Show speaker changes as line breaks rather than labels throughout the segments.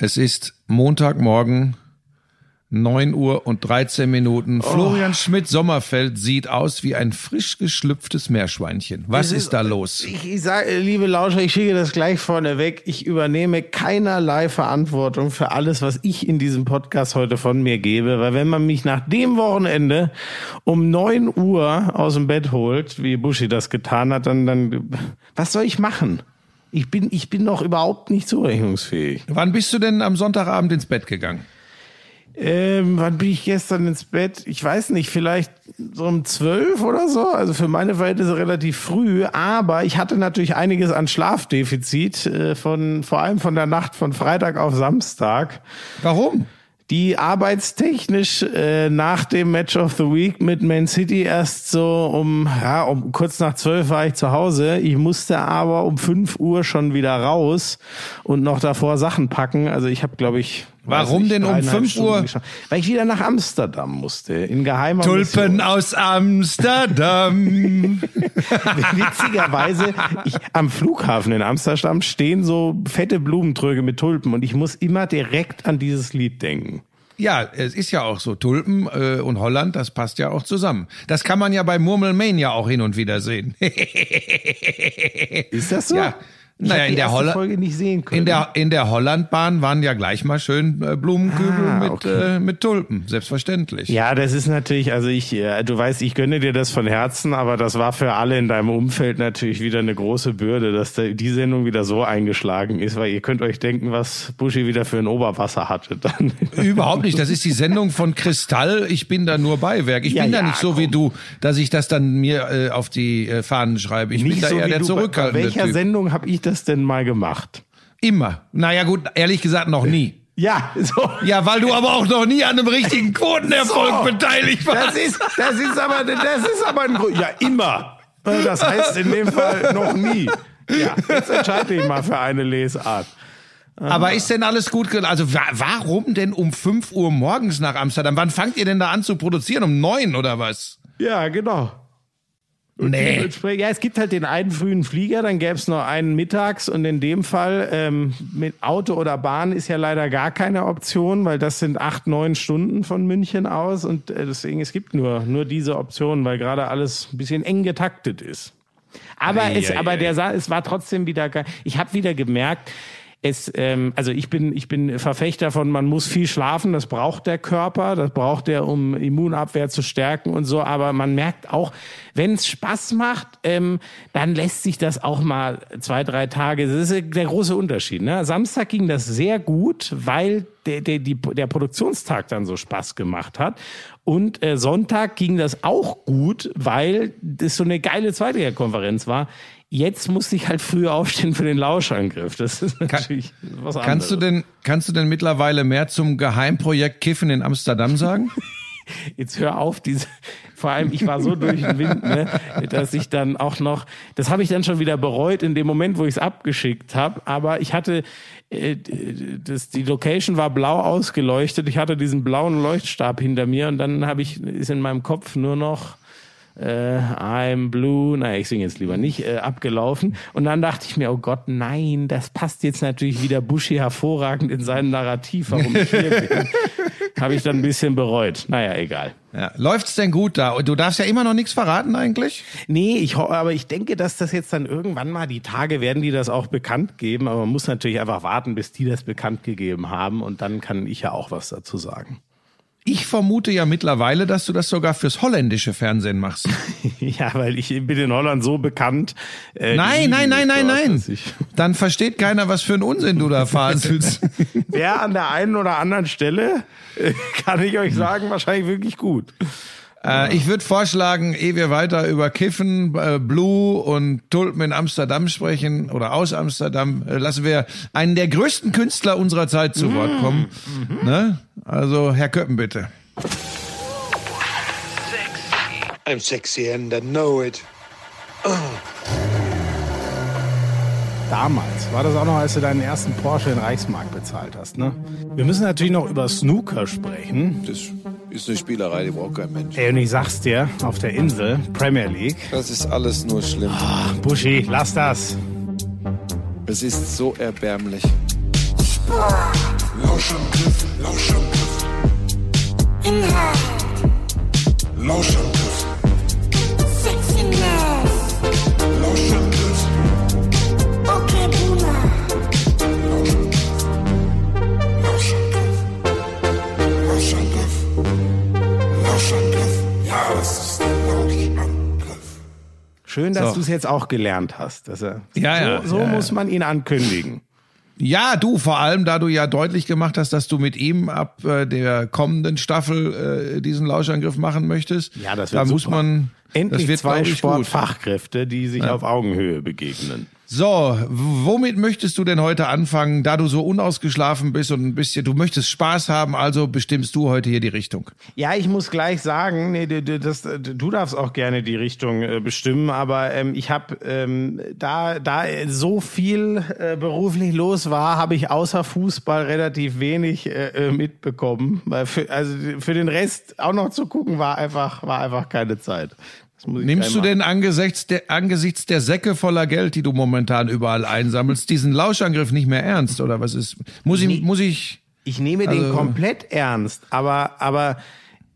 Es ist Montagmorgen, 9 Uhr und 13 Minuten. Florian Schmidt-Sommerfeld sieht aus wie ein frisch geschlüpftes Meerschweinchen. Was ist da los?
Ich, ich sage, liebe Lauscher, ich schicke das gleich vorneweg. Ich übernehme keinerlei Verantwortung für alles, was ich in diesem Podcast heute von mir gebe. Weil wenn man mich nach dem Wochenende um 9 Uhr aus dem Bett holt, wie Buschi das getan hat, dann, dann, was soll ich machen? Ich bin, ich bin doch überhaupt nicht zurechnungsfähig.
Wann bist du denn am Sonntagabend ins Bett gegangen?
Ähm, wann bin ich gestern ins Bett? Ich weiß nicht, vielleicht so um zwölf oder so. Also für meine Verhältnisse relativ früh. Aber ich hatte natürlich einiges an Schlafdefizit äh, von, vor allem von der Nacht von Freitag auf Samstag.
Warum?
Die arbeitstechnisch äh, nach dem Match of the Week mit Man City erst so um, ja, um kurz nach zwölf war ich zu Hause. Ich musste aber um fünf Uhr schon wieder raus und noch davor Sachen packen. Also ich habe, glaube ich,
Warum
ich,
denn um fünf
Stunden
Uhr?
geschafft. Weil ich wieder nach Amsterdam musste, in geheimer
Tulpen
Mission.
aus Amsterdam.
Witzigerweise, ich, am Flughafen in Amsterdam stehen so fette Blumentröge mit Tulpen und ich muss immer direkt an dieses Lied denken.
Ja, es ist ja auch so. Tulpen äh, und Holland, das passt ja auch zusammen. Das kann man ja bei Murmelmania auch hin und wieder sehen.
Ist das so?
Ja.
Ich
Naja, in der,
erste
Holla
Folge nicht sehen können.
in, der, in der Hollandbahn waren ja gleich mal schön äh, Blumenkübel
Ah,
mit,
okay.
äh, mit Tulpen, selbstverständlich.
Ja, das ist natürlich, also ich, äh, du weißt, ich gönne dir das von Herzen, aber das war für alle in deinem Umfeld natürlich wieder eine große Bürde, dass da die Sendung wieder so eingeschlagen ist, weil ihr könnt euch denken, was Buschi wieder für ein Oberwasser hatte dann.
Überhaupt nicht. Das ist die Sendung von Kristall. Ich bin da nur Beiwerk. Ich
Ja,
bin da
ja,
nicht so wie
komm.
du, dass ich das dann mir äh, auf die äh, Fahnen schreibe. Ich bin da eher
wie
der
du. Bei-
zurückhaltende
welcher
Typ.
Sendung habe ich das denn mal gemacht?
Immer. Naja gut, ehrlich gesagt noch nie.
Ja, so.
Ja, weil du aber auch noch nie an einem richtigen Quotenerfolg
So.
beteiligt warst.
Das ist, das ist aber, das ist aber ein Grund. Ja, immer. Das heißt in dem Fall noch nie. Ja, jetzt entscheide ich mal für eine Lesart.
Aber ist denn alles gut? Also wa warum denn um 5 Uhr morgens nach Amsterdam? Wann fangt ihr denn da an zu produzieren? Um neun oder was?
Ja, genau.
Nee.
Ja, es gibt halt den einen frühen Flieger, dann gäbe es noch einen mittags und in dem Fall ähm, mit Auto oder Bahn ist ja leider gar keine Option, weil das sind acht, neun Stunden von München aus und äh, deswegen es gibt nur nur diese Option, weil gerade alles ein bisschen eng getaktet ist. Aber
Ei,
es,
ei,
aber
ei.
der es war trotzdem wieder geil. Ich habe wieder gemerkt, es, ähm, also ich bin, ich bin Verfechter von, man muss viel schlafen, das braucht der Körper, das braucht er, um Immunabwehr zu stärken und so. Aber man merkt auch, wenn es Spaß macht, ähm, dann lässt sich das auch mal zwei, drei Tage. Das ist der große Unterschied. Ne? Samstag ging das sehr gut, weil der, der, die, der Produktionstag dann so Spaß gemacht hat. Und äh, Sonntag ging das auch gut, weil das so eine geile Zweitliga-Konferenz war. Jetzt musste ich halt früher aufstehen für den Lauschangriff. Das ist natürlich was anderes.
Kannst du denn, kannst du denn mittlerweile mehr zum Geheimprojekt Kiffen in Amsterdam sagen?
Jetzt hör auf, diese, vor allem ich war so durch den Wind, ne, dass ich dann auch noch, das habe ich dann schon wieder bereut in dem Moment, wo ich es abgeschickt habe, aber ich hatte, äh, das, die Location war blau ausgeleuchtet, ich hatte diesen blauen Leuchtstab hinter mir und dann habe ich, ist in meinem Kopf nur noch äh, I'm blue, naja, ich singe jetzt lieber nicht, äh, abgelaufen. Und dann dachte ich mir, oh Gott, nein, das passt jetzt natürlich wieder Bushi hervorragend in sein Narrativ, warum ich hier bin. Habe ich dann ein bisschen bereut. Naja, egal.
Ja. Läuft's denn gut da? Und Du darfst ja immer noch nichts verraten eigentlich?
Nee, ich aber ich denke, dass das jetzt dann irgendwann mal die Tage werden, die das auch bekannt geben. Aber man muss natürlich einfach warten, bis die das bekannt gegeben haben. Und dann kann ich ja auch was dazu sagen.
Ich vermute ja mittlerweile, dass du das sogar fürs holländische Fernsehen machst.
ja, weil ich bin in Holland so bekannt. Äh,
Nein, nein, nein, nein, nein. Dann versteht keiner, was für ein Unsinn du da faselst.
Wer an der einen oder anderen Stelle, kann ich euch sagen, wahrscheinlich wirklich gut.
Äh, ich würde vorschlagen, ehe wir weiter über Kiffen, äh, Blue und Tulpen in Amsterdam sprechen oder aus Amsterdam, äh, lassen wir einen der größten Künstler unserer Zeit zu Wort kommen. Ne? Also, Herr Köppen, bitte.
I'm sexy and I know it.
Damals war das auch noch, als du deinen ersten Porsche in Reichsmark bezahlt hast, ne? Wir müssen natürlich noch über Snooker sprechen.
Das ist eine Spielerei, die braucht kein Mensch.
Ey, und ich sag's dir, auf der Insel, Premier League.
Das ist alles nur schlimm.
Ach, Buschi, lass das.
Es ist so erbärmlich. Lauschangriff, Lauschangriff. Inhalt. Lauschangriff.
Schön, dass
So.
du es jetzt auch gelernt hast. Dass er,
Ja,
so
ja,
so
ja,
muss man ihn ankündigen.
Ja, du, vor allem, da du ja deutlich gemacht hast, dass du mit ihm ab äh, der kommenden Staffel äh, diesen Lauschangriff machen möchtest.
Ja, das wird
Da muss
super.
man.
Endlich
wird,
zwei. Sportfachkräfte, die sich auf Augenhöhe begegnen.
So, womit möchtest du denn heute anfangen, da du so unausgeschlafen bist und ein bisschen, du möchtest Spaß haben, also bestimmst du heute hier die Richtung.
Ja, ich muss gleich sagen, nee, das, du darfst auch gerne die Richtung äh, bestimmen, aber ähm, ich habe ähm, da da so viel äh, beruflich los war, habe ich außer Fußball relativ wenig äh, äh, mitbekommen. Für, also für den Rest auch noch zu gucken war einfach war einfach keine Zeit.
Nimmst du denn angesichts der, angesichts der Säcke voller Geld, die du momentan überall einsammelst, diesen Lauschangriff nicht mehr ernst oder was ist? Muss ich, muss ich?
Ich nehme den
Also-
komplett ernst, aber, aber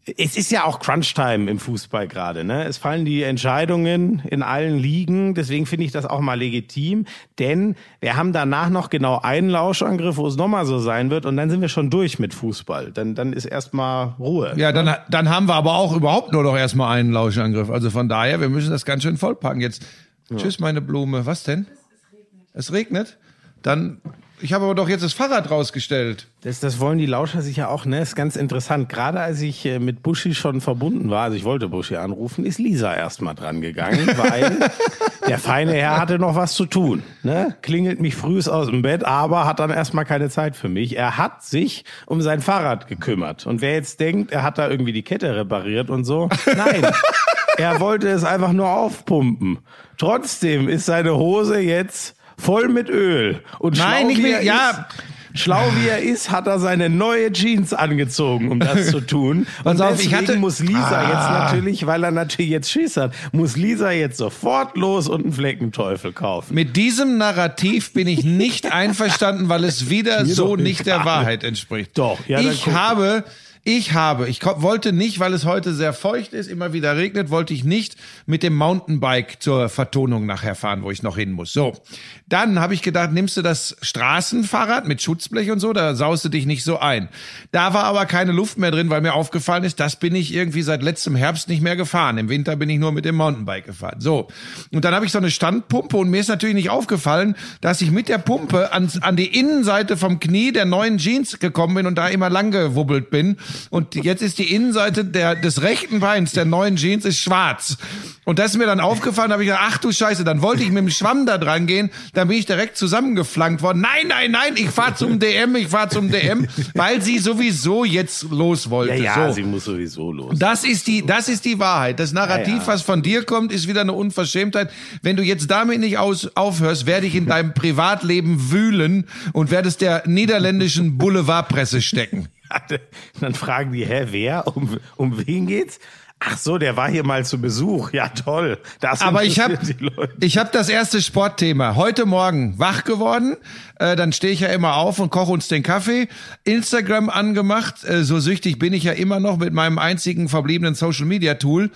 es ist ja auch Crunch-Time im Fußball gerade. Ne? Es fallen die Entscheidungen in allen Ligen, deswegen finde ich das auch mal legitim, denn wir haben danach noch genau einen Lauschangriff, wo es nochmal so sein wird und dann sind wir schon durch mit Fußball. Dann, dann ist erstmal Ruhe.
Ja, dann, dann haben wir aber auch überhaupt nur noch erstmal einen Lauschangriff. Also von daher, wir müssen das ganz schön vollpacken. Jetzt, tschüss meine Blume. Was denn? Es regnet? Dann, ich habe aber doch jetzt das Fahrrad rausgestellt.
Das, das wollen die Lauscher sicher auch, ne? Ist ganz interessant. Gerade als ich äh, mit Buschi schon verbunden war, also ich wollte Buschi anrufen, ist Lisa erstmal dran gegangen, weil der feine Herr hatte noch was zu tun. Ne? Klingelt mich frühs aus dem Bett, aber hat dann erstmal keine Zeit für mich. Er hat sich um sein Fahrrad gekümmert. Und wer jetzt denkt, er hat da irgendwie die Kette repariert und so, nein. er wollte es einfach nur aufpumpen. Trotzdem ist seine Hose jetzt voll mit Öl. Und
Nein,
schlau
nicht
er
ja.
ist, Schlau wie er ist, hat er seine neue Jeans angezogen, um das zu tun. Und
auf, ich
deswegen
hatte-
muss Lisa
Ah.
jetzt natürlich, weil er natürlich jetzt Schiss hat, muss Lisa jetzt sofort los und einen Fleckenteufel kaufen.
Mit diesem Narrativ bin ich nicht einverstanden, weil es wieder so nicht der
egal.
Wahrheit entspricht.
Doch, ja,
ich habe, ich habe, ich wollte nicht, weil es heute sehr feucht ist, immer wieder regnet, wollte ich nicht mit dem Mountainbike zur Vertonung nachher fahren, wo ich noch hin muss. So, dann habe ich gedacht, nimmst du das Straßenfahrrad mit Schutzblech und so, da saust du dich nicht so ein. Da war aber keine Luft mehr drin, weil mir aufgefallen ist, das bin ich irgendwie seit letztem Herbst nicht mehr gefahren. Im Winter bin ich nur mit dem Mountainbike gefahren. So, und dann habe ich so eine Standpumpe und mir ist natürlich nicht aufgefallen, dass ich mit der Pumpe an, an die Innenseite vom Knie der neuen Jeans gekommen bin und da immer lang gewubbelt bin. Und jetzt ist die Innenseite der, des rechten Beins der neuen Jeans ist schwarz. Und das ist mir dann aufgefallen, habe ich gedacht, ach du Scheiße, dann wollte ich mit dem Schwamm da dran gehen, dann bin ich direkt zusammengeflankt worden. Nein, nein, nein, ich fahr zum DM, ich fahr zum DM, weil sie sowieso jetzt los wollte.
Ja, ja,
so.
sie muss sowieso los.
Das ist die, das ist die Wahrheit. Das Narrativ,
Ja, ja.
was von dir kommt, ist wieder eine Unverschämtheit. Wenn du jetzt damit nicht aus, aufhörst, werde ich in deinem Privatleben wühlen und werde es der niederländischen Boulevardpresse stecken.
Dann fragen die, hä, wer? Um, um wen geht's? Ach so, der war hier mal zu Besuch. Ja, toll. Das
Aber ich habe ich hab das erste Sportthema. Heute Morgen wach geworden. Äh, dann stehe ich ja immer auf und koche uns den Kaffee. Instagram angemacht. Äh, so süchtig bin ich ja immer noch mit meinem einzigen verbliebenen Social Media Tool.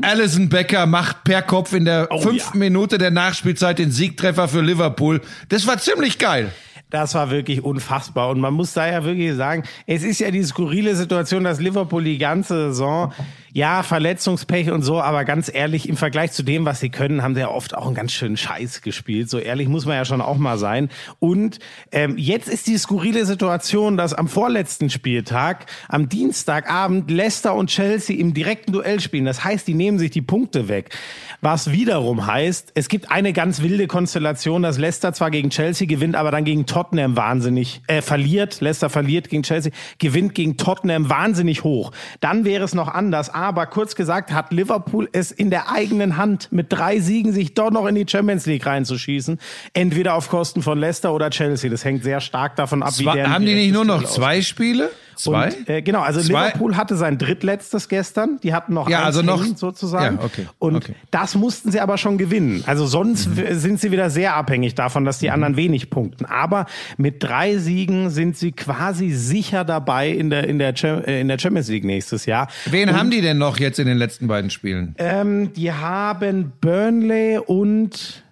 Alison Becker macht per Kopf in der
Mhm. Oh,
fünften
ja.
Minute der Nachspielzeit den Siegtreffer für Liverpool. Das war ziemlich geil.
Das war wirklich unfassbar. Und man muss da ja wirklich sagen, es ist ja die skurrile Situation, dass Liverpool die ganze Saison, ja, Verletzungspech und so, aber ganz ehrlich, im Vergleich zu dem, was sie können, haben sie ja oft auch einen ganz schönen Scheiß gespielt. So ehrlich muss man ja schon auch mal sein. Und ähm, jetzt ist die skurrile Situation, dass am vorletzten Spieltag, am Dienstagabend, Leicester und Chelsea im direkten Duell spielen. Das heißt, die nehmen sich die Punkte weg. Was wiederum heißt, es gibt eine ganz wilde Konstellation, dass Leicester zwar gegen Chelsea gewinnt, aber dann gegen Tottenham wahnsinnig äh, verliert. Leicester verliert gegen Chelsea, gewinnt gegen Tottenham wahnsinnig hoch. Dann wäre es noch anders. Aber kurz gesagt hat Liverpool es in der eigenen Hand, mit drei Siegen sich doch noch in die Champions League reinzuschießen. Entweder auf Kosten von Leicester oder Chelsea. Das hängt sehr stark davon ab, wie
Zwei,
deren
haben die nicht nur noch
Duell
zwei Spiele? Zwei?
und, äh, genau, also
Zwei?
Liverpool hatte sein drittletztes gestern. Die hatten noch
Ja,
eins
also noch-
hängen, sozusagen.
Ja, okay,
Und
okay.
das mussten sie aber schon gewinnen. Also sonst w- sind sie wieder sehr abhängig davon, dass die anderen wenig punkten. Aber mit drei Siegen sind sie quasi sicher dabei in der in der äh, in der Champions League nächstes Jahr.
Wen haben die denn noch jetzt in den letzten beiden Spielen?
Ähm, die haben Burnley und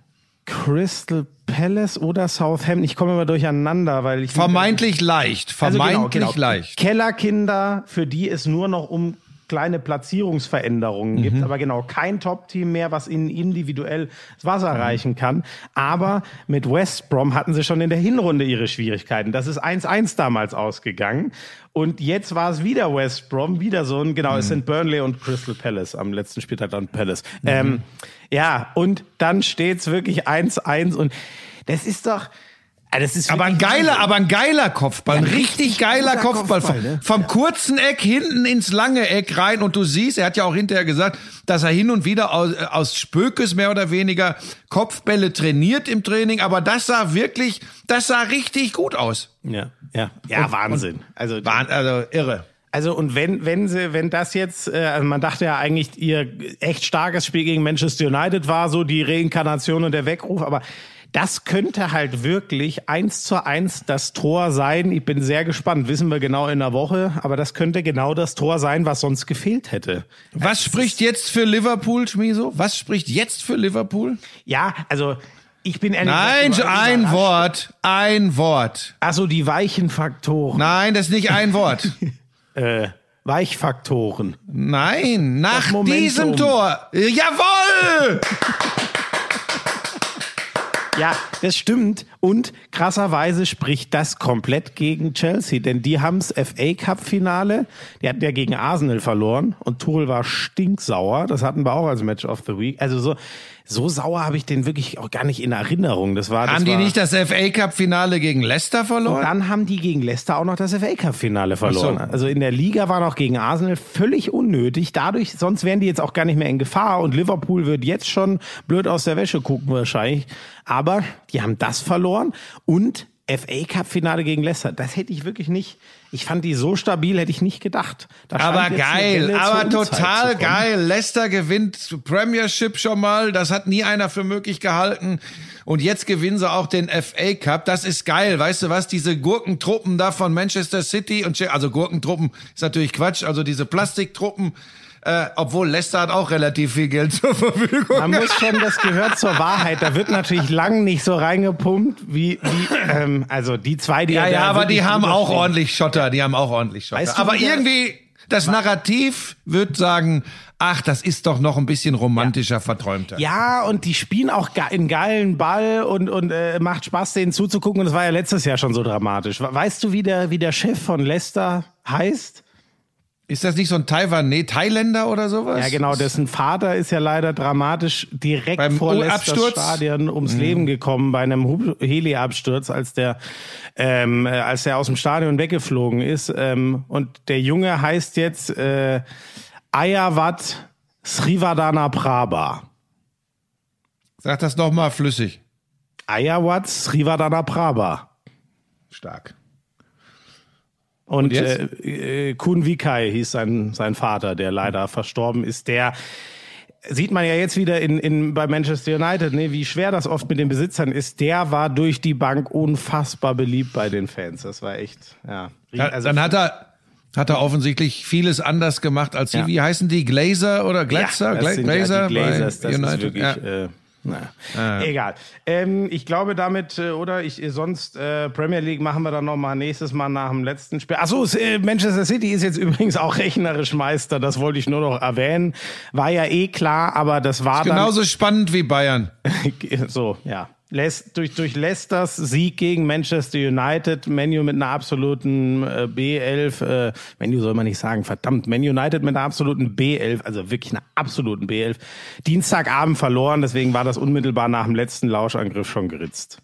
Crystal Palace oder Southampton. Ich komme immer durcheinander, weil ich
Vermeintlich leicht.
Also
Vermeintlich
genau, genau.
leicht.
Kellerkinder, für die es nur noch um kleine Platzierungsveränderungen gibt, aber genau kein Top-Team mehr, was ihnen individuell das Wasser reichen kann. Aber mit West Brom hatten sie schon in der Hinrunde ihre Schwierigkeiten. Das ist 1-1 damals ausgegangen. Und jetzt war es wieder West Brom, wieder so ein, genau, es sind Burnley und Crystal Palace am letzten Spieltag dann Palace. Ähm, ja, und dann steht's wirklich 1-1 und das ist doch,
Aber ein geiler,
Wahnsinn.
aber ein geiler Kopfball, ein
Ja,
richtig
richtig
geiler Kopfball.
Kopfball,
vom,
ne?
vom kurzen Eck hinten ins lange Eck rein und du siehst, er hat ja auch hinterher gesagt, dass er hin und wieder aus, aus Spökes mehr oder weniger Kopfbälle trainiert im Training, aber das sah wirklich, das sah richtig gut aus.
Ja, ja, ja, Wahnsinn. also,
War, also irre.
also und wenn wenn sie wenn das jetzt, äh, also man dachte ja eigentlich ihr echt starkes Spiel gegen Manchester United war so die Reinkarnation und der Weckruf, aber das könnte halt wirklich eins zu eins das Tor sein. Ich bin sehr gespannt. Wissen wir genau in der Woche, aber das könnte genau das Tor sein, was sonst gefehlt hätte.
Was spricht jetzt für Liverpool, Schmiso? Was spricht jetzt für Liverpool?
Ja, also ich bin ehrlich
Nein, ein. Wort, ein Wort.
Also die weichen Faktoren,
Nein, das ist nicht ein Wort.
äh, Weichfaktoren.
Nein, nach diesem Tor. Jawohl!
Ja, das stimmt. Und krasserweise spricht das komplett gegen Chelsea, denn die haben's FA Cup Finale. Die hatten ja gegen Arsenal verloren und Tuchel war stinksauer. Das hatten wir auch als Match of the Week. Also so, so sauer habe ich den wirklich auch gar nicht in Erinnerung. Das war, das
Haben die
war,
nicht das FA Cup Finale gegen Leicester
und
verloren?
dann haben die gegen Leicester auch noch das FA Cup Finale verloren.
So.
Also in der Liga war noch gegen Arsenal völlig unnötig. Dadurch, sonst wären die jetzt auch gar nicht mehr in Gefahr und Liverpool wird jetzt schon blöd aus der Wäsche gucken wahrscheinlich. Aber die haben das verloren und FA Cup Finale gegen Leicester. Das hätte ich wirklich nicht. Ich fand die so stabil, hätte ich nicht gedacht. Da
Aber geil, aber total geil. Leicester gewinnt Premiership schon mal. Das hat nie einer für möglich gehalten. Und jetzt gewinnen sie auch den FA Cup. Das ist geil. Weißt du was? Diese Gurkentruppen da von Manchester City und also Gurkentruppen ist natürlich Quatsch. Also diese Plastiktruppen. Äh, obwohl Leicester hat auch relativ viel Geld zur Verfügung.
Man muss schon, das gehört zur Wahrheit. Da wird natürlich lang nicht so reingepumpt wie, wie ähm, also die zwei, die
Ja,
da
ja, aber die haben auch ordentlich Schotter. Die haben auch ordentlich Schotter.
Weißt du,
aber irgendwie, das Narrativ wird sagen, ach, das ist doch noch ein bisschen romantischer, verträumter.
Ja, und die spielen auch ge- einen geilen Ball und, und äh, macht Spaß, denen zuzugucken. Und das war ja letztes Jahr schon so dramatisch. We- Weißt du, wie der, wie der Chef von Leicester heißt?
Ist das nicht so ein Taiwan, nee, Thailänder oder sowas?
Ja, genau, dessen Vater ist ja leider dramatisch direkt
Beim
vor
Absturz?
Stadion ums Leben gekommen bei einem Heli-Absturz, als der, ähm, äh, als der aus dem Stadion weggeflogen ist. Ähm, und der Junge heißt jetzt äh, Ayawat Srivadana Prabha.
Sag das noch mal flüssig.
Ayawat Srivadana Prabha.
Stark.
Und,
jetzt?
äh, äh, Kun Vikai hieß sein, sein Vater, der leider verstorben ist. Der sieht man ja jetzt wieder in, in, bei Manchester United, ne, wie schwer das oft mit den Besitzern ist. Der war durch die Bank unfassbar beliebt bei den Fans. Das war echt, ja.
Ja,
Also,
dann hat er, hat er offensichtlich vieles anders gemacht als die,
Ja.
wie heißen die, Glazer oder
ja,
Glatzer?
das
Gla
sind
Glazer
ja die Glazers, das
United.
ist wirklich,
ja.
äh, naja. Egal. Ähm, ich glaube damit, äh, oder ich äh, sonst äh, Premier League machen wir dann noch mal nächstes Mal nach dem letzten Spiel. Achso, äh, Manchester City ist jetzt übrigens auch rechnerisch Meister. Das wollte ich nur noch erwähnen. War ja eh klar, aber das war dann
Genauso spannend wie Bayern.
so, ja. Durch, durch Leicesters Sieg gegen Manchester United, Menu mit einer absoluten äh, B11, äh, Menu soll man nicht sagen, verdammt, Man United mit einer absoluten B11, also wirklich einer absoluten B11, Dienstagabend verloren, deswegen war das unmittelbar nach dem letzten Lauschangriff schon geritzt.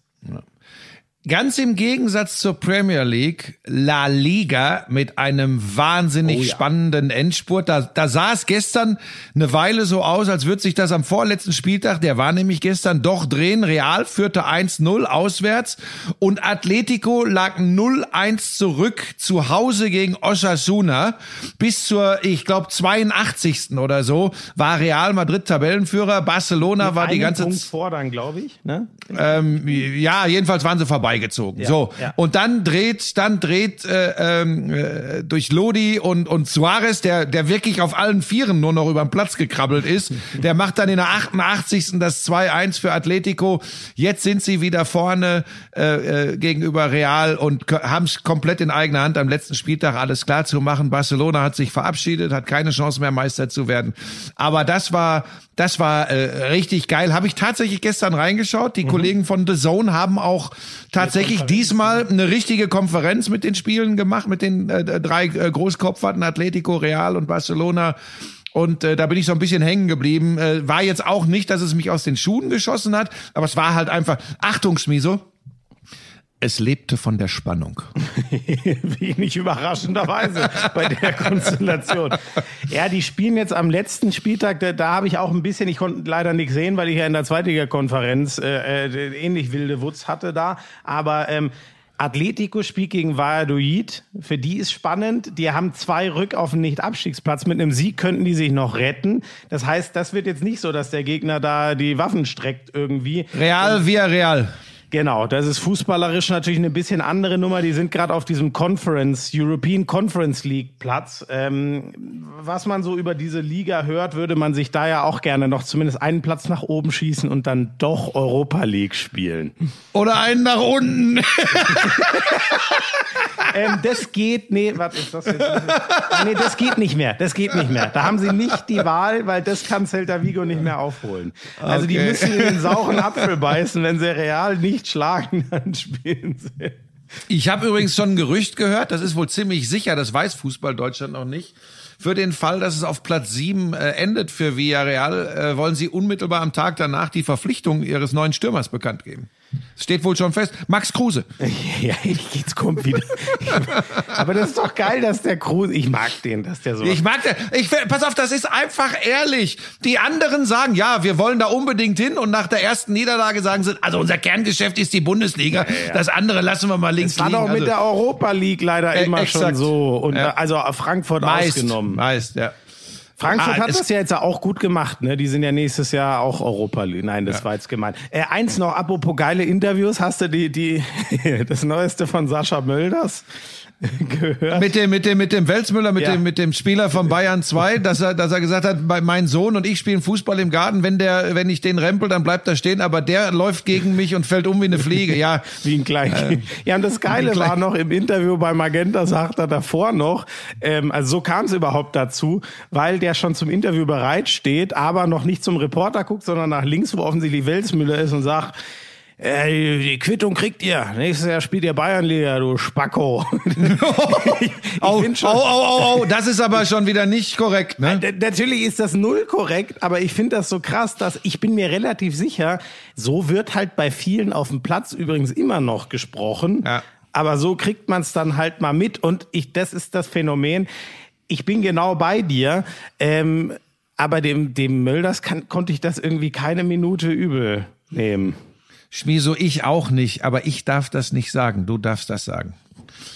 Ganz im Gegensatz zur Premier League, La Liga mit einem wahnsinnig
Oh ja.
spannenden Endspurt. Da, da sah es gestern eine Weile so aus, als würde sich das am vorletzten Spieltag, der war nämlich gestern, doch drehen. Real führte 1-0 auswärts und Atletico lag 0-1 zurück zu Hause gegen Osasuna. Bis zur, ich glaube, 82. oder so war Real Madrid Tabellenführer. Barcelona war die ganze Zeit.
glaube ich. Ne?
Ähm, ja, jedenfalls waren sie vorbei vorbeigezogen.
Ja,
so.
ja.
Und dann dreht, dann dreht äh, ähm, äh, durch Lodi und, und Suarez, der, der wirklich auf allen Vieren nur noch über den Platz gekrabbelt ist, der macht dann in der 88. das 2-1 für Atletico. Jetzt sind sie wieder vorne äh, äh, gegenüber Real und haben es komplett in eigener Hand am letzten Spieltag alles klar zu machen. Barcelona hat sich verabschiedet, hat keine Chance mehr Meister zu werden. Aber das war das war äh, richtig geil. Habe ich tatsächlich gestern reingeschaut. Die Kollegen von The Zone haben auch tatsächlich diesmal eine richtige Konferenz mit den Spielen gemacht, mit den äh, drei äh, Großkopferten, Atletico, Real und Barcelona. Und äh, da bin ich so ein bisschen hängen geblieben. Äh, war jetzt auch nicht, dass es mich aus den Schuhen geschossen hat, aber es war halt einfach, Achtung, Schmiso, es lebte von der Spannung.
Wenig überraschenderweise bei der Konstellation. Ja, die spielen jetzt am letzten Spieltag, da, da habe ich auch ein bisschen, ich konnte leider nichts sehen, weil ich ja in der Zweitliga-Konferenz äh, äh, ähnlich wilde Wutz hatte da. Aber ähm, Atletico spielt gegen Valladolid. Für die ist spannend. Die haben zwei Rück auf den Nicht-Abstiegsplatz. Mit einem Sieg könnten die sich noch retten. Das heißt, das wird jetzt nicht so, dass der Gegner da die Waffen streckt irgendwie.
Real via Real.
Genau, das ist fußballerisch natürlich eine bisschen andere Nummer. Die sind gerade auf diesem Conference, European Conference League Platz. Ähm, was man so über diese Liga hört, würde man sich da ja auch gerne noch zumindest einen Platz nach oben schießen und dann doch Europa League spielen.
Oder einen nach unten.
ähm, das geht, nee, was ist das jetzt? Ah, nee, das geht nicht mehr. Das geht nicht mehr. Da haben sie nicht die Wahl, weil das kann Celta Vigo nicht mehr aufholen. Also die
Okay.
müssen in den sauren Apfel beißen. Wenn sie Real nicht schlagen, dann spielen sie.
Ich habe übrigens schon ein Gerücht gehört, das ist wohl ziemlich sicher, das weiß Fußball Deutschland noch nicht. Für den Fall, dass es auf Platz 7 äh, endet für Villarreal, äh, wollen sie unmittelbar am Tag danach die Verpflichtung ihres neuen Stürmers bekannt geben. Steht wohl schon fest. Max Kruse.
Ja, jetzt kommt wieder. Aber das ist doch geil, dass der Kruse, ich mag den, dass der so.
Ich mag der, ich, pass auf, das ist einfach ehrlich. Die anderen sagen, ja, wir wollen da unbedingt hin und nach der ersten Niederlage sagen sie, also unser Kerngeschäft ist die Bundesliga. Das andere lassen wir mal links
das war
liegen.
doch mit
also,
der Europa League leider
Äh,
immer
exakt.
schon so. Und
Ja.
also Frankfurt
meist,
ausgenommen.
meist, ja.
Frankfurt
Ah,
hat das ja jetzt auch gut gemacht, ne? Die sind ja nächstes Jahr auch Europa League. Nein, das war jetzt gemein. Äh, eins noch, apropos geile Interviews, hast du die, die, das Neueste von Sascha Mölders gehört?
Mit dem, mit dem, mit dem Welsmüller, mit
Ja.
dem, mit dem Spieler von Bayern 2, dass er, dass er gesagt hat, bei mein Sohn und ich spielen Fußball im Garten, wenn der, wenn ich den rempel, dann bleibt er stehen, aber der läuft gegen mich und fällt um wie eine Fliege. Ja.
Wie ein Kleinkind. ja, und das Geile war noch im Interview bei Magenta, sagt er davor noch, ähm, also so kam es überhaupt dazu, weil der schon zum Interview bereit steht, aber noch nicht zum Reporter guckt, sondern nach links, wo offensichtlich Welsmüller ist und sagt, äh, die Quittung kriegt ihr. Nächstes Jahr spielt ihr Bayernliga, du Spacko. schon-
oh, oh, oh, das ist aber schon wieder nicht korrekt, ne?
D- Natürlich ist das null korrekt, aber ich finde das so krass, dass ich bin mir relativ sicher, so wird halt bei vielen auf dem Platz übrigens immer noch gesprochen.
Ja.
Aber so kriegt man es dann halt mal mit und ich, das ist das Phänomen. Ich bin genau bei dir, ähm, aber dem, dem Mölders kann, konnte ich das irgendwie keine Minute übel nehmen.
Schmieso, ich auch nicht, aber ich darf das nicht sagen. Du darfst das sagen.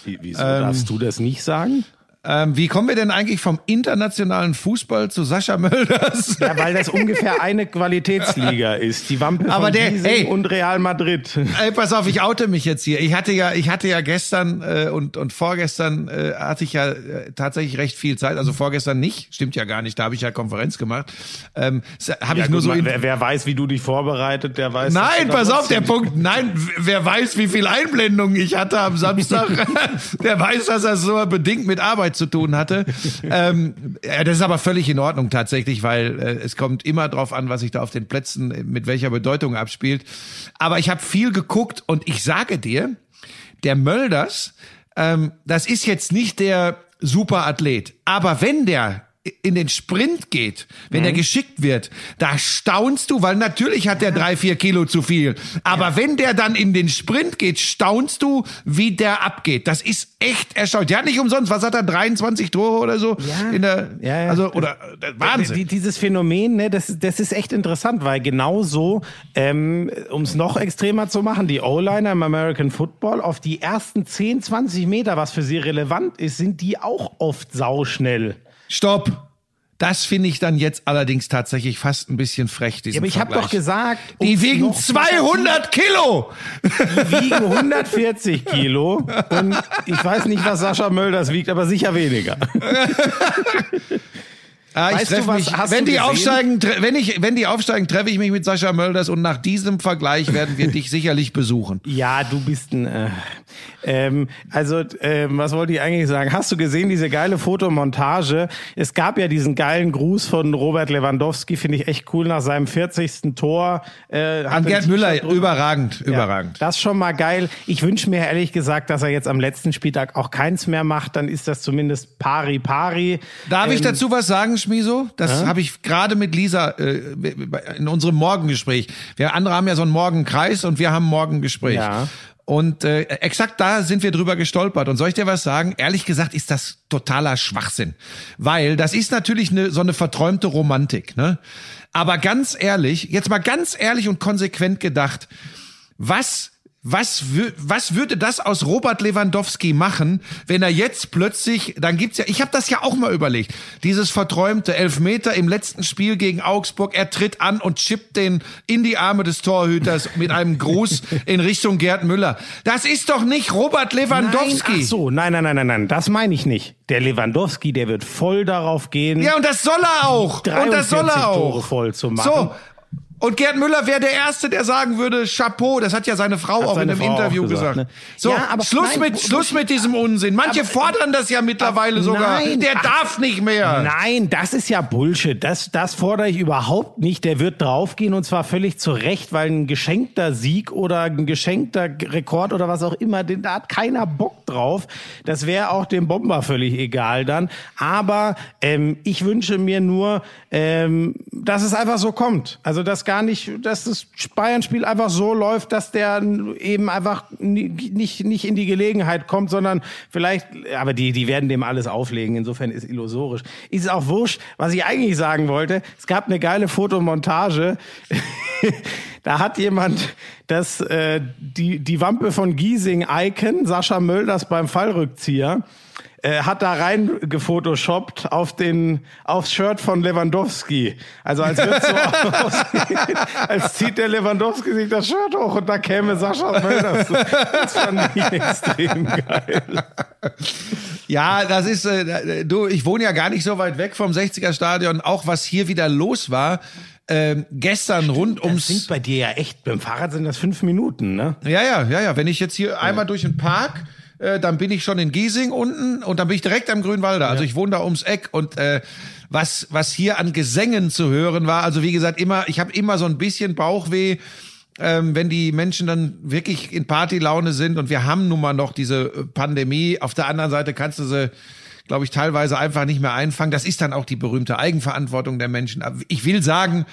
Wie, wieso darfst du das nicht sagen?
Ähm, wie kommen wir denn eigentlich vom internationalen Fußball zu Sascha Mölders?
Ja, weil das ungefähr eine Qualitätsliga ist. Die Wampe
Aber
von
der- ey.
und Real Madrid.
Ey, pass auf, ich oute mich jetzt hier. Ich hatte ja, ich hatte ja gestern äh, und und vorgestern äh, hatte ich ja äh, tatsächlich recht viel Zeit. Also vorgestern nicht, stimmt ja gar nicht. Da habe ich ja Konferenz gemacht. Ähm, habe ich nur
gut,
so.
man- wer, wer weiß, wie du dich vorbereitet, der weiß.
Nein, pass auf, der Punkt. Nein, wer weiß, wie viel Einblendungen ich hatte am Samstag, der weiß, dass das so bedingt mit Arbeit zu tun hatte. ähm, ja, das ist aber völlig in Ordnung tatsächlich, weil äh, es kommt immer drauf an, was sich da auf den Plätzen äh, mit welcher Bedeutung abspielt. Aber ich habe viel geguckt und ich sage dir, der Mölders, ähm, das ist jetzt nicht der Superathlet, aber wenn der in den Sprint geht, wenn er geschickt wird, da staunst du, weil natürlich hat der drei, vier Kilo zu viel. Aber wenn der dann in den Sprint geht, staunst du, wie der abgeht. Das ist echt erstaunlich. Der hat nicht umsonst, was hat er, 23 Tore oder so?
Ja.
In der,
Ja, ja.
Also, oder, äh, Wahnsinn.
Die, dieses Phänomen, ne, das, das ist echt interessant, weil genau so, ähm, um es noch extremer zu machen, die O-Liner im American Football auf die ersten 10, 20 Meter, was für sie relevant ist, sind die auch oft sauschnell.
Stopp. Das finde ich dann jetzt allerdings tatsächlich fast ein bisschen frech, diesen
Ja, aber ich habe doch gesagt,
Die wiegen
noch-
200 Kilo!
Die wiegen 140 Kilo und ich weiß nicht, was Sascha Mölders wiegt, aber sicher weniger.
Ah, ich
Weißt du
treff
was,
mich,
hast
wenn die
gesehen?
aufsteigen, wenn ich, wenn die aufsteigen, treffe ich mich mit Sascha Mölders und nach diesem Vergleich werden wir dich sicherlich besuchen.
Ja, du bist ein. Äh, ähm, also, ähm, was wollte ich eigentlich sagen? Hast du gesehen, diese geile Fotomontage? Es gab ja diesen geilen Gruß von Robert Lewandowski, finde ich echt cool, nach seinem 40. Tor. Äh,
An Gerd Müller,
drüber-
überragend,
Ja,
überragend.
Das ist schon mal geil. Ich wünsche mir ehrlich gesagt, dass er jetzt am letzten Spieltag auch keins mehr macht. Dann ist das zumindest pari pari.
Darf ich
Ähm,
dazu was sagen, Schmiso? Das habe ich gerade mit Lisa äh, in unserem Morgengespräch. Wir andere haben ja so einen Morgenkreis und wir haben Morgengespräch.
Ja.
Und äh, exakt da sind wir drüber gestolpert. Und soll ich dir was sagen? Ehrlich gesagt ist das totaler Schwachsinn. Weil das ist natürlich eine, so eine verträumte Romantik. Ne? Aber ganz ehrlich, jetzt mal ganz ehrlich und konsequent gedacht, was was, was würde das aus Robert Lewandowski machen, wenn er jetzt plötzlich, dann gibt's ja, ich habe das ja auch mal überlegt, dieses verträumte Elfmeter im letzten Spiel gegen Augsburg, er tritt an und chippt den in die Arme des Torhüters mit einem Gruß in Richtung Gerd Müller. Das ist doch nicht Robert Lewandowski.
Nein, ach so, nein, nein, nein, nein, nein, das meine ich nicht. Der Lewandowski, der wird voll darauf gehen.
Ja, und das soll er auch. Und das soll
43
er auch.
Tore voll zu machen.
So. Und Gerd Müller wäre der Erste, der sagen würde, Chapeau, das hat ja seine Frau auch
seine
in einem
Frau
Interview
gesagt,
gesagt.
ne?
So,
Ja, aber
Schluss
nein,
mit, Schluss mit diesem Unsinn. Manche fordern das ja mittlerweile
aber-
sogar.
nein,
der
ach,
darf nicht mehr.
Nein, das ist ja Bullshit. Das, das fordere ich überhaupt nicht. Der wird draufgehen und zwar völlig zu Recht, weil ein geschenkter Sieg oder ein geschenkter Rekord oder was auch immer, den, da hat keiner Bock drauf. Das wäre auch dem Bomber völlig egal dann. Aber ähm, ich wünsche mir nur, ähm, dass es einfach so kommt. Also dass gar nicht, dass das Bayern-Spiel einfach so läuft, dass der eben einfach ni- nicht, nicht in die Gelegenheit kommt, sondern vielleicht, aber die, die werden dem alles auflegen. Insofern ist illusorisch. Ist auch wurscht. Was ich eigentlich sagen wollte, es gab eine geile Fotomontage. da hat jemand das, äh, die, die Wampe von Giesing Icon, Sascha Mölders beim Fallrückzieher, äh, hat da rein gefotoshoppt auf den aufs Shirt von Lewandowski. Also als so aussehen, als zieht der Lewandowski sich das Shirt hoch und da käme Sascha Mölders. Das fand ich extrem geil.
Ja, das ist, äh, du, ich wohne ja gar nicht so weit weg vom 60er Stadion. Auch was hier wieder los war, ähm, gestern rund
Das
ums.
sind bei dir ja echt, beim Fahrrad sind das fünf Minuten, ne?
Ja, ja, ja, ja. Wenn ich jetzt hier einmal durch den Park, äh, dann bin ich schon in Giesing unten und dann bin ich direkt am Grünwalder. Also ich wohne da ums Eck und äh, was was hier an Gesängen zu hören war, also wie gesagt immer, ich habe immer so ein bisschen Bauchweh. Ähm, wenn die Menschen dann wirklich in Partylaune sind und wir haben nun mal noch diese äh, Pandemie. Auf der anderen Seite kannst du sie, glaube ich, teilweise einfach nicht mehr einfangen. Das ist dann auch die berühmte Eigenverantwortung der Menschen. Aber ich will sagen,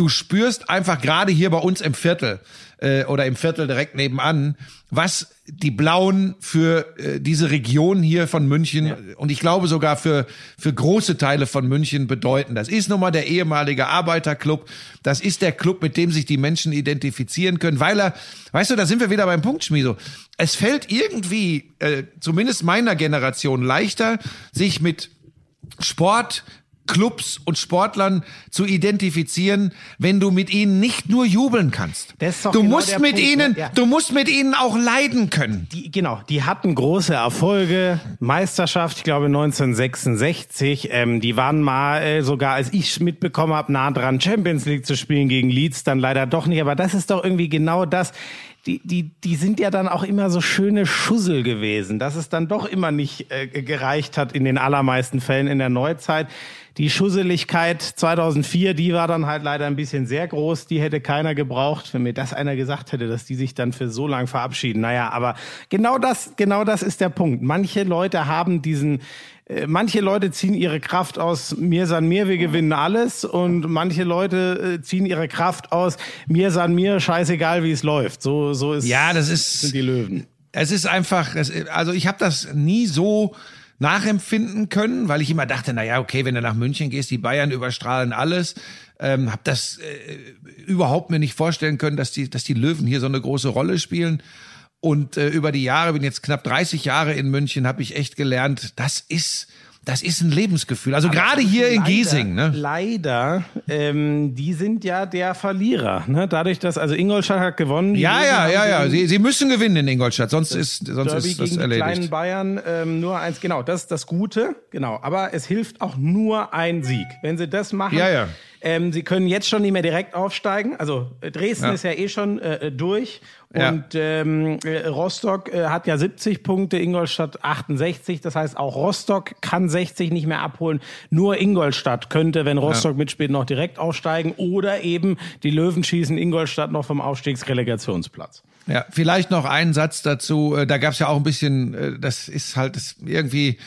du spürst einfach gerade hier bei uns im Viertel äh, oder im Viertel direkt nebenan, was die Blauen für äh, diese Region hier von München und ich glaube sogar für, für große Teile von München bedeuten. Das ist nun mal der ehemalige Arbeiterclub. Das ist der Club, mit dem sich die Menschen identifizieren können, weil er, weißt du, da sind wir wieder beim Punkt, Schmieso. Es fällt irgendwie, äh, zumindest meiner Generation, leichter, sich mit Sport, Clubs und Sportlern zu identifizieren, wenn du mit ihnen nicht nur jubeln kannst.
Das ist doch
du
genau
musst mit
Punkt,
ihnen,
ne? Ja.
du musst mit ihnen auch leiden können.
Die, genau, die hatten große Erfolge, Meisterschaft, ich glaube 1966. Ähm, die waren mal äh, sogar, als ich mitbekommen habe, nah dran Champions League zu spielen gegen Leeds, dann leider doch nicht. Aber das ist doch irgendwie genau das. Die, die, die sind ja dann auch immer so schöne Schussel gewesen, dass es dann doch immer nicht äh, gereicht hat in den allermeisten Fällen in der Neuzeit. Die Schusseligkeit 2004, die war dann halt leider ein bisschen sehr groß. Die hätte keiner gebraucht, wenn mir das einer gesagt hätte, dass die sich dann für so lang verabschieden. Naja, aber genau das, genau das ist der Punkt. Manche Leute haben diesen, manche Leute ziehen ihre Kraft aus mir san mir, wir gewinnen alles und manche Leute äh, ziehen ihre Kraft aus mir san mir, scheißegal wie es läuft. So, so ist,
Ja, das ist,
sind die Löwen.
es ist einfach, also ich habe das nie so nachempfinden können, weil ich immer dachte, na ja, okay, wenn du nach München gehst, die Bayern überstrahlen alles. Ähm, habe das äh, überhaupt mir nicht vorstellen können, dass die, dass die Löwen hier so eine große Rolle spielen. Und äh, über die Jahre, bin jetzt knapp 30 Jahre in München, habe ich echt gelernt, das ist das ist ein Lebensgefühl. Also gerade hier in
leider,
Giesing, ne?
Leider, ähm, die sind ja der Verlierer. Ne? Dadurch, dass, also Ingolstadt hat gewonnen.
Ja, ja, ja, ja. Sie, sie müssen gewinnen in Ingolstadt, sonst ist, sonst
Derby
ist das
gegen die kleinen
erledigt.
Bayern ähm, nur eins. Genau, das ist das Gute. Genau, aber es hilft auch nur ein Sieg. Wenn sie das machen,
Ja, ja.
Ähm, sie können jetzt schon nicht mehr direkt aufsteigen. Also äh, Dresden
Ja.
ist ja eh schon äh, durch.
Ja.
Und ähm, äh, Rostock äh, hat ja 70 Punkte, Ingolstadt 68. Das heißt, auch Rostock kann 60 nicht mehr abholen. Nur Ingolstadt könnte, wenn Rostock mitspielt, noch direkt aufsteigen. Oder eben die Löwen schießen Ingolstadt noch vom Aufstiegsrelegationsplatz.
Ja, vielleicht noch einen Satz dazu. Äh, Da gab es ja auch ein bisschen, äh, das ist halt das irgendwie,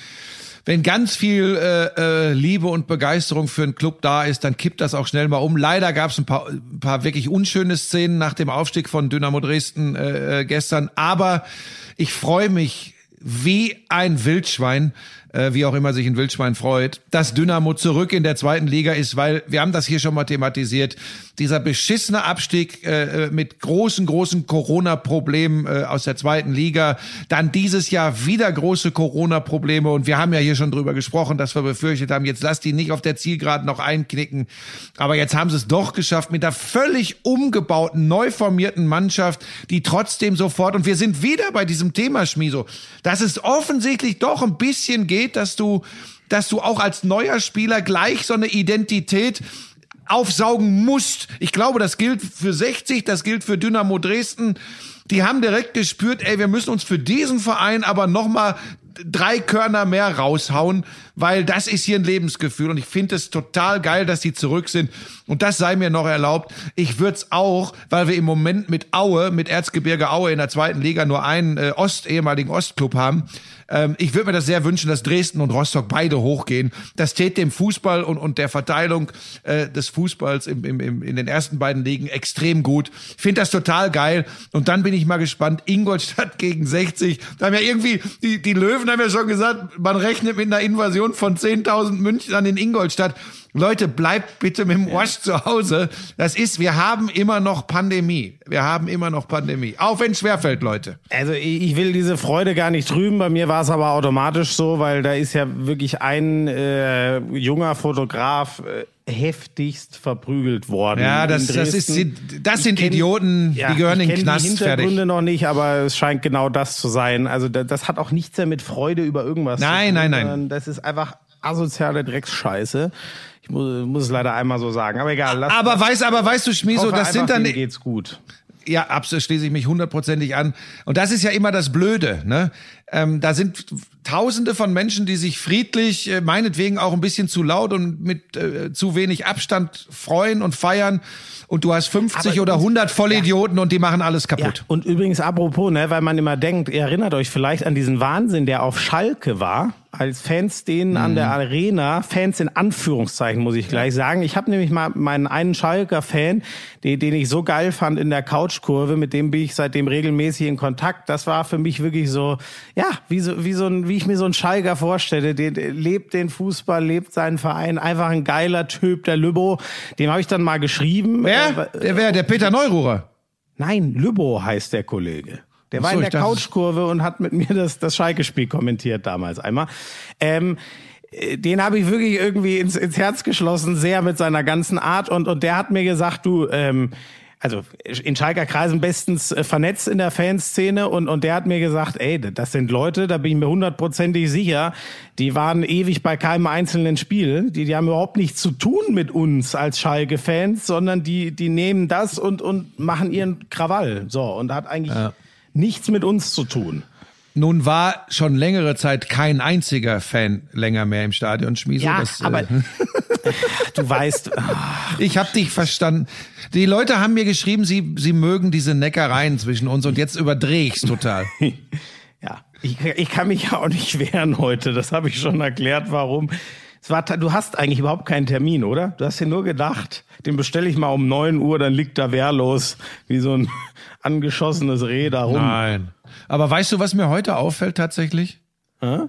wenn ganz viel äh, äh, Liebe und Begeisterung für einen Club da ist, dann kippt das auch schnell mal um. Leider gab es ein paar, ein paar wirklich unschöne Szenen nach dem Aufstieg von Dynamo Dresden äh, äh, gestern. Aber ich freue mich wie ein Wildschwein, äh, wie auch immer sich ein Wildschwein freut, dass Dynamo zurück in der zweiten Liga ist, weil wir haben das hier schon mal thematisiert. Dieser beschissene Abstieg äh, mit großen, großen Corona-Problemen äh, aus der zweiten Liga, dann dieses Jahr wieder große Corona-Probleme und wir haben ja hier schon drüber gesprochen, dass wir befürchtet haben, jetzt lass die nicht auf der Zielgeraden noch einknicken, aber jetzt haben sie es doch geschafft mit der völlig umgebauten, neu formierten Mannschaft, die trotzdem sofort und wir sind wieder bei diesem Thema Schmiso, dass es offensichtlich doch ein bisschen geht, dass du dass du auch als neuer Spieler gleich so eine Identität aufsaugen musst. Ich glaube, das gilt für 60, das gilt für Dynamo Dresden. Die haben direkt gespürt, ey, wir müssen uns für diesen Verein aber noch mal drei Körner mehr raushauen, weil das ist hier ein Lebensgefühl und ich finde es total geil, dass die zurück sind und das sei mir noch erlaubt. Ich würde es auch, weil wir im Moment mit Aue, mit Erzgebirge Aue in der zweiten Liga nur einen äh, Ost ehemaligen Ostclub haben. Ähm, ich würde mir das sehr wünschen, dass Dresden und Rostock beide hochgehen. Das täte dem Fußball und, und der Verteilung äh, des Fußballs im, im, im, in den ersten beiden Ligen extrem gut. Ich finde das total geil und dann bin ich mal gespannt. Ingolstadt gegen 60. Da haben ja irgendwie die, die Löwen haben ja schon gesagt, man rechnet mit einer Invasion von 10.000 Münchnern in Ingolstadt. Leute, bleibt bitte mit dem Arsch zu Hause. Das ist, wir haben immer noch Pandemie. Wir haben immer noch Pandemie. Auch wenn es schwerfällt, Leute.
Also ich will diese Freude gar nicht trüben. Bei mir war es aber automatisch so, weil da ist ja wirklich ein äh, junger Fotograf äh, heftigst verprügelt worden.
Ja, das, das, ist, das sind
kenn-
Idioten,
Ja,
die gehören in den Knast,
die Hintergründe
fertig.
noch nicht, aber es scheint genau das zu sein. Also da- das hat auch nichts mehr mit Freude über irgendwas
Nein,
zu tun.
nein, nein.
sondern Das ist einfach asoziale Drecksscheiße. Ich muss, muss es leider einmal so sagen. Aber egal. Lass,
Aber weißt, aber weißt du,
hoffe
das sind dann,
geht's gut.
ja, absolut schließe ich mich hundertprozentig an. Und das ist ja immer das Blöde, ne? Ähm, da sind Tausende von Menschen, die sich friedlich, äh, meinetwegen auch ein bisschen zu laut und mit äh, zu wenig Abstand freuen und feiern. Und du hast 50
Aber
oder
uns-
100 Vollidioten und die machen alles
Ja,
kaputt.
und übrigens apropos, ne, weil man immer denkt, ihr erinnert euch vielleicht an diesen Wahnsinn, der auf Schalke war, als Fans denen an
Mhm.
der Arena, Fans in Anführungszeichen muss ich gleich sagen. Ich habe nämlich mal meinen einen Schalker Fan, den, den ich so geil fand in der Couchkurve, mit dem bin ich seitdem regelmäßig in Kontakt. Das war für mich wirklich so, ja, wie so wie so ein, wie ich mir so einen Schalker vorstelle, der, der lebt den Fußball, lebt seinen Verein, einfach ein geiler Typ, der Lübbo. Dem habe ich dann mal geschrieben.
Wer?
Äh,
Der wäre der Peter Neururer.
Nein, Lübbo heißt der Kollege. Der war
so,
in der Couchkurve und hat mit mir das, das Schalke-Spiel kommentiert damals einmal. Ähm, äh, den habe ich wirklich irgendwie ins, ins Herz geschlossen, sehr mit seiner ganzen Art. Und, und der hat mir gesagt, du, ähm, also in Schalker Kreisen bestens äh, vernetzt in der Fanszene und, und der hat mir gesagt, ey, das sind Leute, da bin ich mir hundertprozentig sicher, die waren ewig bei keinem einzelnen Spiel, die, die haben überhaupt nichts zu tun mit uns als Schalke-Fans, sondern die, die nehmen das und, und machen ihren Krawall. So, und hat eigentlich nichts mit uns zu tun.
Nun war schon längere Zeit kein einziger Fan länger mehr im Stadion, Schmiso.
Ja,
das, äh,
aber du weißt,
Ich habe dich verstanden. Die Leute haben mir geschrieben, sie, sie mögen diese Neckereien zwischen uns und jetzt überdrehe ich's total.
Ja, ich, ich kann mich ja auch nicht wehren heute. Das habe ich schon erklärt, warum. War, du hast eigentlich überhaupt keinen Termin, oder? Du hast dir nur gedacht, den bestelle ich mal um 9 Uhr, dann liegt da wehrlos wie so ein angeschossenes Reh da rum.
Nein. Aber weißt du, was mir heute auffällt tatsächlich?
Hä?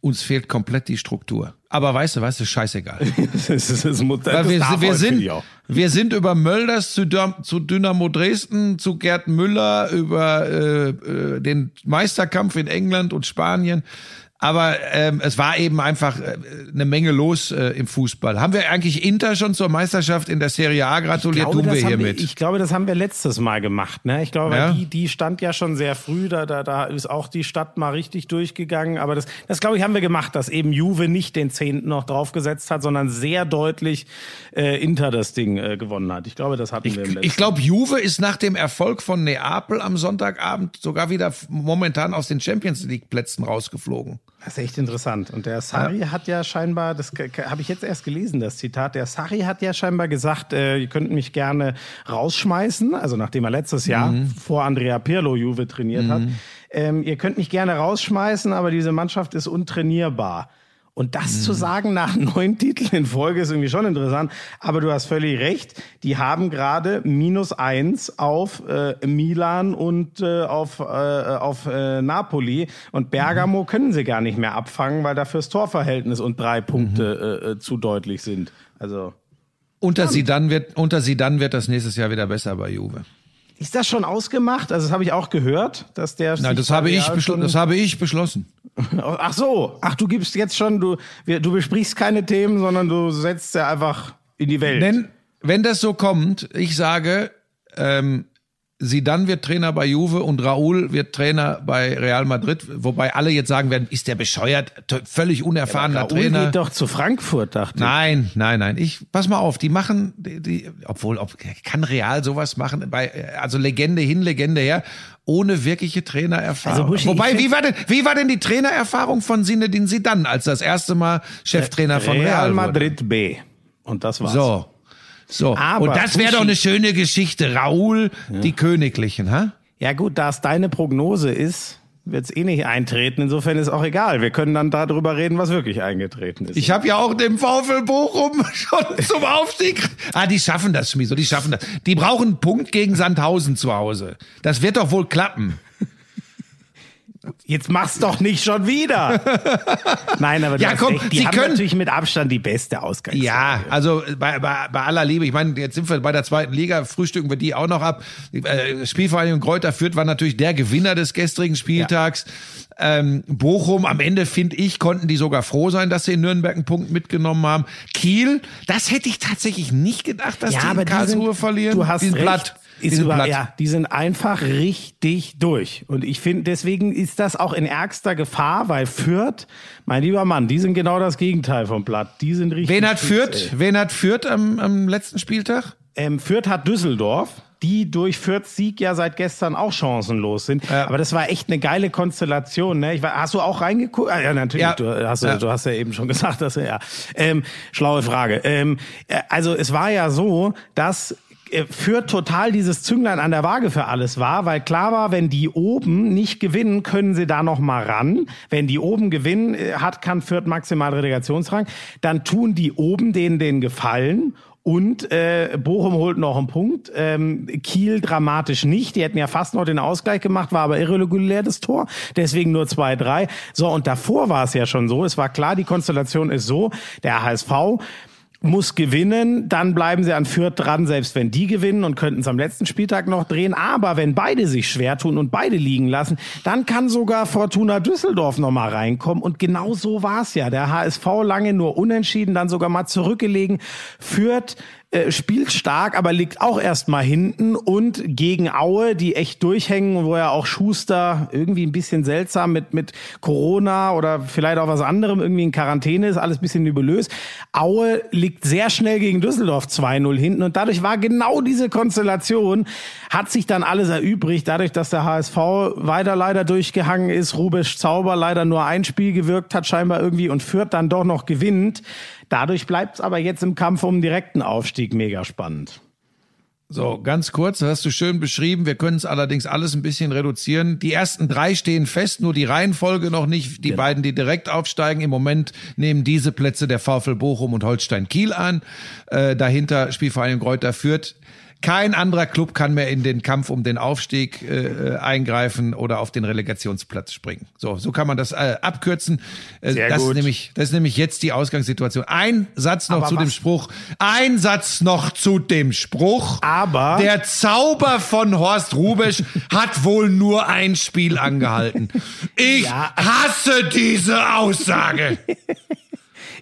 Uns fehlt komplett die Struktur. Aber weißt du, was ist scheißegal.
Das, ist, das, muss, das
wir, wir, sind, wir sind über Mölders zu, zu Dynamo Dresden, zu Gerd Müller, über äh, äh, den Meisterkampf in England und Spanien. Aber ähm, es war eben einfach äh, eine Menge los äh, im Fußball. Haben wir eigentlich Inter schon zur Meisterschaft in der Serie A gratuliert?
glaube,
Tun wir hiermit.
Ich glaube, das haben wir letztes Mal gemacht. Ne? Ich glaube,
Ja.
die, die stand ja schon sehr früh. Da, da, da ist auch die Stadt mal richtig durchgegangen. Aber das, das glaube ich, haben wir gemacht, dass eben Juve nicht den Zehnten noch draufgesetzt hat, sondern sehr deutlich äh, Inter das Ding äh, gewonnen hat. Ich glaube, das hatten wir im letzten
Ich glaube, Juve ist nach dem Erfolg von Neapel am Sonntagabend sogar wieder momentan aus den Champions League Plätzen rausgeflogen.
Das ist echt interessant. Und der Sari hat ja scheinbar, das habe ich jetzt erst gelesen, das Zitat, der Sari hat ja scheinbar gesagt, äh, ihr könnt mich gerne rausschmeißen, also nachdem er letztes Jahr vor Andrea Pirlo Juve trainiert hat, ähm, ihr könnt mich gerne rausschmeißen, aber diese Mannschaft ist untrainierbar. Und das zu sagen nach neun Titeln in Folge ist irgendwie schon interessant. Aber du hast völlig recht. Die haben gerade minus eins auf äh, Milan und äh, auf, äh, auf äh, Napoli. Und Bergamo können sie gar nicht mehr abfangen, weil dafür das Torverhältnis und drei Punkte äh, äh, zu deutlich sind. Also
Unter sie dann wird unter sie dann wird das nächstes Jahr wieder besser bei Juve.
Ist das schon ausgemacht? Also das habe ich auch gehört, dass der.
Nein, das habe ich beschlossen. Das habe ich beschlossen.
Ach so, ach du gibst jetzt schon, du, du besprichst keine Themen, sondern du setzt ja einfach in die Welt.
Denn wenn das so kommt, ich sage, ähm, Zidane wird Trainer bei Juve und Raúl wird Trainer bei Real Madrid, wobei alle jetzt sagen werden, ist der bescheuert, völlig unerfahrener
Raoul
Trainer.
geht doch zu Frankfurt, dachte ich.
Nein, nein, nein. Ich pass mal auf, die machen, die, die obwohl, ob kann Real sowas machen? Bei also Legende hin, Legende her, ohne wirkliche Trainererfahrung.
Also, Buschi,
Wobei, wie war denn, wie war denn die Trainererfahrung von Zinedine Zidane, als das erste Mal Cheftrainer von Real,
Real? Madrid B. Und das war's.
So. So.
Aber,
und das wäre doch eine schöne Geschichte. Raoul, die Königlichen, ha?
Ja gut, da es deine Prognose ist, wird es eh nicht eintreten. Insofern ist auch egal. Wir können dann darüber reden, was wirklich eingetreten ist.
Ich habe ja auch dem VfL Bochum schon zum Aufstieg. Ah, die schaffen das, Schmieso, die schaffen das. Die brauchen einen Punkt gegen Sandhausen zu Hause. Das wird doch wohl klappen.
Jetzt mach's doch nicht schon wieder. Nein, aber
Ja, komm,
recht. Die
Sie
haben
können-
natürlich mit Abstand die beste Ausgangslage.
Ja, also bei, bei, bei aller Liebe, ich meine, jetzt sind wir bei der zweiten Liga, frühstücken wir die auch noch ab. Äh, Spielvereinigung Kräuter Fürth war natürlich der Gewinner des gestrigen Spieltags. Ähm, Bochum, am Ende finde ich, konnten die sogar froh sein, dass sie in Nürnberg einen Punkt mitgenommen haben. Kiel, das hätte ich tatsächlich nicht gedacht, dass die in Karlsruhe
sind,
verlieren.
Du hast
die sind
recht.
platt. Die
Ist
sind
über,
platt.
ja, die sind einfach richtig durch. Und ich finde, deswegen ist das auch in ärgster Gefahr, weil Fürth, mein lieber Mann, die sind genau das Gegenteil vom Blatt. Die sind richtig.
Wen hat Fürth,
ey.
wen hat Fürth am, am letzten Spieltag?
Ähm, Fürth hat Düsseldorf, die durch Fürths Sieg ja seit gestern auch chancenlos sind.
Ja.
Aber das war echt eine geile Konstellation. Ne? Ich war, hast du auch reingeguckt? Ah, ja, natürlich.
Ja.
Du, hast,
Ja.
du hast ja eben schon gesagt, dass ja. Ähm, schlaue Frage. Ähm, äh, also es war ja so, dass äh, Fürth total dieses Zünglein an der Waage für alles war, weil klar war, wenn die oben nicht gewinnen, können sie da noch mal ran. Wenn die oben gewinnen, äh, hat kann Fürth maximal Relegationsrang, dann tun die oben denen den Gefallen und äh, Bochum holt noch einen Punkt. Ähm, Kiel dramatisch nicht. Die hätten ja fast noch den Ausgleich gemacht, war aber irregulär das Tor. Deswegen nur 2-3. So, und davor war es ja schon so. Es war klar, die Konstellation ist so. Der HSV muss gewinnen, dann bleiben sie an Fürth dran, selbst wenn die gewinnen und könnten es am letzten Spieltag noch drehen. Aber wenn beide sich schwer tun und beide liegen lassen, dann kann sogar Fortuna Düsseldorf noch mal reinkommen. Und genau so war es ja. Der HSV lange nur unentschieden, dann sogar mal zurückgelegen. Fürth äh, spielt stark, aber liegt auch erstmal hinten und gegen Aue, die echt durchhängen, wo ja auch Schuster irgendwie ein bisschen seltsam mit, mit Corona oder vielleicht auch was anderem irgendwie in Quarantäne ist, alles bisschen nebulös. Aue liegt sehr schnell gegen Düsseldorf 2-0 hinten und dadurch war genau diese Konstellation, hat sich dann alles erübrigt, dadurch, dass der HSV weiter leider durchgehangen ist, Rubisch Zauber leider nur ein Spiel gewirkt hat scheinbar irgendwie und Fürth dann doch noch gewinnt. Dadurch bleibt es aber jetzt im Kampf um den direkten Aufstieg mega spannend.
So, ganz kurz, das hast du schön beschrieben. Wir können es allerdings alles ein bisschen reduzieren. Die ersten drei stehen fest, nur die Reihenfolge noch nicht. Die beiden, die direkt aufsteigen, im Moment nehmen diese Plätze der VfL Bochum und Holstein Kiel an. Äh, dahinter Spielvereinigung Kräuter Fürth. Kein anderer Club kann mehr in den Kampf um den Aufstieg äh, eingreifen oder auf den Relegationsplatz springen. So, so kann man das äh, abkürzen. Äh,
Sehr
das
gut.
ist nämlich, das ist nämlich jetzt die Ausgangssituation. Ein Satz noch
Aber
zu dem
was-
Spruch. Ein Satz noch zu dem Spruch.
Aber-
der Zauber von Horst Rubesch hat wohl nur ein Spiel angehalten. Ich
Ja.
hasse diese Aussage.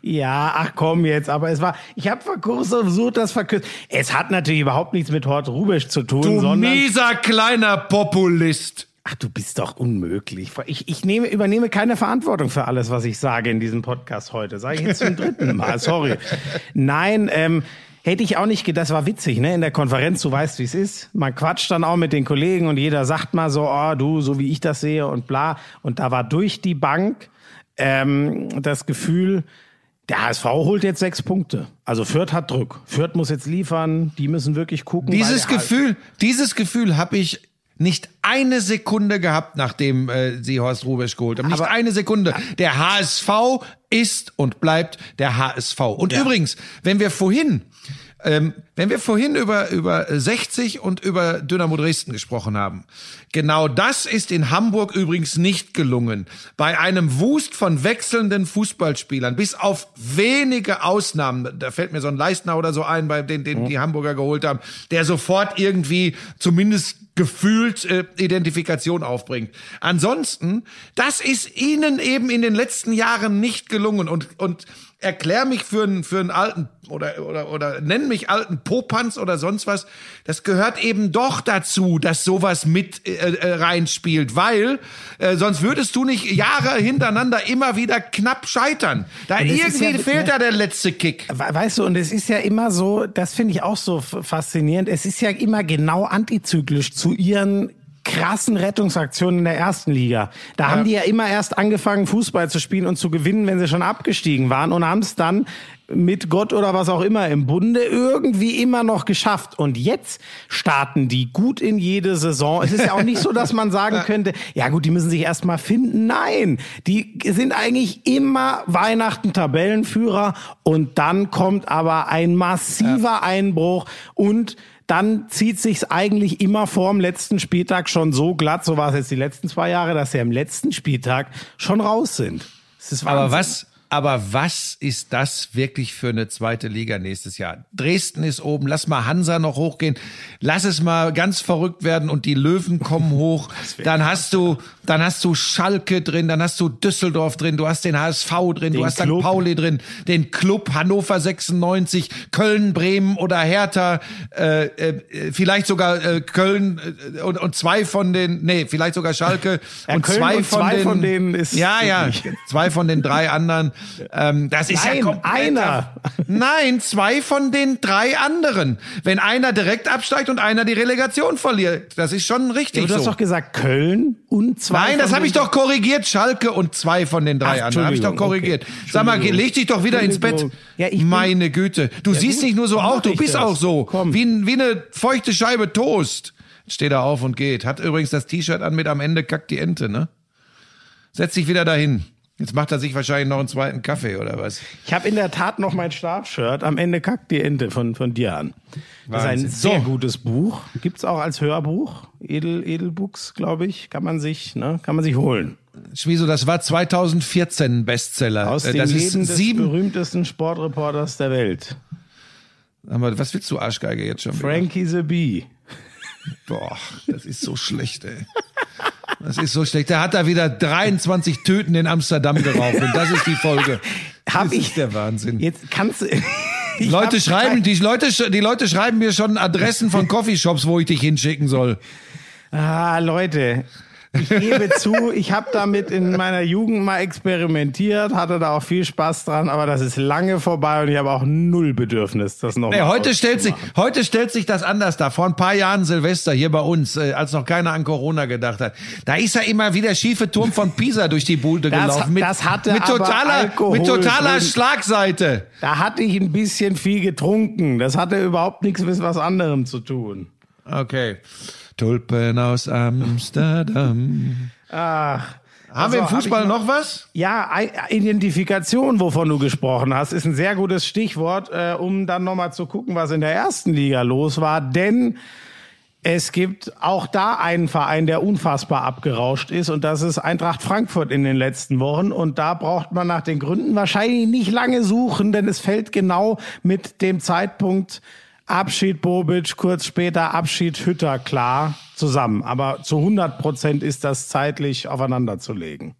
Ja, ach komm jetzt, aber es war, ich habe versucht, das verkürzt. Es hat natürlich überhaupt nichts mit Hort Rubisch zu tun,
Du
sondern.
mieser kleiner Populist.
Ach, du bist doch unmöglich. Ich, ich nehme, übernehme keine Verantwortung für alles, was ich sage in diesem Podcast heute. Sage ich jetzt zum dritten Mal. Sorry. Nein, ähm, hätte ich auch nicht gedacht. Das war witzig, ne? In der Konferenz, du weißt, wie es ist. Man quatscht dann auch mit den Kollegen und jeder sagt mal so, oh, du, so wie ich das sehe und bla. Und da war durch die Bank ähm, das Gefühl, der HSV holt jetzt sechs Punkte. Also Fürth hat Druck. Fürth muss jetzt liefern. Die müssen wirklich gucken.
Dieses Gefühl, dieses Gefühl habe ich nicht eine Sekunde gehabt, nachdem äh, sie Horst Rubesch geholt haben. Nicht
Aber-
eine Sekunde. Der HSV ist und bleibt der HSV. Und übrigens, wenn wir vorhin ähm, wenn wir vorhin über, über 60 und über Dynamo Dresden gesprochen haben, genau das ist in Hamburg übrigens nicht gelungen. Bei einem Wust von wechselnden Fußballspielern, bis auf wenige Ausnahmen, da fällt mir so ein Leistner oder so ein, bei den, den die Hamburger geholt haben, der sofort irgendwie zumindest gefühlt äh, Identifikation aufbringt. Ansonsten, das ist ihnen eben in den letzten Jahren nicht gelungen und, und erklär mich für einen, für einen alten oder, oder, oder nenn mich alten Popanz oder sonst was. Das gehört eben doch dazu, dass sowas mit äh, äh, reinspielt, weil äh, sonst würdest du nicht Jahre hintereinander immer wieder knapp scheitern. Da irgendwie
ja-
fehlt da der letzte Kick.
We- Weißt du, und es ist ja immer so, das finde ich auch so faszinierend, es ist ja immer genau antizyklisch zu ihren krassen Rettungsaktionen in der ersten Liga. Da haben die ja immer erst angefangen, Fußball zu spielen und zu gewinnen, wenn sie schon abgestiegen waren und haben es dann mit Gott oder was auch immer im Bunde irgendwie immer noch geschafft. Und jetzt starten die gut in jede Saison. Es ist ja auch nicht so, dass man sagen könnte, ja gut, die müssen sich erst mal finden. Nein, die sind eigentlich immer Weihnachten Tabellenführer und dann kommt aber ein massiver Einbruch und dann zieht sich's eigentlich immer vorm letzten Spieltag schon so glatt, so war es jetzt die letzten zwei Jahre, dass sie am letzten Spieltag schon raus sind.
Aber was, aber was ist das wirklich für eine zweite Liga nächstes Jahr? Dresden ist oben, lass mal Hansa noch hochgehen, lass es mal ganz verrückt werden und die Löwen kommen hoch. Dann hast du, dann hast du Schalke drin, dann hast du Düsseldorf drin, du hast den HSV drin, du
Den
hast St. Pauli drin, den Club Hannover 96, Köln, Bremen oder Hertha, äh, äh, vielleicht sogar äh, Köln äh, und, und zwei von den, nee, vielleicht sogar Schalke
Ja,
und
Köln
zwei,
und
von,
zwei
den,
von denen ist
ja, ja, zwei von den drei anderen. Ähm, das ist ja
Nein,
komplett.
einer.
Nein, zwei von den drei anderen. Wenn einer direkt absteigt und einer die Relegation verliert, das ist schon richtig
Ja, du hast
so.
doch gesagt Köln und zwei.
Nein, das habe ich doch korrigiert. Schalke und zwei von den drei
Ach,
anderen. Habe ich doch korrigiert.
okay.
Sag mal, leg dich doch wieder ins Bett.
Ja, ich
Meine Güte. Du siehst
gut,
nicht nur so
mach
du bist
das.
auch so.
Komm.
Wie, wie eine feuchte Scheibe Toast. Steht er auf und geht. Hat übrigens das T-Shirt an mit am Ende kackt die Ente, ne? Setz dich wieder dahin. Jetzt macht er sich wahrscheinlich noch einen zweiten Kaffee oder was?
Ich habe in der Tat noch mein Stabshirt. Am Ende kackt die Ente von, von dir an. Das ist ein sehr
So.
gutes Buch. Gibt's auch als Hörbuch. Edel, Edelbooks, glaube ich. Kann man sich, ne, kann man sich holen.
Schwieso, das war 2014 ein Bestseller.
Aus
Äh,
dem
das
Leben
ist
des
sieben.
berühmtesten Sportreporters der Welt.
Aber was willst du Arschgeige jetzt schon? wieder?
Frankie the Bee.
Boah, das ist so schlecht, ey. Das ist so schlecht. Der hat da wieder 23 Tüten in Amsterdam geraucht und das ist die Folge.
Hab
das
ich-
ist der Wahnsinn.
Jetzt kannst du.
Leute schreiben, die Leute, die Leute schreiben mir schon Adressen von Coffeeshops, wo ich dich hinschicken soll.
Ah, Leute. Ich gebe zu, ich habe damit in meiner Jugend mal experimentiert, hatte da auch viel Spaß dran, aber das ist lange vorbei und ich habe auch null Bedürfnis, das noch
Nee, heute stellt sich, heute stellt sich das anders dar. Vor ein paar Jahren Silvester hier bei uns, äh, als noch keiner an Corona gedacht hat. Da ist ja immer wieder schiefe Turm von Pisa durch die Bude
Das-
gelaufen. Mit,
das hatte
mit totaler,
Alkohol
mit totaler. Schlagseite.
Da hatte ich ein bisschen viel getrunken. Das hatte überhaupt nichts mit was anderem zu tun.
Okay. Tulpen aus Amsterdam.
Ach,
Haben wir im
Also, hab
Fußball
ich
noch was?
Ja, Identifikation, wovon du gesprochen hast, ist ein sehr gutes Stichwort, äh, um dann nochmal zu gucken, was in der ersten Liga los war. Denn es gibt auch da einen Verein, der unfassbar abgerauscht ist und das ist Eintracht Frankfurt in den letzten Wochen. Und da braucht man nach den Gründen wahrscheinlich nicht lange suchen, denn es fällt genau mit dem Zeitpunkt Abschied Bobic, kurz später Abschied Hütter klar zusammen. Aber zu 100 Prozent ist das zeitlich aufeinander zu legen.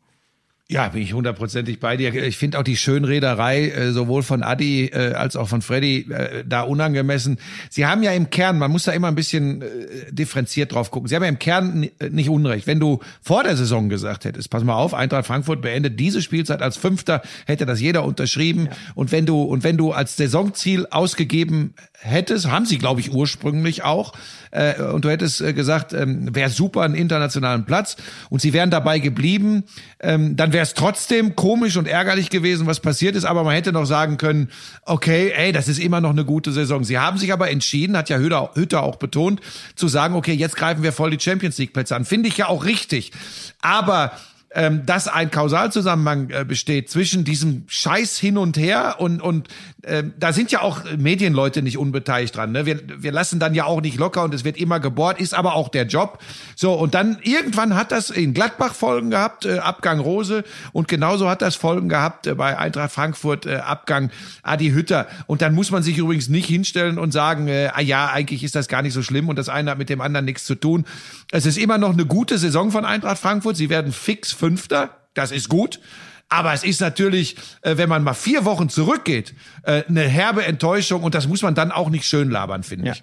Ja, bin ich hundertprozentig bei dir. Ich finde auch die Schönrederei äh, sowohl von Adi äh, als auch von Freddy äh, da unangemessen. Sie haben ja im Kern, man muss da immer ein bisschen äh, differenziert drauf gucken. Sie haben ja im Kern äh, nicht Unrecht. Wenn du vor der Saison gesagt hättest, pass mal auf, Eintracht Frankfurt beendet diese Spielzeit als Fünfter, hätte das jeder unterschrieben. Und wenn du und wenn du als Saisonziel ausgegeben hättest, haben sie glaube ich ursprünglich auch, äh, und du hättest gesagt, ähm, wäre super einen internationalen Platz und sie wären dabei geblieben, ähm, dann wäre es trotzdem komisch und ärgerlich gewesen, was passiert ist, aber man hätte noch sagen können, okay, ey, das ist immer noch eine gute Saison. Sie haben sich aber entschieden, hat ja Hütter, Hütter auch betont, zu sagen, okay, jetzt greifen wir voll die Champions League Plätze an. Finde ich ja auch richtig. Aber ähm, dass ein Kausalzusammenhang äh, besteht zwischen diesem Scheiß hin und her und und ähm, da sind ja auch Medienleute nicht unbeteiligt dran. Ne? Wir, wir lassen dann ja auch nicht locker und es wird immer gebohrt, ist aber auch der Job. So und dann irgendwann hat das in Gladbach Folgen gehabt, äh, Abgang Rose und genauso hat das Folgen gehabt äh, bei Eintracht Frankfurt äh, Abgang Adi Hütter und dann muss man sich übrigens nicht hinstellen und sagen, äh, ah ja, eigentlich ist das gar nicht so schlimm und das eine hat mit dem anderen nichts zu tun. Es ist immer noch eine gute Saison von Eintracht Frankfurt. Sie werden fix Fünfter. Das ist gut. Aber es ist natürlich, äh, wenn man mal vier Wochen zurückgeht, äh, eine herbe Enttäuschung und das muss man dann auch nicht schön labern, finde ich.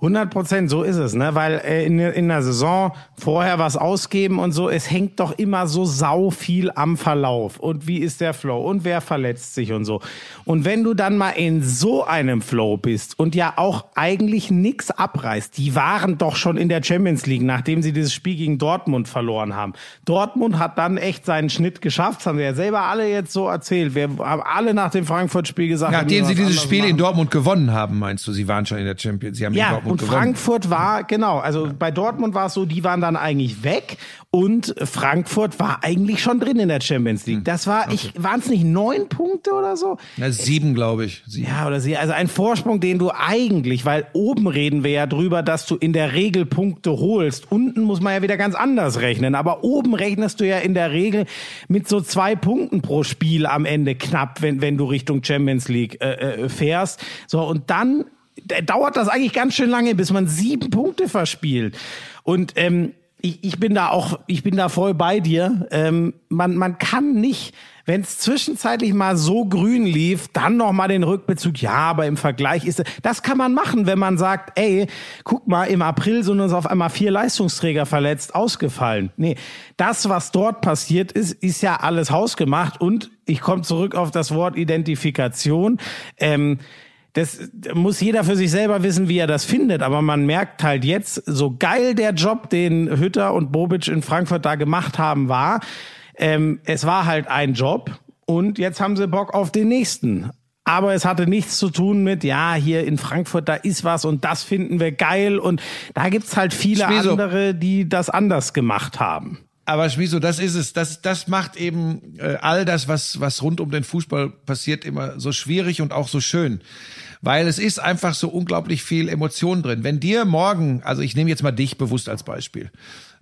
100 Prozent, so ist es, ne? Weil äh, in, in der Saison vorher was ausgeben und so, es hängt doch immer so sau viel am Verlauf. Und wie ist der Flow? Und wer verletzt sich und so. Und wenn du dann mal in so einem Flow bist und ja auch eigentlich nix abreißt, die waren doch schon in der Champions League, nachdem sie dieses Spiel gegen Dortmund verloren haben. Dortmund hat dann echt seinen Schnitt geschafft, das haben wir ja selber alle jetzt so erzählt. Wir haben alle nach dem Frankfurt-Spiel gesagt,
Nachdem sie dieses Spiel in
machen.
Dortmund gewonnen haben, meinst du? Sie waren schon in der Champions, sie haben in
Ja,
Dortmund
und
gewonnen.
Frankfurt war, genau, also bei Dortmund war es so, die waren dann eigentlich weg und Frankfurt war eigentlich schon drin in der Champions
Hm.
League. Das war, ich, waren es nicht neun Punkte oder so?
Na, sieben, glaube ich. Sieben.
Ja, oder sie, also ein Vorsprung, den du eigentlich, weil oben reden wir ja drüber, dass du in der Regel Punkte holst. Unten muss man ja wieder ganz anders rechnen. Aber oben rechnest du ja in der Regel mit so zwei Punkten pro Spiel am Ende knapp, wenn, wenn du Richtung Champions League äh, äh, fährst. So, und dann dauert das eigentlich ganz schön lange, bis man sieben Punkte verspielt. Und ähm, ich, ich bin da auch, ich bin da voll bei dir. Ähm, man, man kann nicht, wenn es zwischenzeitlich mal so grün lief, dann noch mal den Rückbezug. Ja, aber im Vergleich ist das kann man machen, wenn man sagt, ey, guck mal, im April sind uns auf einmal vier Leistungsträger verletzt, ausgefallen. Nee, das, was dort passiert ist, ist ja alles hausgemacht. Und ich komme zurück auf das Wort Identifikation. Ähm, das muss jeder für sich selber wissen, wie er das findet. Aber man merkt halt jetzt, so geil der Job, den Hütter und Bobic in Frankfurt da gemacht haben, war, ähm, es war halt ein Job und jetzt haben sie Bock auf den nächsten. Aber es hatte nichts zu tun mit, ja, hier in Frankfurt, da ist was und das finden wir geil. Und da gibt's halt viele
Schmieso.
andere, die das anders gemacht haben.
Aber Schmiso, das ist es. Das, das macht eben äh, all das, was, was rund um den Fußball passiert, immer so schwierig und auch so schön. Weil es ist einfach so unglaublich viel Emotion drin. Wenn dir morgen, also ich nehme jetzt mal dich bewusst als Beispiel,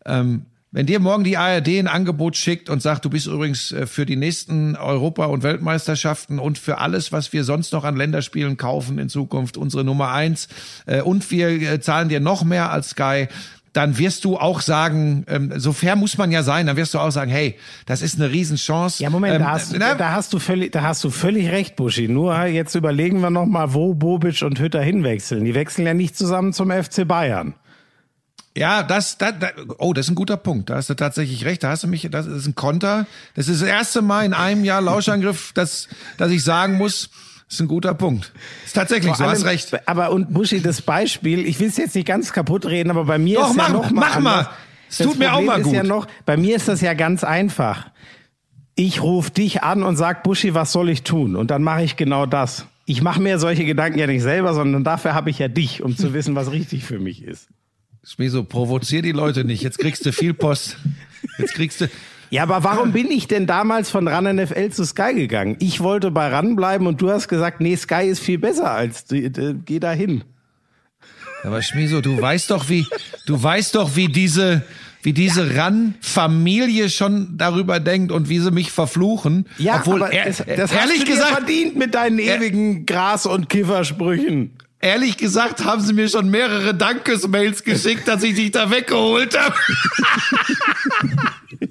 ähm, wenn dir morgen die ARD ein Angebot schickt und sagt, du bist übrigens äh, für die nächsten Europa- und Weltmeisterschaften und für alles, was wir sonst noch an Länderspielen kaufen in Zukunft, unsere Nummer eins, äh, und wir äh, zahlen dir noch mehr als Sky, dann wirst du auch sagen, ähm, so fair muss man ja sein, dann wirst du auch sagen, hey, das ist eine Riesenchance.
Ja, Moment,
ähm,
da, hast,
na,
da hast du völlig, da hast du völlig recht, Buschi. Nur jetzt überlegen wir noch mal, wo Bobic und Hütter hinwechseln. Die wechseln ja nicht zusammen zum FC Bayern.
Ja, das, das, das, oh, das ist ein guter Punkt. Da hast du tatsächlich recht. Da hast du mich, das ist ein Konter. Das ist das erste Mal in einem Jahr Lauschangriff, dass, dass ich sagen muss, das ist ein guter Punkt. Ist tatsächlich so,
Vor
hast
allem-
recht.
Aber und Buschi, das Beispiel, ich will es jetzt nicht ganz kaputt reden, aber bei mir
Doch,
ist
mach-
ja noch mal
mach mal. Es tut mir auch
Problem
mal
ist Ja
gut.
noch, bei mir ist das ja ganz einfach. Ich rufe dich an und sag, Buschi, was soll ich tun? Und dann mache ich genau das. Ich mache mir solche Gedanken ja nicht selber, sondern dafür habe ich ja dich, um zu wissen, was richtig für mich ist.
Schmieso, provozier die Leute nicht. Jetzt kriegst du viel Post. Jetzt kriegst du,
Ja, aber warum bin ich denn damals von RAN NFL zu Sky gegangen? Ich wollte bei RAN bleiben und du hast gesagt, nee, Sky ist viel besser als, äh, geh da hin.
Aber Schmieso, du weißt doch, wie, du weißt doch, wie diese, wie diese ja. RAN-Familie schon darüber denkt und wie sie mich verfluchen.
Ja, obwohl aber er,
es, das ehrlich hast du gesagt
verdient mit deinen ewigen Gras- und Kiffersprüchen.
Ehrlich gesagt haben sie mir schon mehrere Dankesmails geschickt, dass ich dich da weggeholt habe.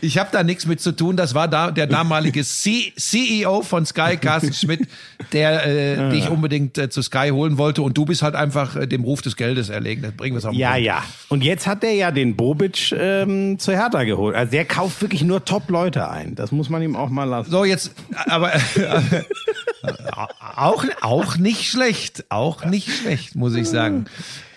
Ich habe da nichts mit zu tun. Das war da der damalige C CEO von Sky, Carsten Schmidt, der äh, dich unbedingt äh, zu Sky holen wollte. Und du bist halt einfach äh, dem Ruf des Geldes erlegen. Das bringen wir es auf den
Ja,
Punkt.
ja. Und jetzt hat der ja den Bobic ähm, zu Hertha geholt. Also der kauft wirklich nur Top-Leute ein. Das muss man ihm auch mal lassen.
So, jetzt, aber äh, auch, auch nicht schlecht. Auch nicht schlecht, muss ich sagen.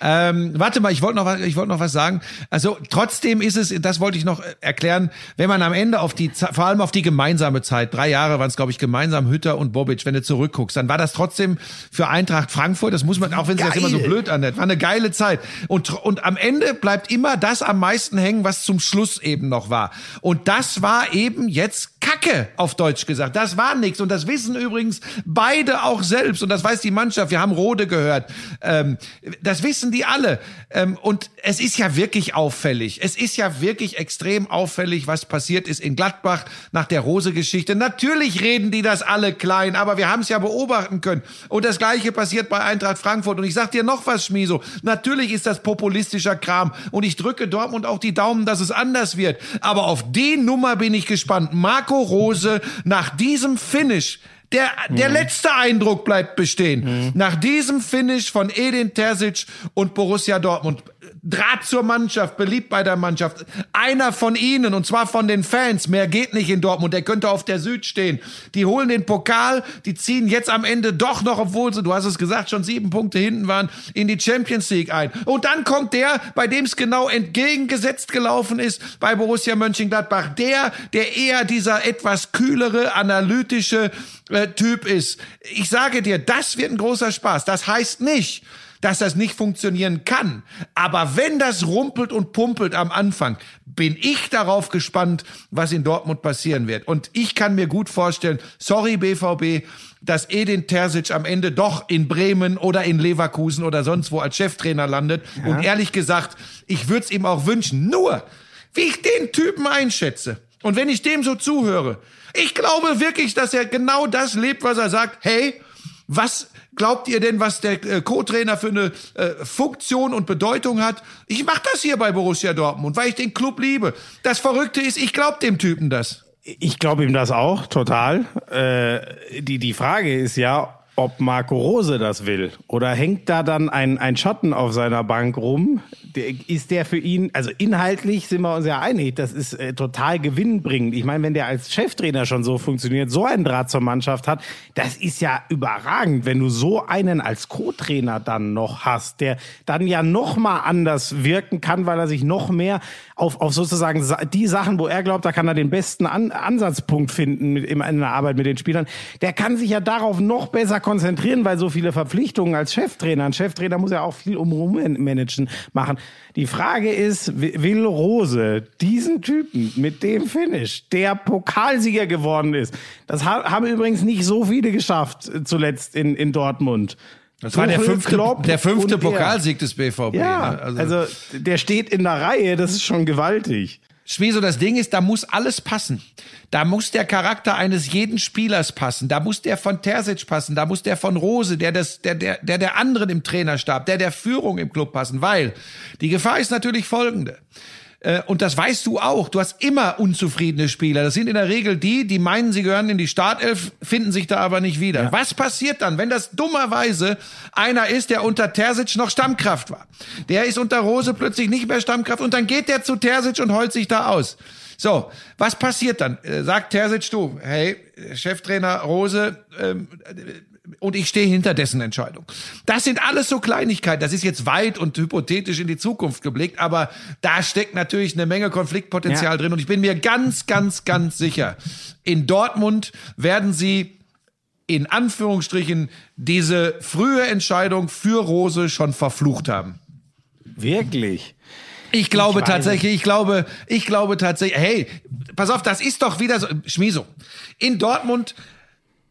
Ähm, warte mal, ich wollte noch, was, ich wollte noch was sagen. Also trotzdem ist es, das wollte ich noch erklären, wenn man am Ende auf die, vor allem auf die gemeinsame Zeit, drei Jahre waren es, glaube ich, gemeinsam Hütter und Bobic, wenn du zurückguckst, dann war das trotzdem für Eintracht Frankfurt, das muss man, auch wenn sich das immer so blöd anhört, war eine geile Zeit. Und, und am Ende bleibt immer das am meisten hängen, was zum Schluss eben noch war. Und das war eben jetzt Kacke, auf Deutsch gesagt. Das war nichts. Und das wissen übrigens beide auch selbst. Und das weiß die Mannschaft. Wir haben Rode gehört. Ähm, das wissen die alle. Ähm, und es ist ja wirklich auffällig. Es ist ja wirklich extrem auffällig, was passiert ist in Gladbach nach der Rose-Geschichte. Natürlich reden die das alle klein, aber wir haben es ja beobachten können. Und das Gleiche passiert bei Eintracht Frankfurt. Und ich sag dir noch was, Schmieso. Natürlich ist das populistischer Kram. Und ich drücke Dortmund auch die Daumen, dass es anders wird. Aber auf die Nummer bin ich gespannt. Marco Rose nach diesem Finish der, der mhm. letzte Eindruck bleibt bestehen. Mhm. Nach diesem Finish von Edin Terzic und Borussia Dortmund Draht zur Mannschaft, beliebt bei der Mannschaft. Einer von ihnen, und zwar von den Fans, mehr geht nicht in Dortmund, der könnte auf der Süd stehen. Die holen den Pokal, die ziehen jetzt am Ende doch noch, obwohl sie, du hast es gesagt, schon sieben Punkte hinten waren, in die Champions League ein. Und dann kommt der, bei dem es genau entgegengesetzt gelaufen ist, bei Borussia Mönchengladbach. Der, der eher dieser etwas kühlere, analytische äh, Typ ist. Ich sage dir, das wird ein großer Spaß. Das heißt nicht, dass das nicht funktionieren kann. Aber wenn das rumpelt und pumpelt am Anfang, bin ich darauf gespannt, was in Dortmund passieren wird. Und ich kann mir gut vorstellen, sorry BVB, dass Edin Terzic am Ende doch in Bremen oder in Leverkusen oder sonst wo als Cheftrainer landet. Ja. Und ehrlich gesagt, ich würde es ihm auch wünschen. Nur, wie ich den Typen einschätze und wenn ich dem so zuhöre, ich glaube wirklich, dass er genau das lebt, was er sagt. Hey, was glaubt ihr denn, was der äh, Co-Trainer für eine äh, Funktion und Bedeutung hat? Ich mache das hier bei Borussia Dortmund, weil ich den Club liebe. Das Verrückte ist, ich glaube dem Typen das.
Ich glaube ihm das auch, total. Äh, die, die Frage ist ja, ob Marco Rose das will. Oder hängt da dann ein, ein Schatten auf seiner Bank rum? Ist der für ihn, also inhaltlich sind wir uns ja einig, das ist äh, total gewinnbringend. Ich meine, wenn der als Cheftrainer schon so funktioniert, so einen Draht zur Mannschaft hat, das ist ja überragend, wenn du so einen als Co-Trainer dann noch hast, der dann ja noch mal anders wirken kann, weil er sich noch mehr auf, auf sozusagen die Sachen, wo er glaubt, da kann er den besten An Ansatzpunkt finden mit, in der Arbeit mit den Spielern, der kann sich ja darauf noch besser konzentrieren, weil so viele Verpflichtungen als Cheftrainer. Ein Cheftrainer muss ja auch viel umrum managen machen. Die Frage ist, will Rose diesen Typen mit dem Finish, der Pokalsieger geworden ist, das haben übrigens nicht so viele geschafft äh, zuletzt in, in Dortmund.
Das war der fünfte, Klopp der fünfte Pokalsieg des BVB.
Ja, ne? also, also der steht in der Reihe, das ist schon gewaltig.
Schmieso, das Ding ist, da muss alles passen. Da muss der Charakter eines jeden Spielers passen. Da muss der von Terzic passen. Da muss der von Rose, der des, der, der, der der anderen im Trainerstab, der der Führung im Club passen. Weil die Gefahr ist natürlich folgende. Äh, und das weißt du auch. Du hast immer unzufriedene Spieler. Das sind in der Regel die, die meinen, sie gehören in die Startelf, finden sich da aber nicht wieder. Ja. Was passiert dann, wenn das dummerweise einer ist, der unter Terzic noch Stammkraft war? Der ist unter Rose plötzlich nicht mehr Stammkraft und dann geht der zu Terzic und heult sich da aus. So, was passiert dann? Äh, sagt Terzic du, hey, Cheftrainer Rose, ähm, und ich stehe hinter dessen Entscheidung. Das sind alles so Kleinigkeiten. Das ist jetzt weit und hypothetisch in die Zukunft geblickt, aber da steckt natürlich eine Menge Konfliktpotenzial ja. drin. Und ich bin mir ganz, ganz, ganz sicher, in Dortmund werden sie in Anführungsstrichen diese frühe Entscheidung für Rose schon verflucht haben.
Wirklich?
Ich glaube
Ich
tatsächlich, ich glaube, ich glaube tatsächlich, hey, pass auf, das ist doch wieder so, Schmieso. In Dortmund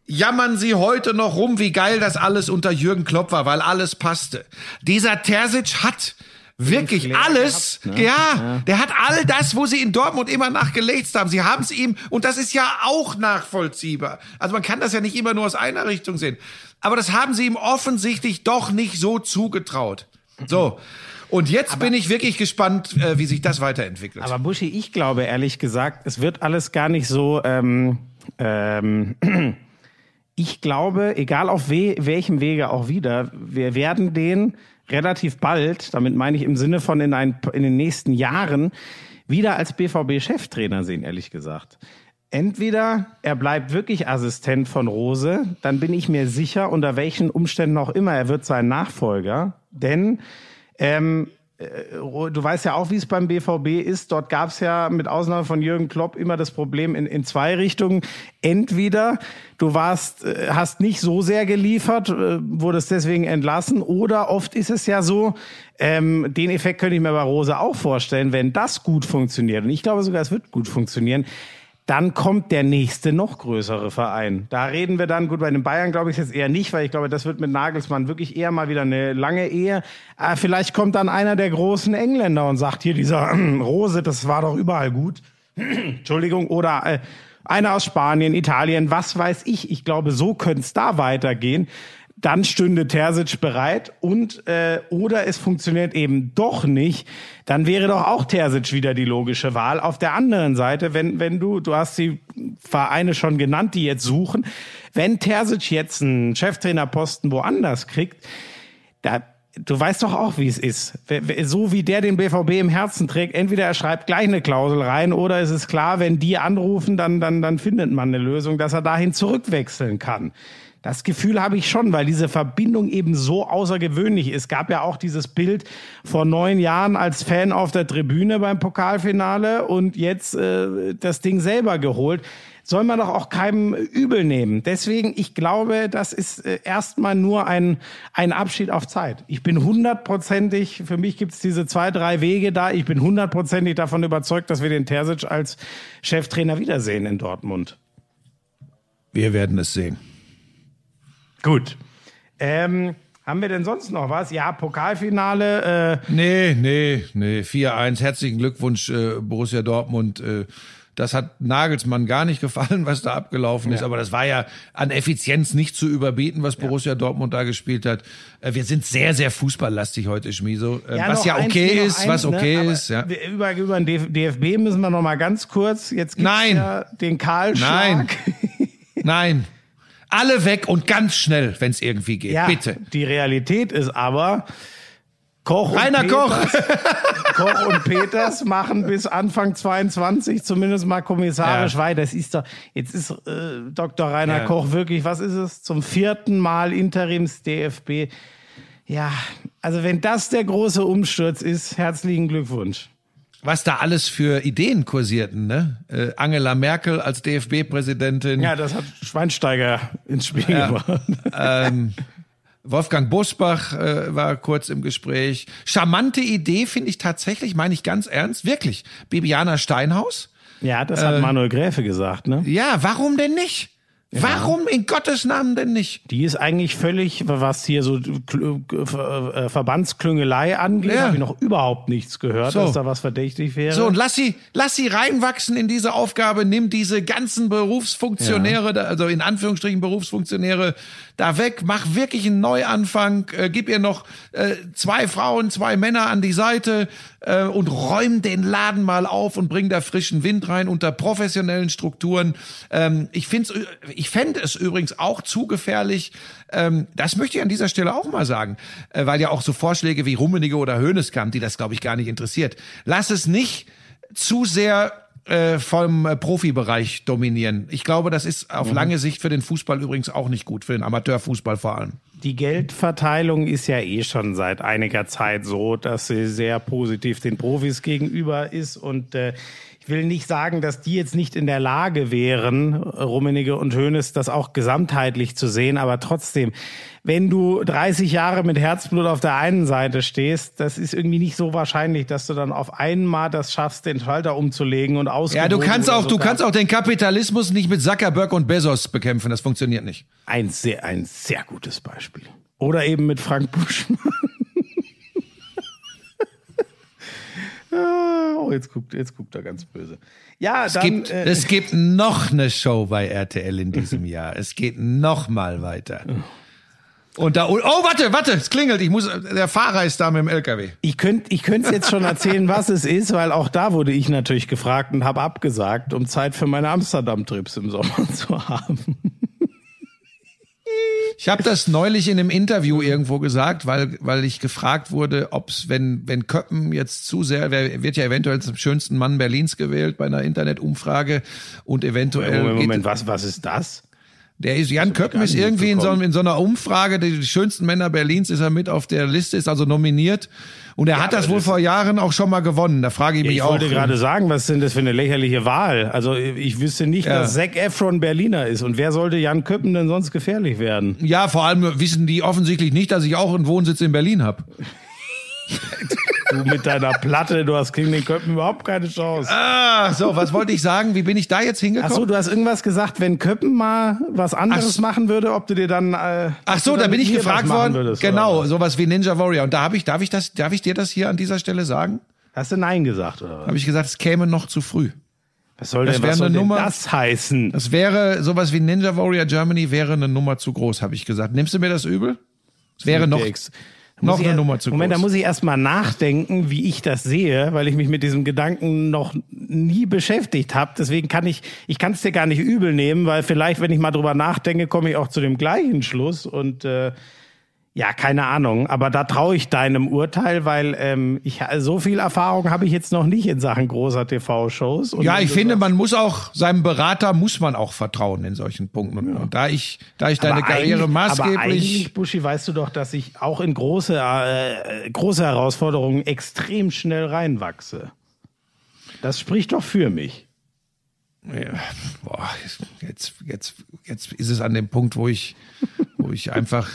jammern sie heute noch rum, wie geil das alles unter Jürgen Klopp war, weil alles passte. Dieser Terzic hat wirklich alles,
gehabt, ne?
ja, der hat all das, wo sie in Dortmund immer nachgelegt haben. Sie haben es ihm, und das ist ja auch nachvollziehbar. Also man kann das ja nicht immer nur aus einer Richtung sehen. Aber das haben sie ihm offensichtlich doch nicht so zugetraut. So. Und jetzt bin ich wirklich gespannt, äh, wie sich das weiterentwickelt.
Aber Buschi, ich glaube ehrlich gesagt, es wird alles gar nicht so. Ähm, ähm, ich glaube, egal auf we welchem Wege auch wieder, wir werden den relativ bald, damit meine ich im Sinne von in, ein, in den nächsten Jahren, wieder als BVB-Cheftrainer sehen, ehrlich gesagt. Entweder er bleibt wirklich Assistent von Rose, dann bin ich mir sicher, unter welchen Umständen auch immer, er wird sein Nachfolger. Denn ähm, du weißt ja auch, wie es beim BVB ist. Dort gab es ja mit Ausnahme von Jürgen Klopp immer das Problem in, in zwei Richtungen. Entweder du warst, äh, hast nicht so sehr geliefert, äh, wurdest deswegen entlassen, oder oft ist es ja so, ähm, den Effekt könnte ich mir bei Rose auch vorstellen, wenn das gut funktioniert. Und ich glaube sogar, es wird gut funktionieren dann kommt der nächste noch größere Verein. Da reden wir dann, gut, bei den Bayern glaube ich jetzt eher nicht, weil ich glaube, das wird mit Nagelsmann wirklich eher mal wieder eine lange Ehe. Aber vielleicht kommt dann einer der großen Engländer und sagt hier, dieser Rose, das war doch überall gut. Entschuldigung, oder äh, einer aus Spanien, Italien, was weiß ich. Ich glaube, so könnte es da weitergehen dann stünde Terzic bereit und äh, oder es funktioniert eben doch nicht, dann wäre doch auch Terzic wieder die logische Wahl. Auf der anderen Seite, wenn wenn du du hast die Vereine schon genannt, die jetzt suchen, wenn Terzic jetzt einen Cheftrainerposten woanders kriegt, da Du weißt doch auch, wie es ist. So wie der den BVB im Herzen trägt, entweder er schreibt gleich eine Klausel rein oder es ist klar, wenn die anrufen, dann, dann, dann findet man eine Lösung, dass er dahin zurückwechseln kann. Das Gefühl habe ich schon, weil diese Verbindung eben so außergewöhnlich ist. Gab ja auch dieses Bild vor neun Jahren als Fan auf der Tribüne beim Pokalfinale und jetzt äh, das Ding selber geholt. Soll man doch auch keinem übel nehmen. Deswegen, ich glaube, das ist äh, erstmal nur ein, ein Abschied auf Zeit. Ich bin hundertprozentig, für mich gibt es diese zwei, drei Wege da. Ich bin hundertprozentig davon überzeugt, dass wir den Terzic als Cheftrainer wiedersehen in Dortmund.
Wir werden es sehen.
Gut. Ähm, haben wir denn sonst noch was? Ja, Pokalfinale. Äh,
Nee, nee, nee. 4-1. Herzlichen Glückwunsch, äh, Borussia Dortmund. Äh, das hat Nagelsmann gar nicht gefallen, was da abgelaufen ist. Aber das war ja an Effizienz nicht zu überbieten, was Borussia Dortmund da gespielt hat. Äh, wir sind sehr, sehr fußballlastig heute, Schmieso. Äh, was
noch
ja
eins,
okay
noch
ist,
eins,
was
ne?
okay
Aber
ist. Ja.
Über, über den DF DFB müssen wir noch mal ganz kurz. Jetzt gibt's
Nein.
ja den Kahlschlag.
Nein. Nein. Alle weg und ganz schnell, wenn es irgendwie geht.
Ja,
Bitte.
Die Realität ist aber, Koch und
Rainer Koch.
Peters, Koch und Peters machen bis Anfang 22 zumindest mal kommissarisch
Ja.
weiter. Das ist doch, jetzt ist äh, Dr. Rainer
Ja.
Koch wirklich, was ist es, zum vierten Mal Interims DFB. Ja, also wenn das der große Umsturz ist, herzlichen Glückwunsch.
Was da alles für Ideen kursierten, ne? Äh, Angela Merkel als DFB-Präsidentin.
Ja, das hat Schweinsteiger ins Spiel gebracht.
ähm, Wolfgang Bosbach äh, war kurz im Gespräch. Charmante Idee finde ich tatsächlich, meine ich ganz ernst, wirklich. Bibiana Steinhaus.
Ja, das hat Manuel Gräfe gesagt, ne?
Ja, warum denn nicht? Warum in Gottes Namen denn nicht?
Die ist eigentlich völlig, was hier so äh, Verbandsklüngelei angeht,
Ja.
habe ich noch überhaupt nichts gehört,
So.
dass da was verdächtig wäre.
So, und lass sie, lass sie reinwachsen in diese Aufgabe, nimm diese ganzen Berufsfunktionäre, da, also in Anführungsstrichen Berufsfunktionäre, da weg, mach wirklich einen Neuanfang, äh, gib ihr noch äh, zwei Frauen, zwei Männer an die Seite äh, und räum den Laden mal auf und bring da frischen Wind rein unter professionellen Strukturen. Ähm, ich find's, ich fände es übrigens auch zu gefährlich, ähm, das möchte ich an dieser Stelle auch mal sagen, äh, weil ja auch so Vorschläge wie Rummenigge oder Hoeneß kamen, die das, glaube ich, gar nicht interessiert. Lass es nicht zu sehr äh, vom äh, Profibereich dominieren. Ich glaube, das ist auf lange Sicht für den Fußball übrigens auch nicht gut, für den Amateurfußball vor allem.
Die Geldverteilung ist ja eh schon seit einiger Zeit so, dass sie sehr positiv den Profis gegenüber ist und äh, will nicht sagen, dass die jetzt nicht in der Lage wären, Rummenigge und Hoeneß, das auch gesamtheitlich zu sehen, aber trotzdem, wenn du 30 Jahre mit Herzblut auf der einen Seite stehst, das ist irgendwie nicht so wahrscheinlich, dass du dann auf einmal das schaffst, den Schalter umzulegen und aus.
Ja, du kannst auch, du kannst auch den Kapitalismus nicht mit Zuckerberg und Bezos bekämpfen. Das funktioniert nicht.
Ein sehr, ein sehr gutes Beispiel. Oder eben mit Frank Buschmann. Oh, jetzt guckt, jetzt guckt er ganz böse. Ja,
es
dann,
gibt,
äh,
es gibt noch eine Show bei RTL in diesem Jahr. Es geht noch mal weiter. Und da, oh, warte, warte, es klingelt. Ich muss, der Fahrer ist da mit dem LKW.
Ich könnte ich könnte jetzt schon erzählen, was es ist, weil auch da wurde ich natürlich gefragt und habe abgesagt, um Zeit für meine Amsterdam-Trips im Sommer zu haben.
Ich habe das neulich in einem Interview irgendwo gesagt, weil, weil ich gefragt wurde, ob's wenn, wenn Köppen jetzt zu sehr, wer wird ja eventuell zum schönsten Mann Berlins gewählt bei einer Internetumfrage und eventuell.
Moment, Moment
geht,
was, was ist das?
Der ist, Jan Köppen ist irgendwie in so, in so einer Umfrage, die, die schönsten Männer Berlins ist er mit auf der Liste, ist also nominiert. Und er
Ja,
hat das wohl vor Jahren auch schon mal gewonnen. Da frage ich mich
Ich
auch.
wollte gerade sagen, was sind das für eine lächerliche Wahl? Also ich wüsste nicht,
Ja.
dass Zac Efron Berliner ist. Und wer sollte Jan Köppen denn sonst gefährlich werden?
Ja, vor allem wissen die offensichtlich nicht, dass ich auch einen Wohnsitz in Berlin habe.
Du mit deiner Platte, du hast gegen den Köppen überhaupt keine Chance.
Ah, so, was wollte ich sagen? Wie bin ich da jetzt
Ach
hingekommen?
so, du hast irgendwas gesagt, wenn Köppen mal was anderes
Ach,
machen würde, ob du dir dann. Äh,
Ach so, da bin ich gefragt worden.
würdest,
genau,
oder was?
sowas wie Ninja Warrior. Und da habe ich, darf ich das, darf ich dir das hier an dieser Stelle sagen?
Hast du Nein gesagt, oder was?
Habe ich gesagt, es käme noch zu früh.
Was soll
Das
denn,
wäre
was soll
eine
denn
Nummer-
das heißen?
Das wäre sowas wie Ninja Warrior Germany wäre eine Nummer zu groß, habe ich gesagt. Nimmst du mir das übel? Es wäre noch, noch
ich
eine Nummer zu
Moment,
groß.
da muss ich erst mal nachdenken, wie ich das sehe, weil ich mich mit diesem Gedanken noch nie beschäftigt habe. Deswegen kann ich, ich kann es dir gar nicht übel nehmen, weil vielleicht, wenn ich mal drüber nachdenke, komme ich auch zu dem gleichen Schluss und äh, ja, keine Ahnung. Aber da traue ich deinem Urteil, weil ähm, ich so viel Erfahrung habe ich jetzt noch nicht in Sachen großer TV-Shows.
Ja, ich finde, man muss auch seinem Berater muss man auch vertrauen in solchen Punkten. Und, und da ich, da ich deine
Aber
Karriere
eigentlich- Aber
maßgeblich
eigentlich, Buschi, weißt du doch, dass ich auch in große, äh, große Herausforderungen extrem schnell reinwachse. Das spricht doch für mich.
Ja, boah, jetzt, jetzt, jetzt ist es an dem Punkt, wo ich, wo ich einfach,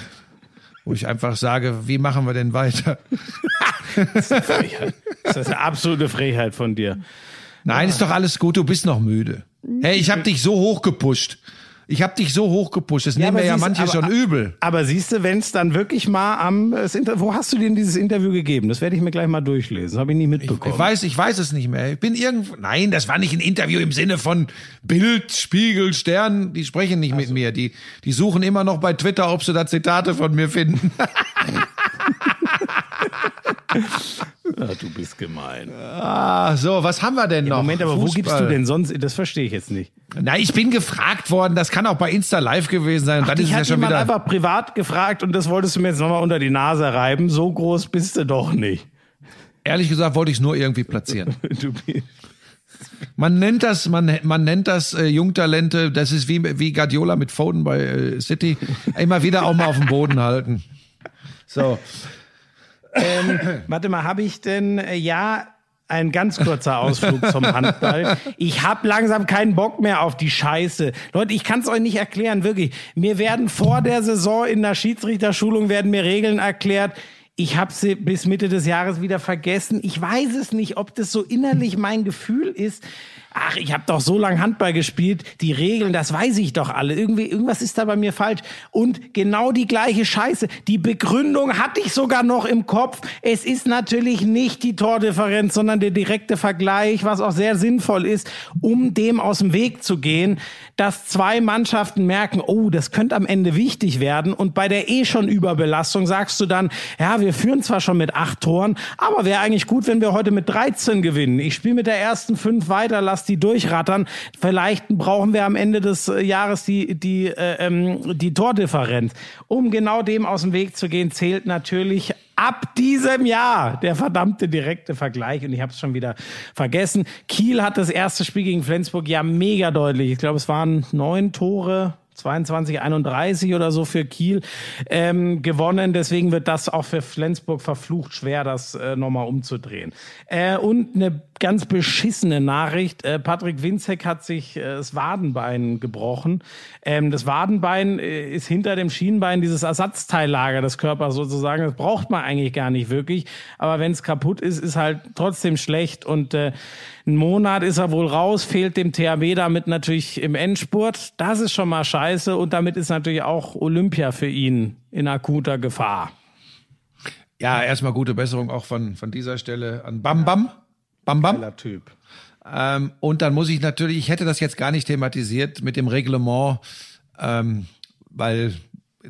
wo ich einfach sage, wie machen wir denn weiter?
Frechheit. Das ist eine absolute Frechheit von dir.
Nein, ist doch alles gut, du bist noch müde. Hey, ich habe dich so hoch gepusht. Ich habe dich so hoch gepusht. Das nehmen mir ja manche
aber-
schon übel.
Aber siehst du, wenn es dann wirklich mal am, das Inter wo hast du denn dieses Interview gegeben? Das werde ich mir gleich mal durchlesen. Habe ich nie mitbekommen.
Ich weiß, ich weiß es nicht mehr. Ich bin irgendwo. Nein, das war nicht ein Interview im Sinne von Bild, Spiegel, Stern. Die sprechen nicht mit mir. Die, die suchen immer noch bei Twitter, ob sie da Zitate von mir finden.
Ja, du bist gemein.
Ah, so, was haben wir denn noch?
Moment, aber wo
Fußball.
gibst du denn sonst? Das verstehe ich jetzt nicht.
Na, ich bin gefragt worden. Das kann auch bei Insta Live gewesen sein. Und dann ist es ja
hat
schon wieder.
einfach privat gefragt und das wolltest du mir jetzt nochmal unter die Nase reiben. So groß bist du doch nicht.
Ehrlich gesagt wollte ich es nur irgendwie platzieren.
Du bist
Man nennt das, man, man nennt das äh, Jungtalente. Das ist wie, wie Guardiola mit Foden bei äh, City. Immer wieder auch mal auf dem Boden halten. So.
Ähm, warte mal, habe ich denn, äh, ja, ein ganz kurzer Ausflug zum Handball. Ich habe langsam keinen Bock mehr auf die Scheiße. Leute, ich kann es euch nicht erklären, wirklich. Mir werden vor der Saison in der Schiedsrichterschulung werden mir Regeln erklärt. Ich habe sie bis Mitte des Jahres wieder vergessen. Ich weiß es nicht, ob das so innerlich mein Gefühl ist. Ach, ich habe doch so lange Handball gespielt. Die Regeln, das weiß ich doch alle. Irgendwie, irgendwas ist da bei mir falsch. Und genau die gleiche Scheiße. Die Begründung hatte ich sogar noch im Kopf. Es ist natürlich nicht die Tordifferenz, sondern der direkte Vergleich, was auch sehr sinnvoll ist, um dem aus dem Weg zu gehen, dass zwei Mannschaften merken, oh, das könnte am Ende wichtig werden. Und bei der eh schon Überbelastung sagst du dann, ja, wir führen zwar schon mit acht Toren, aber wäre eigentlich gut, wenn wir heute mit 13 gewinnen. Ich spiele mit der ersten fünf weiter, lass die durchrattern. Vielleicht brauchen wir am Ende des äh, Jahres die, die, äh, ähm, die Tordifferenz. Um genau dem aus dem Weg zu gehen, zählt natürlich ab diesem Jahr der verdammte direkte Vergleich. Und ich habe es schon wieder vergessen. Kiel hat das erste Spiel gegen Flensburg ja mega deutlich. Ich glaube, es waren neun Tore 22, 31 oder so für Kiel ähm, gewonnen. Deswegen wird das auch für Flensburg verflucht schwer, das äh, nochmal umzudrehen. Äh, und eine ganz beschissene Nachricht. Äh, Patrick Winzek hat sich äh, das Wadenbein gebrochen. Ähm, das Wadenbein äh, ist hinter dem Schienbein dieses Ersatzteillager des Körpers sozusagen. Das braucht man eigentlich gar nicht wirklich. Aber wenn es kaputt ist, ist halt trotzdem schlecht. Und äh, ein Monat ist er wohl raus, fehlt dem THW damit natürlich im Endspurt. Das ist schon mal scheiße. Und damit ist natürlich auch Olympia für ihn in akuter Gefahr.
Ja, erstmal gute Besserung auch von, von dieser Stelle an Bam Bam. Bam Bam.
Geiler Typ.
Ähm, und dann muss ich natürlich, ich hätte das jetzt gar nicht thematisiert mit dem Reglement, ähm, weil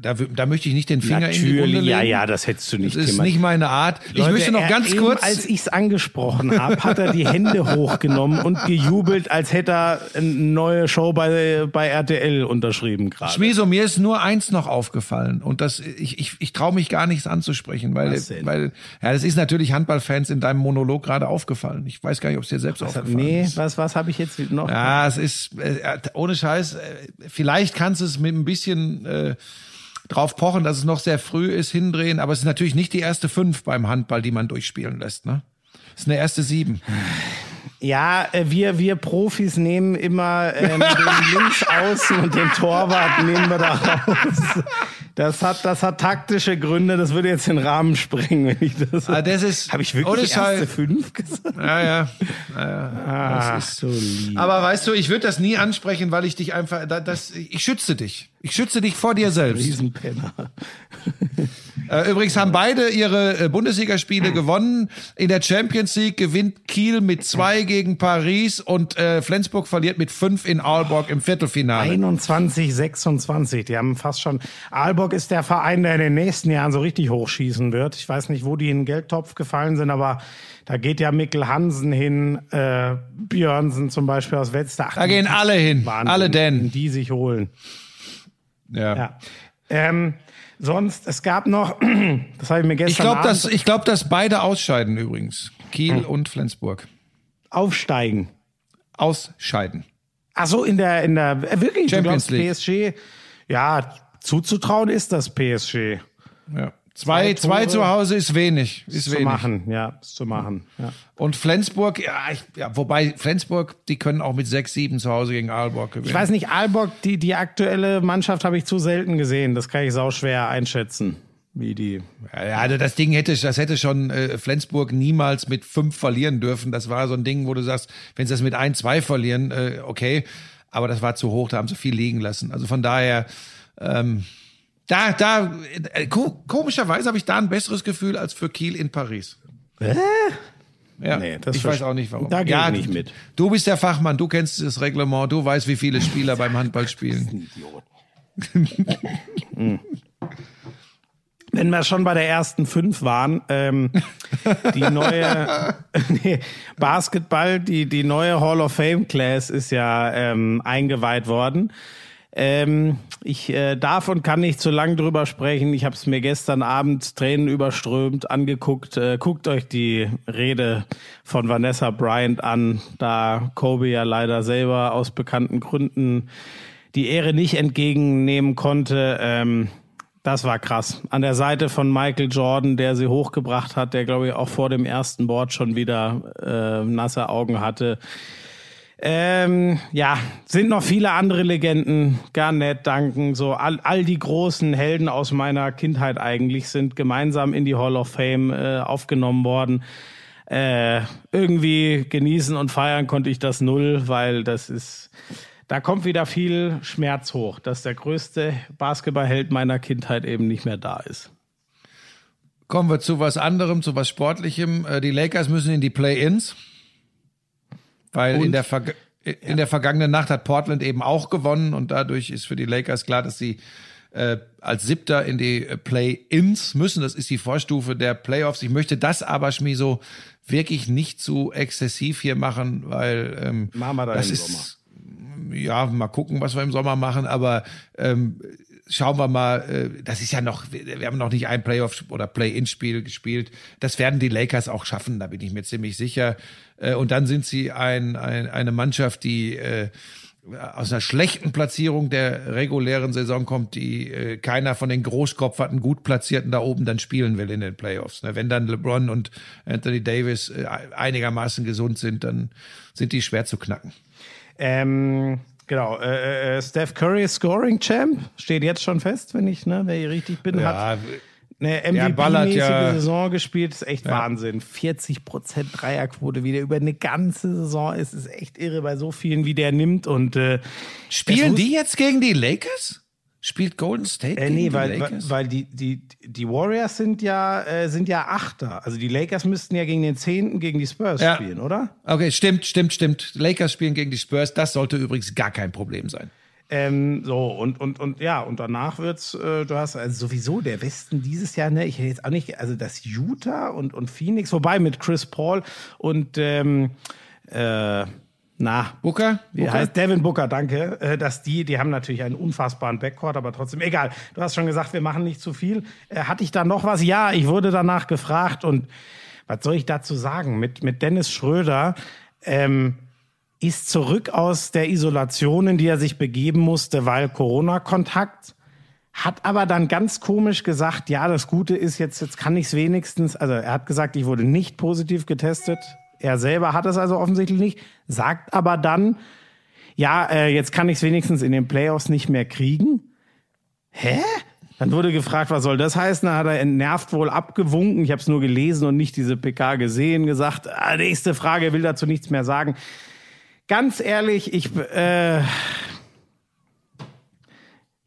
da, da möchte ich nicht den Finger in die Wunde
Natürlich,
legen.
ja, ja, das hättest du nicht
Das ist
thematisiert.
nicht meine Art. ich
Leute,
möchte noch ganz
eben,
kurz.
Als ich es angesprochen habe, hat er die Hände hochgenommen und gejubelt, als hätte er eine neue Show bei, bei RTL unterschrieben gerade.
Schmieso, mir ist nur eins noch aufgefallen und das ich ich, ich traue mich gar nichts anzusprechen, weil
Was
weil ja, das ist natürlich Handballfans in deinem Monolog gerade aufgefallen. Ich weiß gar nicht, ob es dir selbst aufgefallen
Nee,
ist.
was, was habe ich jetzt noch?
Ja, es ist äh, ohne Scheiß. Äh, vielleicht kannst du es mit ein bisschen äh, drauf pochen, dass es noch sehr früh ist, hindrehen, aber es ist natürlich nicht die erste fünf beim Handball, die man durchspielen lässt. Ne, es ist eine erste sieben.
Ja, äh, wir, wir Profis nehmen immer ähm, den Linksaußen und den Torwart nehmen wir da raus. Das hat, das hat taktische Gründe, das würde jetzt den Rahmen sprengen, wenn ich das.
Ah, das ist
Habe ich wirklich erste fünf gesagt?
Ja, ja. ja.
Ach,
das ist
so lieb.
Aber weißt du, ich würde das nie ansprechen, weil ich dich einfach, da- das, ich schütze dich. Ich schütze dich vor dir selbst.
Riesenpenner.
Äh, übrigens haben beide ihre äh, Bundesligaspiele gewonnen. In der Champions League gewinnt Kiel mit zwei gegen Paris und äh, Flensburg verliert mit fünf in Aalborg im Viertelfinale.
21, 26. Die haben fast schon. Aalborg ist der Verein, der in den nächsten Jahren so richtig hochschießen wird. Ich weiß nicht, wo die in den Geldtopf gefallen sind, aber da geht ja Mikkel Hansen hin, äh, Björnsen zum Beispiel aus Wetzlar.
Da gehen alle hin,
Wahnsinn,
alle denn.
Die sich holen.
Ja.
Ja. Ähm, sonst, es gab noch, das habe ich mir gestern
Ich glaube,
Abend
dass, ich glaub, dass beide ausscheiden übrigens. Kiel und Flensburg.
aufsteigen.
Ausscheiden.
Ach so, in der, in der, äh, wirklich,
Champions
du glaubst, PSG, ja, zuzutrauen ist das PSG.
Ja. Zwei,
Zwei
zwei zu Hause ist wenig. Ist
zu
wenig.
machen, ja, ist zu machen. Ja.
Und Flensburg, ja, ich, ja, wobei Flensburg, die können auch mit 6-7 zu Hause gegen Aalborg gewinnen.
Ich weiß nicht, Aalborg, die, die aktuelle Mannschaft habe ich zu selten gesehen. Das kann ich sau schwer einschätzen, wie die.
Ja, also das Ding hätte, das hätte schon äh, Flensburg niemals mit fünf verlieren dürfen. Das war so ein Ding, wo du sagst, wenn sie das mit ein, zwei verlieren, äh, okay. Aber das war zu hoch, da haben sie viel liegen lassen. Also von daher, ähm, da, da, äh, ko komischerweise habe ich da ein besseres Gefühl als für Kiel in Paris.
Hä?
Ja,
Nee, das
ich weiß auch nicht warum.
da gehe
ja,
ich nicht mit.
Du bist der Fachmann, du kennst das Reglement, du weißt, wie viele Spieler beim Handball spielen.
Wenn wir schon bei der ersten fünf waren, ähm, die neue nee, Basketball, die, die neue Hall of Fame Class ist ja ähm, eingeweiht worden. Ähm, ich äh, darf und kann nicht zu lang drüber sprechen. Ich habe es mir gestern Abend Tränen überströmt angeguckt. Äh, guckt euch die Rede von Vanessa Bryant an, da Kobe ja leider selber aus bekannten Gründen die Ehre nicht entgegennehmen konnte. Ähm, das war krass. An der Seite von Michael Jordan, der sie hochgebracht hat, der glaube ich auch vor dem ersten Board schon wieder äh, nasse Augen hatte. Ähm, ja, sind noch viele andere Legenden. Garnett, Duncan, so all, all die großen Helden aus meiner Kindheit eigentlich sind gemeinsam in die Hall of Fame äh, aufgenommen worden. Äh, irgendwie genießen und feiern konnte ich das null, weil das ist, da kommt wieder viel Schmerz hoch, dass der größte Basketballheld meiner Kindheit eben nicht mehr da ist.
Kommen wir zu was anderem, zu was Sportlichem. Äh, Die Lakers müssen in die Play-Ins, weil in
Und?
der, Verga in der vergangenen Nacht hat Portland eben auch gewonnen und dadurch ist für die Lakers klar, dass sie äh, als Siebter in die äh, Play-Ins müssen. Das ist die Vorstufe der Playoffs. Ich möchte das aber, Schmiso, wirklich nicht zu exzessiv hier machen, weil ähm,
Machen wir da
das
im
ist, ja, mal gucken, was wir im Sommer machen, aber ähm, schauen wir mal, äh, das ist ja noch, wir haben noch nicht ein Playoff- oder Play-In-Spiel gespielt. Das werden die Lakers auch schaffen, da bin ich mir ziemlich sicher. Äh, und dann sind sie ein, ein, eine Mannschaft, die äh, aus einer schlechten Platzierung der regulären Saison kommt, die keiner von den Großkopferten gut platzierten da oben dann spielen will in den Playoffs. Ne? Wenn dann LeBron und Anthony Davis einigermaßen gesund sind, dann sind die schwer zu knacken.
Ähm, genau, äh, äh, Steph Curry Scoring Champ steht jetzt schon fest, wenn ich, ne, wenn ich richtig bin, hat eine MVP-mäßige ja. Saison gespielt. ist echt ja. Wahnsinn. 40 Prozent Dreierquote wieder über eine ganze Saison. Es ist echt irre bei so vielen, wie der nimmt. Und äh,
spielen die jetzt gegen die Lakers? Spielt Golden State
äh, nee, weil, Lakers? weil, weil die, die, die Warriors sind ja, äh, sind ja Achter. Also die Lakers müssten ja gegen den Zehnten gegen die Spurs ja. spielen, oder?
Okay, stimmt, stimmt, stimmt. Lakers spielen gegen die Spurs. Das sollte übrigens gar kein Problem sein.
Ähm, so, und, und, und ja, und danach wird's, äh, du hast also sowieso der Westen dieses Jahr, ne, ich hätte jetzt auch nicht, also das Utah und, und Phoenix, wobei mit Chris Paul und ähm, äh, na,
Booker?
Wie Booker? heißt Devin Booker, danke. Äh, dass die, die haben natürlich einen unfassbaren Backcourt, aber trotzdem, egal. Du hast schon gesagt, wir machen nicht zu viel. Äh, hatte ich da noch was? Ja, ich wurde danach gefragt und was soll ich dazu sagen? Mit, mit Dennis Schröder, ähm, ist zurück aus der Isolation, in die er sich begeben musste, weil Corona-Kontakt. Hat aber dann ganz komisch gesagt, ja, das Gute ist jetzt, jetzt kann ich es wenigstens, also er hat gesagt, ich wurde nicht positiv getestet. Er selber hat es also offensichtlich nicht, sagt aber dann, ja, äh, jetzt kann ich es wenigstens in den Playoffs nicht mehr kriegen. Hä? Dann wurde gefragt, was soll das heißen? Da hat er entnervt wohl abgewunken. Ich habe es nur gelesen und nicht diese PK gesehen. Gesagt, ah, nächste Frage, will dazu nichts mehr sagen ganz ehrlich, ich äh,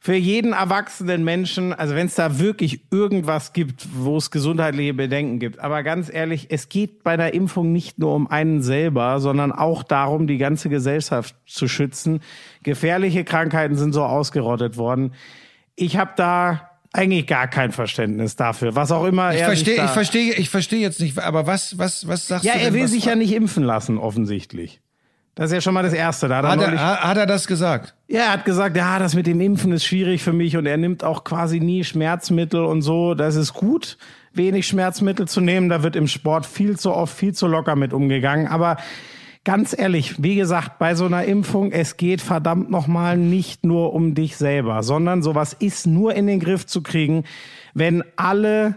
für jeden erwachsenen Menschen, also wenn es da wirklich irgendwas gibt, wo es gesundheitliche Bedenken gibt, aber ganz ehrlich, es geht bei der Impfung nicht nur um einen selber, sondern auch darum, die ganze Gesellschaft zu schützen. Gefährliche Krankheiten sind so ausgerottet worden. Ich habe da eigentlich gar kein Verständnis dafür, was auch immer
ich
er
verstehe, ich verstehe, ich verstehe jetzt nicht, aber was, was, was sagst
ja,
du?
Ja, er will sich ja nicht impfen lassen, offensichtlich. Das ist ja schon mal das Erste. Da
hat, hat, er, hat er das gesagt?
Ja, er hat gesagt, ja, das mit dem Impfen ist schwierig für mich und er nimmt auch quasi nie Schmerzmittel und so. Das ist gut, wenig Schmerzmittel zu nehmen. Da wird im Sport viel zu oft, viel zu locker mit umgegangen. Aber ganz ehrlich, wie gesagt, bei so einer Impfung, es geht verdammt nochmal nicht nur um dich selber, sondern sowas ist nur in den Griff zu kriegen, wenn alle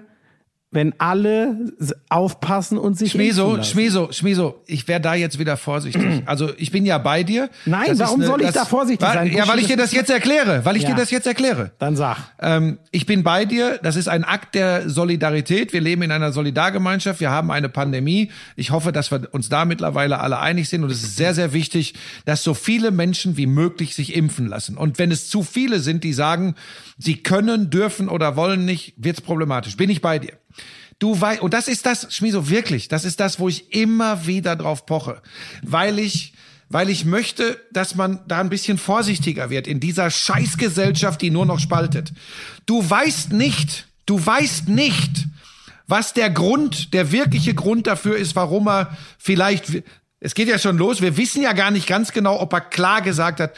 wenn alle aufpassen und sich
Schmieso, Schmieso, Schmieso, ich wäre da jetzt wieder vorsichtig. Also ich bin ja bei dir.
Nein, das warum eine, soll ich da vorsichtig
weil,
sein?
Ja, weil ich dir das jetzt erkläre, weil ich ja. dir das jetzt erkläre.
Dann sag.
Ähm, ich bin bei dir, das ist ein Akt der Solidarität. Wir leben in einer Solidargemeinschaft, wir haben eine Pandemie. Ich hoffe, dass wir uns da mittlerweile alle einig sind und es ist sehr, sehr wichtig, dass so viele Menschen wie möglich sich impfen lassen. Und wenn es zu viele sind, die sagen, sie können, dürfen oder wollen nicht, wird's problematisch. Bin ich bei dir. Du weißt, und das ist das, Schmieso, wirklich, das ist das, wo ich immer wieder drauf poche. Weil ich, weil ich möchte, dass man da ein bisschen vorsichtiger wird in dieser Scheißgesellschaft, die nur noch spaltet. Du weißt nicht, du weißt nicht, was der Grund, der wirkliche Grund dafür ist, warum er vielleicht, es geht ja schon los, wir wissen ja gar nicht ganz genau, ob er klar gesagt hat,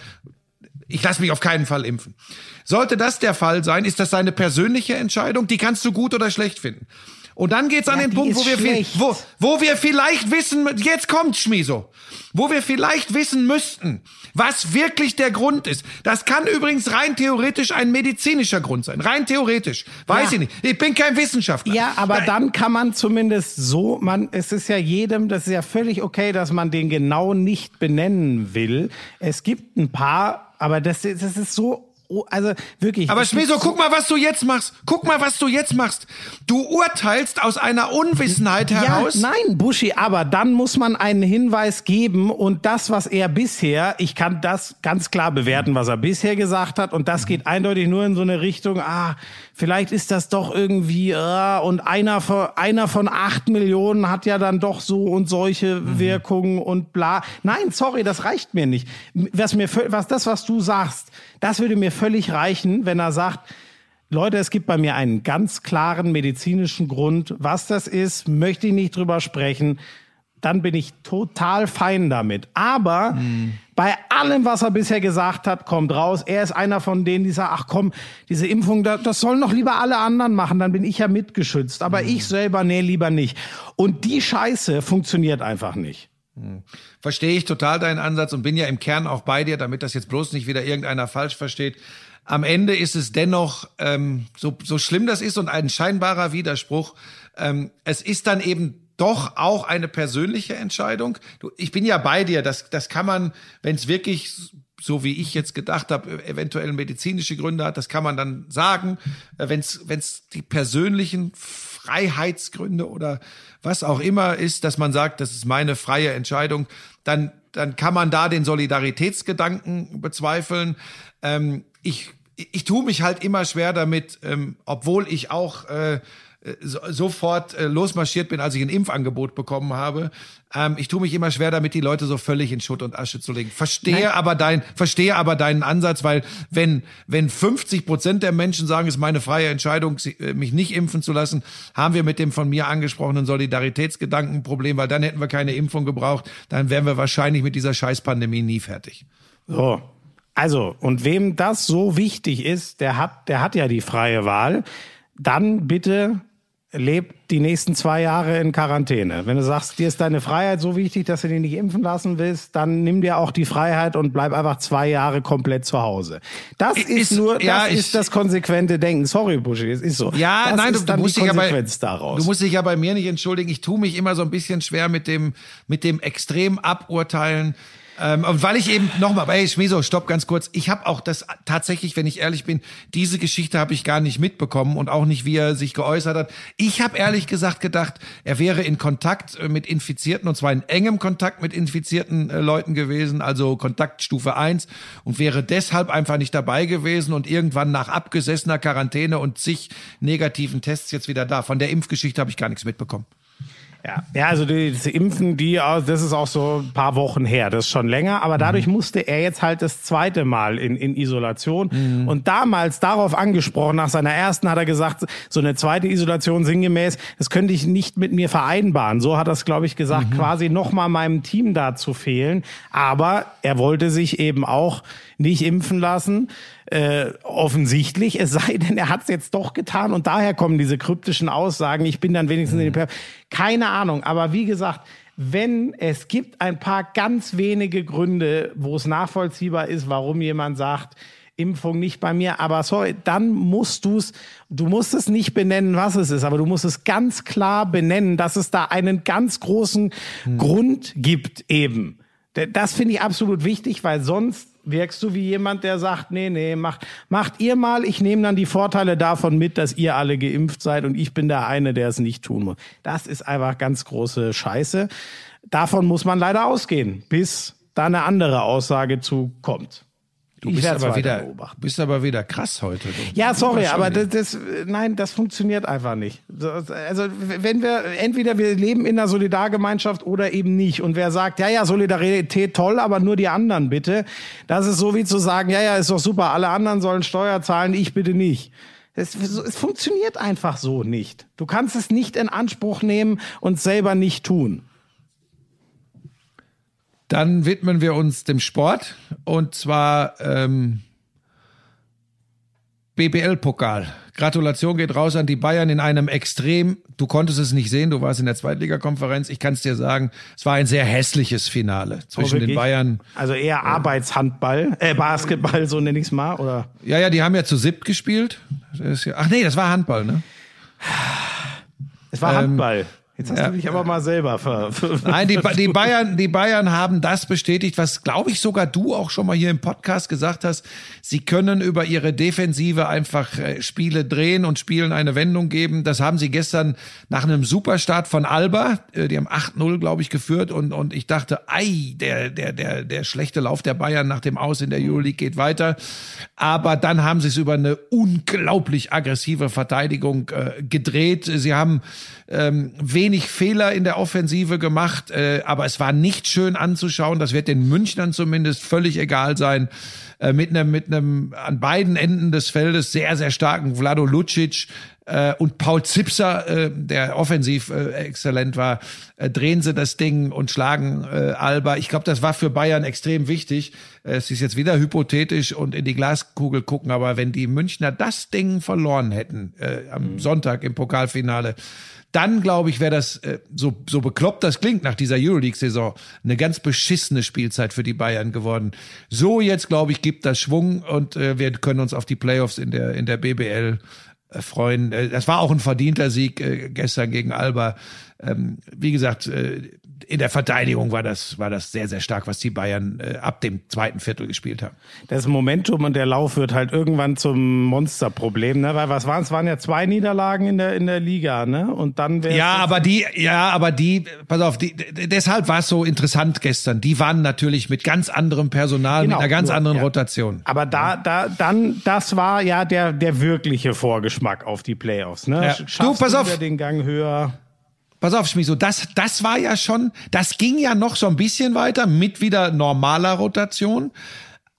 ich lasse mich auf keinen Fall impfen. Sollte das der Fall sein, ist das seine persönliche Entscheidung, die kannst du gut oder schlecht finden. Und dann geht's an ja, den Punkt, wo wir, viel, wo, wo wir vielleicht wissen, jetzt kommt Schmieso, wo wir vielleicht wissen müssten, was wirklich der Grund ist. Das kann übrigens rein theoretisch ein medizinischer Grund sein. Rein theoretisch. Weiß ja. ich nicht. Ich bin kein Wissenschaftler.
Ja, aber Nein. dann kann man zumindest so, man, es ist ja jedem, das ist ja völlig okay, dass man den genau nicht benennen will. Es gibt ein paar, aber das, das ist so Oh, also wirklich.
Aber Schmeso, guck mal, was du jetzt machst. Guck mal, was du jetzt machst. Du urteilst aus einer Unwissenheit heraus.
Ja, nein, Buschi, aber dann muss man einen Hinweis geben und das, was er bisher, ich kann das ganz klar bewerten, was er bisher gesagt hat und das geht eindeutig nur in so eine Richtung, ah, vielleicht ist das doch irgendwie, äh, und einer von, einer von acht Millionen hat ja dann doch so und solche mhm. Wirkungen und bla. Nein, sorry, das reicht mir nicht. Was mir, was das, was du sagst, das würde mir völlig reichen, wenn er sagt, Leute, es gibt bei mir einen ganz klaren medizinischen Grund. Was das ist, möchte ich nicht drüber sprechen dann bin ich total fein damit. Aber mhm. Bei allem, was er bisher gesagt hat, kommt raus, er ist einer von denen, die sagen, ach komm, diese Impfung, das, das sollen doch lieber alle anderen machen, dann bin ich ja mitgeschützt. Aber mhm. ich selber, nee, lieber nicht. Und die Scheiße funktioniert einfach nicht.
Verstehe ich total deinen Ansatz und bin ja im Kern auch bei dir, damit das jetzt bloß nicht wieder irgendeiner falsch versteht. Am Ende ist es dennoch, ähm, so, so schlimm das ist und ein scheinbarer Widerspruch, ähm, es ist dann eben doch auch eine persönliche Entscheidung. Du, ich bin ja bei dir, das, das kann man, wenn es wirklich so wie ich jetzt gedacht habe, eventuell medizinische Gründe hat, das kann man dann sagen. Wenn es die persönlichen Freiheitsgründe oder was auch immer ist, dass man sagt, das ist meine freie Entscheidung, dann, dann kann man da den Solidaritätsgedanken bezweifeln. Ähm, ich, ich tue mich halt immer schwer damit, ähm, obwohl ich auch äh, so, sofort äh, losmarschiert bin, als ich ein Impfangebot bekommen habe. Ähm, ich tue mich immer schwer damit, die Leute so völlig in Schutt und Asche zu legen. Verstehe Nein. aber dein, verstehe aber deinen Ansatz, weil wenn wenn 50 Prozent der Menschen sagen, es ist meine freie Entscheidung, äh, mich nicht impfen zu lassen, haben wir mit dem von mir angesprochenen Solidaritätsgedanken ein Problem, weil dann hätten wir keine Impfung gebraucht, dann wären wir wahrscheinlich mit dieser Scheißpandemie nie fertig.
So. Also, und wem das so wichtig ist, der hat, der hat ja die freie Wahl. Dann bitte lebt die nächsten zwei Jahre in Quarantäne. Wenn du sagst, dir ist deine Freiheit so wichtig, dass du dich nicht impfen lassen willst, dann nimm dir auch die Freiheit und bleib einfach zwei Jahre komplett zu Hause. Das ist, ist nur, das ja, ist das konsequente Denken. Sorry, Buschi, es ist so.
Ja,
das
nein, du, du musst dich ja bei, daraus. du musst dich ja bei mir nicht entschuldigen. Ich tue mich immer so ein bisschen schwer mit dem, mit dem extrem aburteilen ähm, und weil ich eben nochmal, hey Schmieso, stopp ganz kurz. Ich habe auch das tatsächlich, wenn ich ehrlich bin, diese Geschichte habe ich gar nicht mitbekommen und auch nicht, wie er sich geäußert hat. Ich habe ehrlich gesagt gedacht, er wäre in Kontakt äh, mit Infizierten und zwar in engem Kontakt mit infizierten äh, Leuten gewesen, also Kontaktstufe eins und wäre deshalb einfach nicht dabei gewesen und irgendwann nach abgesessener Quarantäne und zig negativen Tests jetzt wieder da. Von der Impfgeschichte habe ich gar nichts mitbekommen.
Ja, ja also die, das Impfen, die, das ist auch so ein paar Wochen her, das ist schon länger, aber dadurch mhm. musste er jetzt halt das zweite Mal in, in Isolation. Mhm. Und damals darauf angesprochen, nach seiner ersten hat er gesagt, so eine zweite Isolation sinngemäß, das könnte ich nicht mit mir vereinbaren. So hat er es, glaube ich, gesagt, mhm. quasi nochmal meinem Team da zu fehlen. Aber er wollte sich eben auch nicht impfen lassen äh, offensichtlich, es sei denn, er hat es jetzt doch getan und daher kommen diese kryptischen Aussagen, ich bin dann wenigstens mhm. in den per Keine Ahnung, aber wie gesagt, wenn es gibt ein paar ganz wenige Gründe, wo es nachvollziehbar ist, warum jemand sagt, Impfung nicht bei mir, aber sorry, dann musst du es, du musst es nicht benennen, was es ist, aber du musst es ganz klar benennen, dass es da einen ganz großen hm. Grund gibt eben. Das finde ich absolut wichtig, weil sonst wirkst du wie jemand, der sagt, nee, nee, macht, macht ihr mal, ich nehme dann die Vorteile davon mit, dass ihr alle geimpft seid und ich bin der eine, der es nicht tun muss. Das ist einfach ganz große Scheiße. Davon muss man leider ausgehen, bis da eine andere Aussage zu kommt.
Du bist aber, wieder, bist aber wieder krass heute. Du.
Ja, sorry, aber das, das, nein, das funktioniert einfach nicht. Also wenn wir, entweder wir leben in einer Solidargemeinschaft oder eben nicht. Und wer sagt, ja, ja, Solidarität toll, aber nur die anderen bitte. Das ist so wie zu sagen, ja, ja, ist doch super, alle anderen sollen Steuer zahlen, ich bitte nicht. Es, es funktioniert einfach so nicht. Du kannst es nicht in Anspruch nehmen und selber nicht tun.
Dann widmen wir uns dem Sport und zwar ähm, BBL-Pokal. Gratulation geht raus an die Bayern in einem extrem, du konntest es nicht sehen, du warst in der Zweitligakonferenz, ich kann es dir sagen, es war ein sehr hässliches Finale zwischen oh, den Bayern.
Also eher Arbeitshandball, äh, Basketball, so nenne ich es mal, oder?
Ja, ja, die haben ja zu siebt gespielt. ach nee, das war Handball, ne?
Es war Handball. Ähm, Jetzt hast ja. du dich aber mal selber ver.
Nein, die, die, Bayern, die Bayern haben das bestätigt, was glaube ich sogar du auch schon mal hier im Podcast gesagt hast. Sie können über ihre Defensive einfach äh, Spiele drehen und Spielen eine Wendung geben. Das haben sie gestern nach einem Superstart von Alba, äh, die haben 8-0, glaube ich, geführt und, und ich dachte, ei, der, der, der, der schlechte Lauf der Bayern nach dem Aus in der Euroleague geht weiter. Aber dann haben sie es über eine unglaublich aggressive Verteidigung äh, gedreht. Sie haben ähm, wenig Fehler in der Offensive gemacht, äh, aber es war nicht schön anzuschauen. Das wird den Münchnern zumindest völlig egal sein. äh, mit einem mit einem an beiden Enden des Feldes sehr sehr starken Vlado Lucic äh, und Paul Zipser, äh, der offensiv äh, exzellent war, äh, drehen sie das Ding und schlagen äh, Alba. Ich glaube, das war für Bayern extrem wichtig. Äh, es ist jetzt wieder hypothetisch und in die Glaskugel gucken, aber wenn die Münchner das Ding verloren hätten am Sonntag im Pokalfinale, dann glaube ich, wäre das, äh, so, so bekloppt das klingt nach dieser Euroleague-Saison, eine ganz beschissene Spielzeit für die Bayern geworden. So jetzt, glaube ich, gibt das Schwung und äh, wir können uns auf die Playoffs in der, in der BBL äh, freuen. Äh, Das war auch ein verdienter Sieg äh, gestern gegen Alba. Ähm, Wie gesagt, äh, in der Verteidigung war das, war das sehr, sehr stark, was die Bayern äh, ab dem zweiten Viertel gespielt haben.
Das Momentum und der Lauf wird halt irgendwann zum Monsterproblem, ne? Weil was waren es? Waren ja zwei Niederlagen in der in der Liga, ne? Und dann
Ja, aber die, ja, aber die, pass auf, die, deshalb war es so interessant gestern. Die waren natürlich mit ganz anderem Personal,
Genau,
mit einer ganz
nur,
anderen
ja.
Rotation.
Aber da, da, dann, das war ja der, der wirkliche Vorgeschmack auf die Playoffs. Ne?
Ja.
Schaffst
Du, pass auf.
den Gang höher.
Pass auf, Schmiso, das, das war ja schon, das ging ja noch so ein bisschen weiter mit wieder normaler Rotation.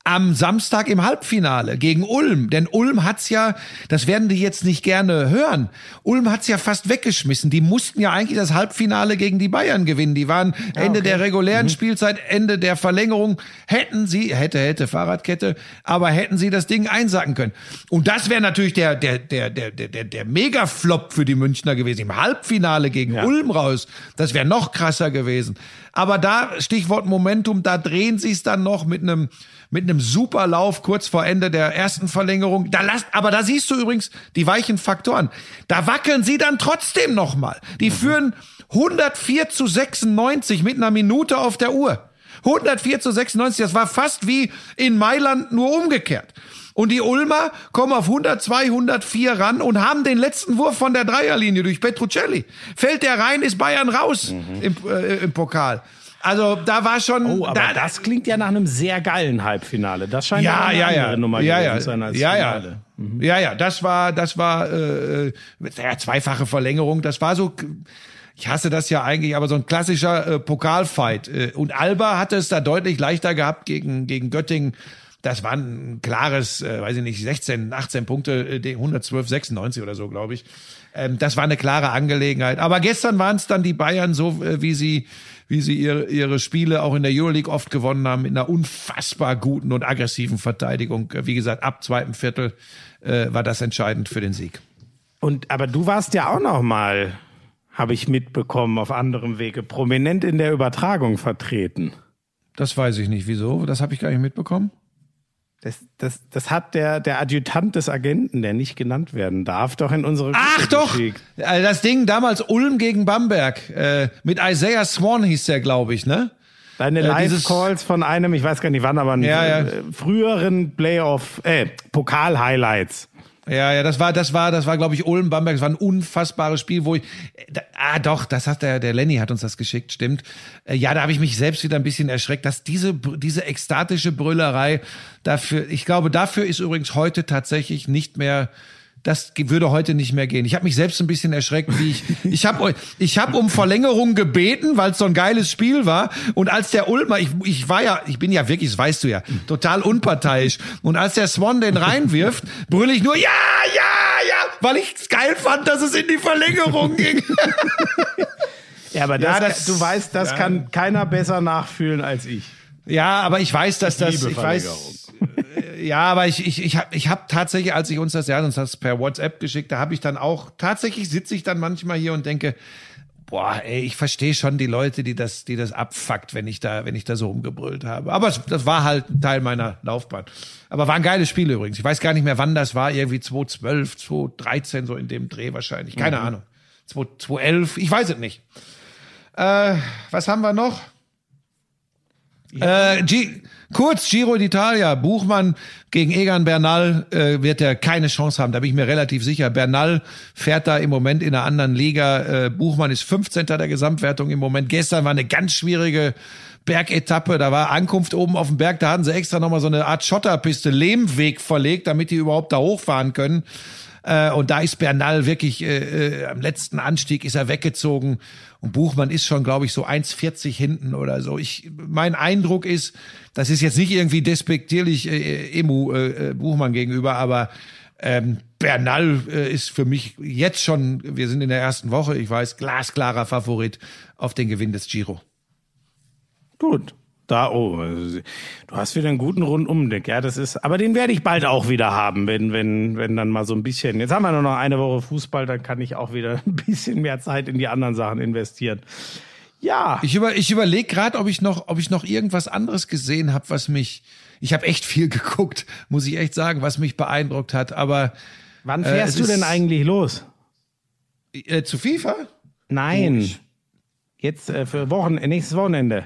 Am Samstag im Halbfinale gegen Ulm. Denn Ulm hat's ja, das werden die jetzt nicht gerne hören. Ulm hat's ja fast weggeschmissen. Die mussten ja eigentlich das Halbfinale gegen die Bayern gewinnen. Die waren Ende der regulären Spielzeit, Ende der Verlängerung. Hätten sie, hätte, hätte, Fahrradkette, aber hätten sie das Ding einsacken können. Und das wäre natürlich der, der, der, der, der, der, der Mega-Flop für die Münchner gewesen. Im Halbfinale gegen
Ja.
Ulm raus. Das wäre noch krasser gewesen. Aber da, Stichwort Momentum, da drehen sie es dann noch mit einem mit einem super Lauf kurz vor Ende der ersten Verlängerung. Da lasst, aber da siehst du übrigens die weichen Faktoren. Da wackeln sie dann trotzdem noch mal. Die führen 104 zu 96 mit einer Minute auf der Uhr. 104 zu 96, das war fast wie in Mailand nur umgekehrt. Und die Ulmer kommen auf 102, 104 ran und haben den letzten Wurf von der Dreierlinie durch Petrucelli. Fällt der rein, ist Bayern raus im, äh, im Pokal. Also da war schon.
Oh, aber
da,
das klingt ja nach einem sehr geilen Halbfinale. Das scheint
ja,
eine
ja,
andere
ja,
Nummer
ja,
gewesen
ja,
zu sein als
ja, ja,
Finale.
ja, ja, das war, das war äh, äh, ja, zweifache Verlängerung. Das war so, ich hasse das ja eigentlich, aber so ein klassischer äh, Pokalfight. Äh, und Alba hatte es da deutlich leichter gehabt gegen gegen Göttingen. Das war ein klares, äh, weiß ich nicht, 16, 18 Punkte, äh, die 112, 96 oder so, glaube ich. Ähm, das war eine klare Angelegenheit. Aber gestern waren es dann die Bayern so, äh, wie sie wie sie ihre, ihre Spiele auch in der Euroleague oft gewonnen haben, in einer unfassbar guten und aggressiven Verteidigung. Äh, Wie gesagt, ab zweiten Viertel äh, war das entscheidend für den Sieg.
Und aber du warst ja auch noch mal, habe ich mitbekommen, auf anderem Wege prominent in der Übertragung vertreten.
Das weiß ich nicht, wieso. Das habe ich gar nicht mitbekommen.
Das, das, das hat der, der Adjutant des Agenten, der nicht genannt werden darf, doch in unsere
Ach
Gruppe
doch!
geschickt.
Äh, Das Ding damals Ulm gegen Bamberg. Äh, mit Isaiah Swan hieß der, glaube ich, ne?
Deine
Äh,
Live-Calls von einem, ich weiß gar nicht wann, aber einen
Ja, ja.
früheren Playoff, äh, Pokal-Highlights.
Ja, ja, das war, das war, das war, glaube ich, Ulm Bamberg. Das war ein unfassbares Spiel, wo ich, da, ah, doch, das hat der, der Lenny hat uns das geschickt, stimmt. Äh, ja, da habe ich mich selbst wieder ein bisschen erschreckt, dass diese, diese ekstatische Brüllerei dafür, ich glaube, dafür ist übrigens heute tatsächlich nicht mehr, das würde heute nicht mehr gehen. Ich habe mich selbst ein bisschen erschreckt, wie ich, ich habe, ich habe um Verlängerung gebeten, weil es so ein geiles Spiel war. Und als der Ulmer, ich, ich war ja, ich bin ja wirklich, das weißt du ja, total unparteiisch. Und als der Swan den reinwirft, brülle ich nur, ja, ja, ja, weil ich es geil fand, dass es in die Verlängerung ging.
Ja, aber das,
Ja, das-
du weißt, das
ja.
kann keiner besser nachfühlen als ich.
Ja, aber ich weiß, dass das, ich weiß, ja, aber ich, ich, ich habe ich hab tatsächlich, als ich uns das, ja, uns das per WhatsApp geschickt, da habe ich dann auch, tatsächlich sitze ich dann manchmal hier und denke, boah, ey, ich verstehe schon die Leute, die das, die das abfuckt, wenn ich da, wenn ich da so rumgebrüllt habe. Aber es, das war halt ein Teil meiner Laufbahn. Aber war ein geiles Spiel übrigens. Ich weiß gar nicht mehr, wann das war, irgendwie 2012, 2013, so in dem Dreh wahrscheinlich. Keine Ahnung. 2011, ich weiß es nicht. Äh, was haben wir noch? Äh, G kurz, Giro d'Italia, Buchmann gegen Egan Bernal äh, wird er keine Chance haben, da bin ich mir relativ sicher. Bernal fährt da im Moment in einer anderen Liga. Äh, Buchmann ist 15. der Gesamtwertung im Moment. Gestern war eine ganz schwierige Bergetappe, da war Ankunft oben auf dem Berg, da hatten sie extra nochmal so eine Art Schotterpiste, Lehmweg verlegt, damit die überhaupt da hochfahren können. Äh, und da ist Bernal wirklich äh, äh, am letzten Anstieg ist er weggezogen und Buchmann ist schon, glaube ich, so 1,40 hinten oder so. Ich, mein Eindruck ist, das ist jetzt nicht irgendwie despektierlich äh, Emu äh, Buchmann gegenüber, aber ähm, Bernal äh, ist für mich jetzt schon, wir sind in der ersten Woche, ich weiß, glasklarer Favorit auf den Gewinn des Giro.
Gut. Da, oh, du hast wieder einen guten Rundumblick, ja, das ist, aber den werde ich bald auch wieder haben, wenn, wenn, wenn dann mal so ein bisschen, jetzt haben wir nur noch eine Woche Fußball, dann kann ich auch wieder ein bisschen mehr Zeit in die anderen Sachen investieren. Ja.
Ich, über, ich überlege gerade, ob ich noch, ob ich noch irgendwas anderes gesehen habe, was mich, ich habe echt viel geguckt, muss ich echt sagen, was mich beeindruckt hat, aber.
Wann fährst äh, du denn eigentlich los?
Äh, zu FIFA?
Nein. Oh, Jetzt äh, für Wochen, nächstes Wochenende.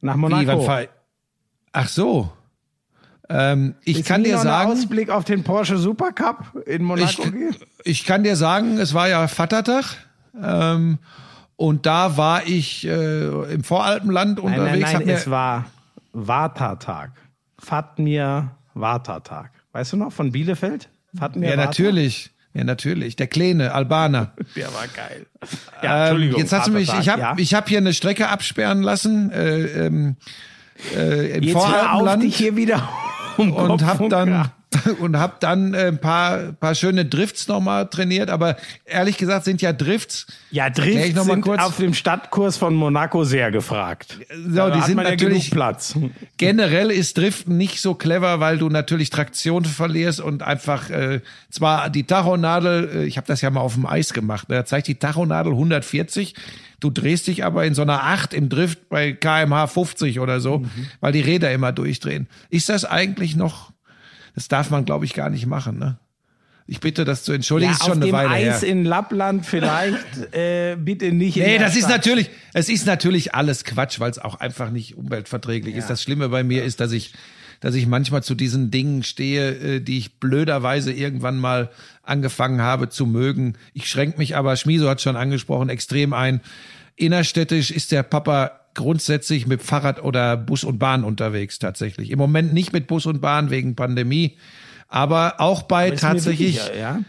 Nach Monaco. Wie,
Ach so. Ähm, ich
Ist
kann dir sagen.
Ausblick auf den Porsche Supercup in Monaco
ich, geht? Ich kann dir sagen, es war ja Vatertag. Ähm, und da war ich äh, im Voralpenland unterwegs.
Nein, nein, nein es war Vatertag. Fatmir Vatertag. Weißt du noch von Bielefeld?
Fatmir ja, Vater? natürlich. Ja, natürlich. Der kleine Albaner.
Der war geil.
Ja, ähm, Entschuldigung. Jetzt hast du mich, ich habe ja? ich hab hier eine Strecke absperren lassen. Äh, ähm, äh, im
Jetzt. Hör auf, dich hier wieder
um und habe dann und habe dann äh, ein paar, paar schöne Drifts nochmal trainiert. Aber ehrlich gesagt sind ja Drifts.
Ja, Drifts sind kurz. auf dem Stadtkurs von Monaco sehr gefragt.
So, da die sind natürlich ja Platz. Generell ist Driften nicht so clever, weil du natürlich Traktion verlierst und einfach äh, zwar die Tachonadel, äh, ich habe das ja mal auf dem Eis gemacht, ne, da zeigt die Tachonadel 140. Du drehst dich aber in so einer 8 im Drift bei kmh 50 oder so, mhm. weil die Räder immer durchdrehen. Ist das eigentlich noch das darf man, glaube ich, gar nicht machen. Ne? Ich bitte das zu entschuldigen.
Ja, ist schon auf eine dem Weile Eis her. in Lappland vielleicht äh, bitte nicht.
Nee, das ist natürlich, es ist natürlich alles Quatsch, weil es auch einfach nicht umweltverträglich ja. ist. Das Schlimme bei mir ist, dass ich, dass ich manchmal zu diesen Dingen stehe, äh, die ich blöderweise irgendwann mal angefangen habe zu mögen. Ich schränke mich aber, Schmiso hat schon angesprochen, extrem ein. Innerstädtisch ist der Papa grundsätzlich mit Fahrrad oder Bus und Bahn unterwegs tatsächlich. Im Moment nicht mit Bus und Bahn wegen Pandemie, aber auch bei aber tatsächlich, wichtiger, ja?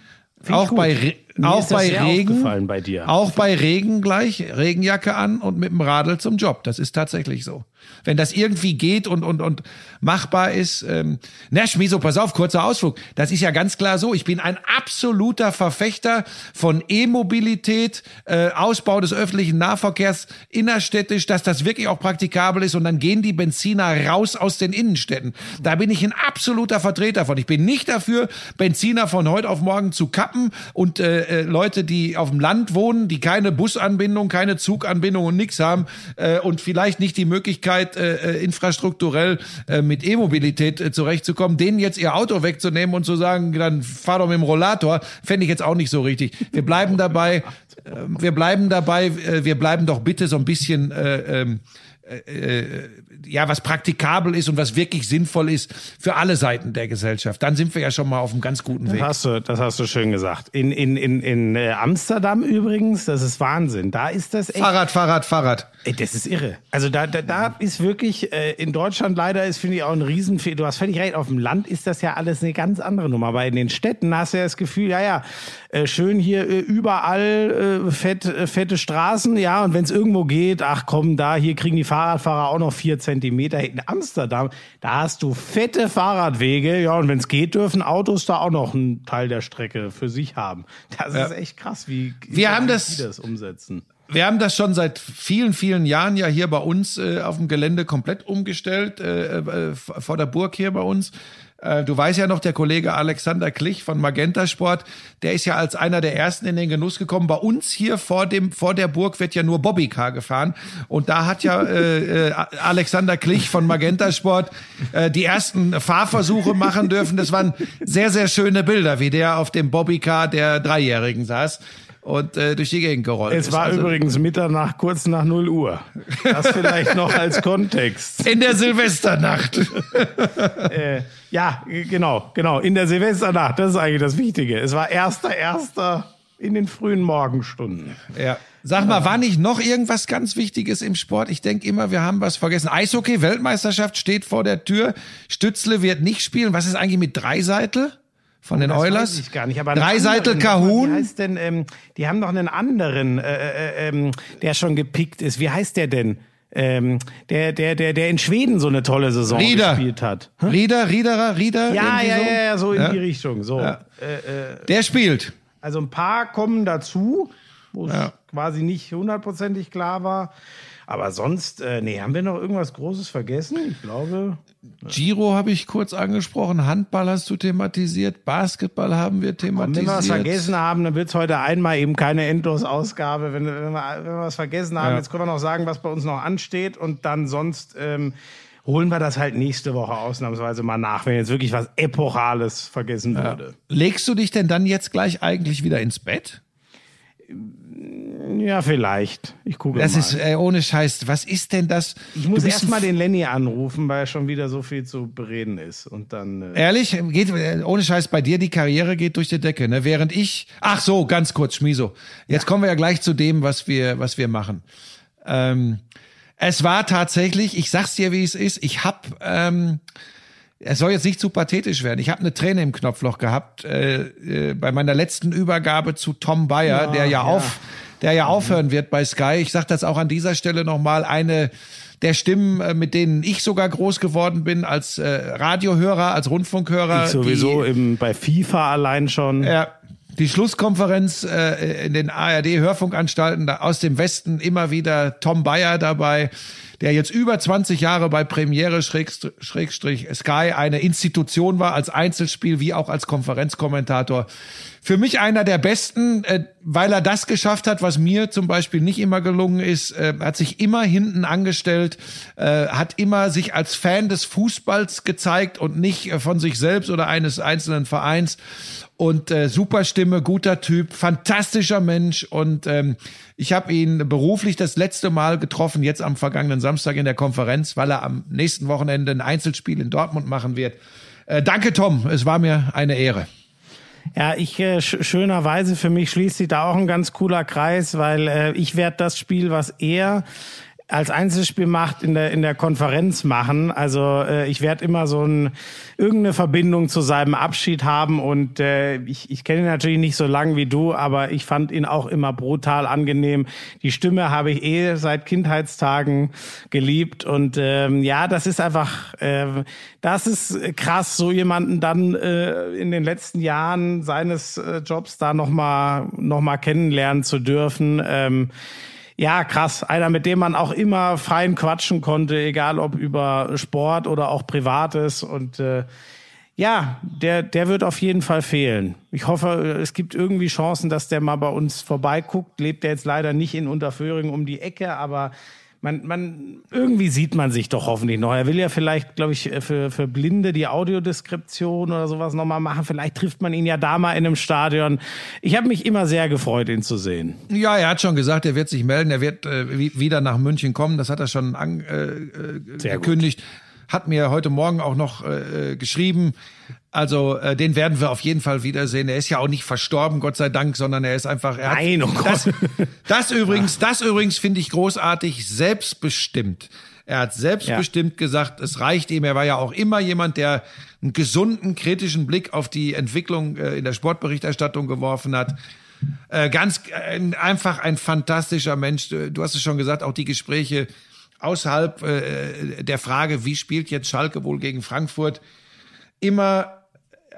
auch bei auch bei Regen,
bei dir.
auch bei Regen gleich Regenjacke an und mit dem Radl zum Job. Das ist tatsächlich so wenn das irgendwie geht und, und, und machbar ist. Ähm, na, Schmiso, pass auf, kurzer Ausflug. Das ist ja ganz klar so. Ich bin ein absoluter Verfechter von E-Mobilität, äh, Ausbau des öffentlichen Nahverkehrs innerstädtisch, dass das wirklich auch praktikabel ist und dann gehen die Benziner raus aus den Innenstädten. Da bin ich ein absoluter Vertreter von. Ich bin nicht dafür, Benziner von heute auf morgen zu kappen und äh, äh Leute, die auf dem Land wohnen, die keine Busanbindung, keine Zuganbindung und nix haben äh, und vielleicht nicht die Möglichkeit Möglichkeit, äh, äh, infrastrukturell äh, mit E-Mobilität äh, zurechtzukommen, denen jetzt ihr Auto wegzunehmen und zu sagen, dann fahr doch mit dem Rollator, fände ich jetzt auch nicht so richtig. Wir bleiben dabei, äh, wir bleiben dabei, äh, wir bleiben doch bitte so ein bisschen äh, ähm, äh, äh, ja, was praktikabel ist und was wirklich sinnvoll ist für alle Seiten der Gesellschaft. Dann sind wir ja schon mal auf einem ganz guten Weg.
Das hast du, das hast du schön gesagt. In, in, in, in äh, Amsterdam übrigens, das ist Wahnsinn. Da ist das echt.
Fahrrad, Fahrrad, Fahrrad.
Ey, das ist irre. Also da, da, da ist wirklich, äh, in Deutschland leider ist, finde ich, auch ein Riesenfehler. Du hast völlig recht, auf dem Land ist das ja alles eine ganz andere Nummer. Aber in den Städten hast du ja das Gefühl, ja, ja, äh, schön hier äh, überall äh, fett, äh, fette Straßen, ja, und wenn es irgendwo geht, ach komm, da, hier kriegen die Fahrradfahrer auch noch vier Zentimeter. In Amsterdam, da hast du fette Fahrradwege, ja, und wenn es geht, dürfen Autos da auch noch einen Teil der Strecke für sich haben. Das ja. ist echt krass, wie,
wir haben das,
das umsetzen
wir haben das schon seit vielen, vielen Jahren ja hier bei uns äh, auf dem Gelände komplett umgestellt, äh, äh, vor der Burg hier bei uns. Äh, du weißt ja noch, der Kollege Alexander Klich von Magenta Sport, der ist ja als einer der ersten in den Genuss gekommen. Bei uns hier vor dem vor der Burg wird ja nur Bobbycar gefahren und da hat ja äh, äh, Alexander Klich von Magenta Sport äh, die ersten Fahrversuche machen dürfen. Das waren sehr sehr schöne Bilder, wie der auf dem Bobbycar der Dreijährigen saß und äh, durch die Gegend gerollt
es ist. Es war also, übrigens Mitternacht, kurz nach 0 Uhr. Das vielleicht noch als Kontext.
In der Silvesternacht.
äh, ja, genau, genau. In der Silvesternacht, das ist eigentlich das Wichtige. Es war erster, erster in den frühen Morgenstunden.
Ja. Sag mal, war nicht noch irgendwas ganz Wichtiges im Sport? Ich denke immer, wir haben was vergessen. Eishockey, Weltmeisterschaft steht vor der Tür. Stützle wird nicht spielen. Was ist eigentlich mit Dreiseitel? Von den
Das
Oilers.
weiß ich gar nicht. Aber
Dreiseitel Kahun.
Wie heißt denn, ähm, die haben noch einen anderen, äh, äh, ähm, der schon gepickt ist. Wie heißt der denn? Ähm, der, der, der, der in Schweden so eine tolle Saison
Rieder.
gespielt hat.
Rieder, Riederer, Rieder.
Ja, ja,
so.
ja, ja, so in
Ja.
die Richtung. So.
Ja.
Äh, äh,
Der spielt.
also ein paar kommen dazu, wo es quasi nicht hundertprozentig klar war. Aber sonst, äh, nee, haben wir noch irgendwas Großes vergessen? Ich glaube.
Giro habe ich kurz angesprochen. Handball hast du thematisiert. Basketball haben wir
Wenn
thematisiert.
wir was vergessen haben, dann wird's heute einmal eben keine Endlos-Ausgabe. Wenn, wenn, wir, wenn wir was vergessen haben,
Ja.
jetzt können wir noch sagen, was bei uns noch ansteht und dann sonst ähm, holen wir das halt nächste Woche ausnahmsweise mal nach, wenn jetzt wirklich was Epochales vergessen wurde.
Legst du dich denn dann jetzt gleich eigentlich wieder ins Bett?
Ja, vielleicht. Ich gucke
Das
mal.
ist äh, ohne Scheiß. Was ist denn das?
ich muss erst mal den Lenny anrufen, weil schon wieder so viel zu bereden ist. Und dann. Äh,
Ehrlich, geht äh, ohne Scheiß bei dir die Karriere geht durch die Decke, ne? Während ich, ach so, ganz kurz, Schmiso. Jetzt kommen wir ja gleich zu dem, was wir, was wir machen. Ähm, es war tatsächlich, ich sag's dir, wie es ist. Ich hab, ähm, es soll jetzt nicht zu pathetisch werden. Ich habe eine Träne im Knopfloch gehabt äh, äh, bei meiner letzten Übergabe zu Tom Bayer, der ja, auf, der ja aufhören wird bei Sky. Ich sage das auch an dieser Stelle nochmal. Eine der Stimmen, äh, mit denen ich sogar groß geworden bin als äh, Radiohörer, als Rundfunkhörer.
ich sowieso
die,
im, bei FIFA allein schon.
ja, die Schlusskonferenz äh, in den ARD-Hörfunkanstalten aus dem Westen immer wieder Tom Bayer dabei, der jetzt über 20 Jahre bei Premiere Schrägst- Schrägstrich Sky eine Institution war, als Einzelspiel wie auch als Konferenzkommentator. Für mich einer der besten, äh, weil er das geschafft hat, was mir zum Beispiel nicht immer gelungen ist. Äh, hat sich immer hinten angestellt, äh, hat immer sich als Fan des Fußballs gezeigt und nicht äh, von sich selbst oder eines einzelnen Vereins. Und äh, super Stimme, guter Typ, fantastischer Mensch. Und ähm, ich habe ihn beruflich das letzte Mal getroffen, jetzt am vergangenen Samstag in der Konferenz, weil er am nächsten Wochenende ein Einzelspiel in Dortmund machen wird. Äh, danke, Tom. Es war mir eine Ehre.
Ja, ich äh, sch schönerweise für mich schließt sich da auch ein ganz cooler Kreis, weil äh, ich werde das Spiel, was er als Einzelspiel macht, in der in der Konferenz machen. Also äh, ich werde immer so ein irgendeine Verbindung zu seinem Abschied haben und äh, ich ich kenne ihn natürlich nicht so lang wie du, aber ich fand ihn auch immer brutal angenehm. Die Stimme habe ich eh seit Kindheitstagen geliebt und ähm, ja, das ist einfach äh, das ist krass, so jemanden dann äh, in den letzten Jahren seines äh, Jobs da noch mal noch mal kennenlernen zu dürfen. Ähm, ja, krass. Einer, mit dem man auch immer fein quatschen konnte, egal ob über Sport oder auch Privates. Und äh, ja, der, der wird auf jeden Fall fehlen. Ich hoffe, es gibt irgendwie Chancen, dass der mal bei uns vorbeiguckt. Lebt er jetzt leider nicht in Unterföhring um die Ecke, aber man, man, irgendwie sieht man sich doch hoffentlich noch. Er will ja vielleicht, glaube ich, für, für Blinde die Audiodeskription oder sowas nochmal machen. Vielleicht trifft man ihn ja da mal in einem Stadion. Ich habe mich immer sehr gefreut, ihn zu sehen.
Ja, er hat schon gesagt, er wird sich melden, er wird äh, wi- wieder nach München kommen. Das hat er schon an, äh, äh. Hat mir heute Morgen auch noch äh, äh, geschrieben. Also äh, den werden wir auf jeden Fall wiedersehen. Er ist ja auch nicht verstorben, Gott sei Dank, sondern er ist einfach. Er
Nein, oh
hat, das,
Gott.
das übrigens, das übrigens finde ich großartig, selbstbestimmt. Er hat selbstbestimmt gesagt, es reicht ihm. Er war ja auch immer jemand, der einen gesunden, kritischen Blick auf die Entwicklung äh, in der Sportberichterstattung geworfen hat. Äh, ganz äh, einfach ein fantastischer Mensch. Du hast es schon gesagt, auch die Gespräche außerhalb äh, der Frage, wie spielt jetzt Schalke wohl gegen Frankfurt, immer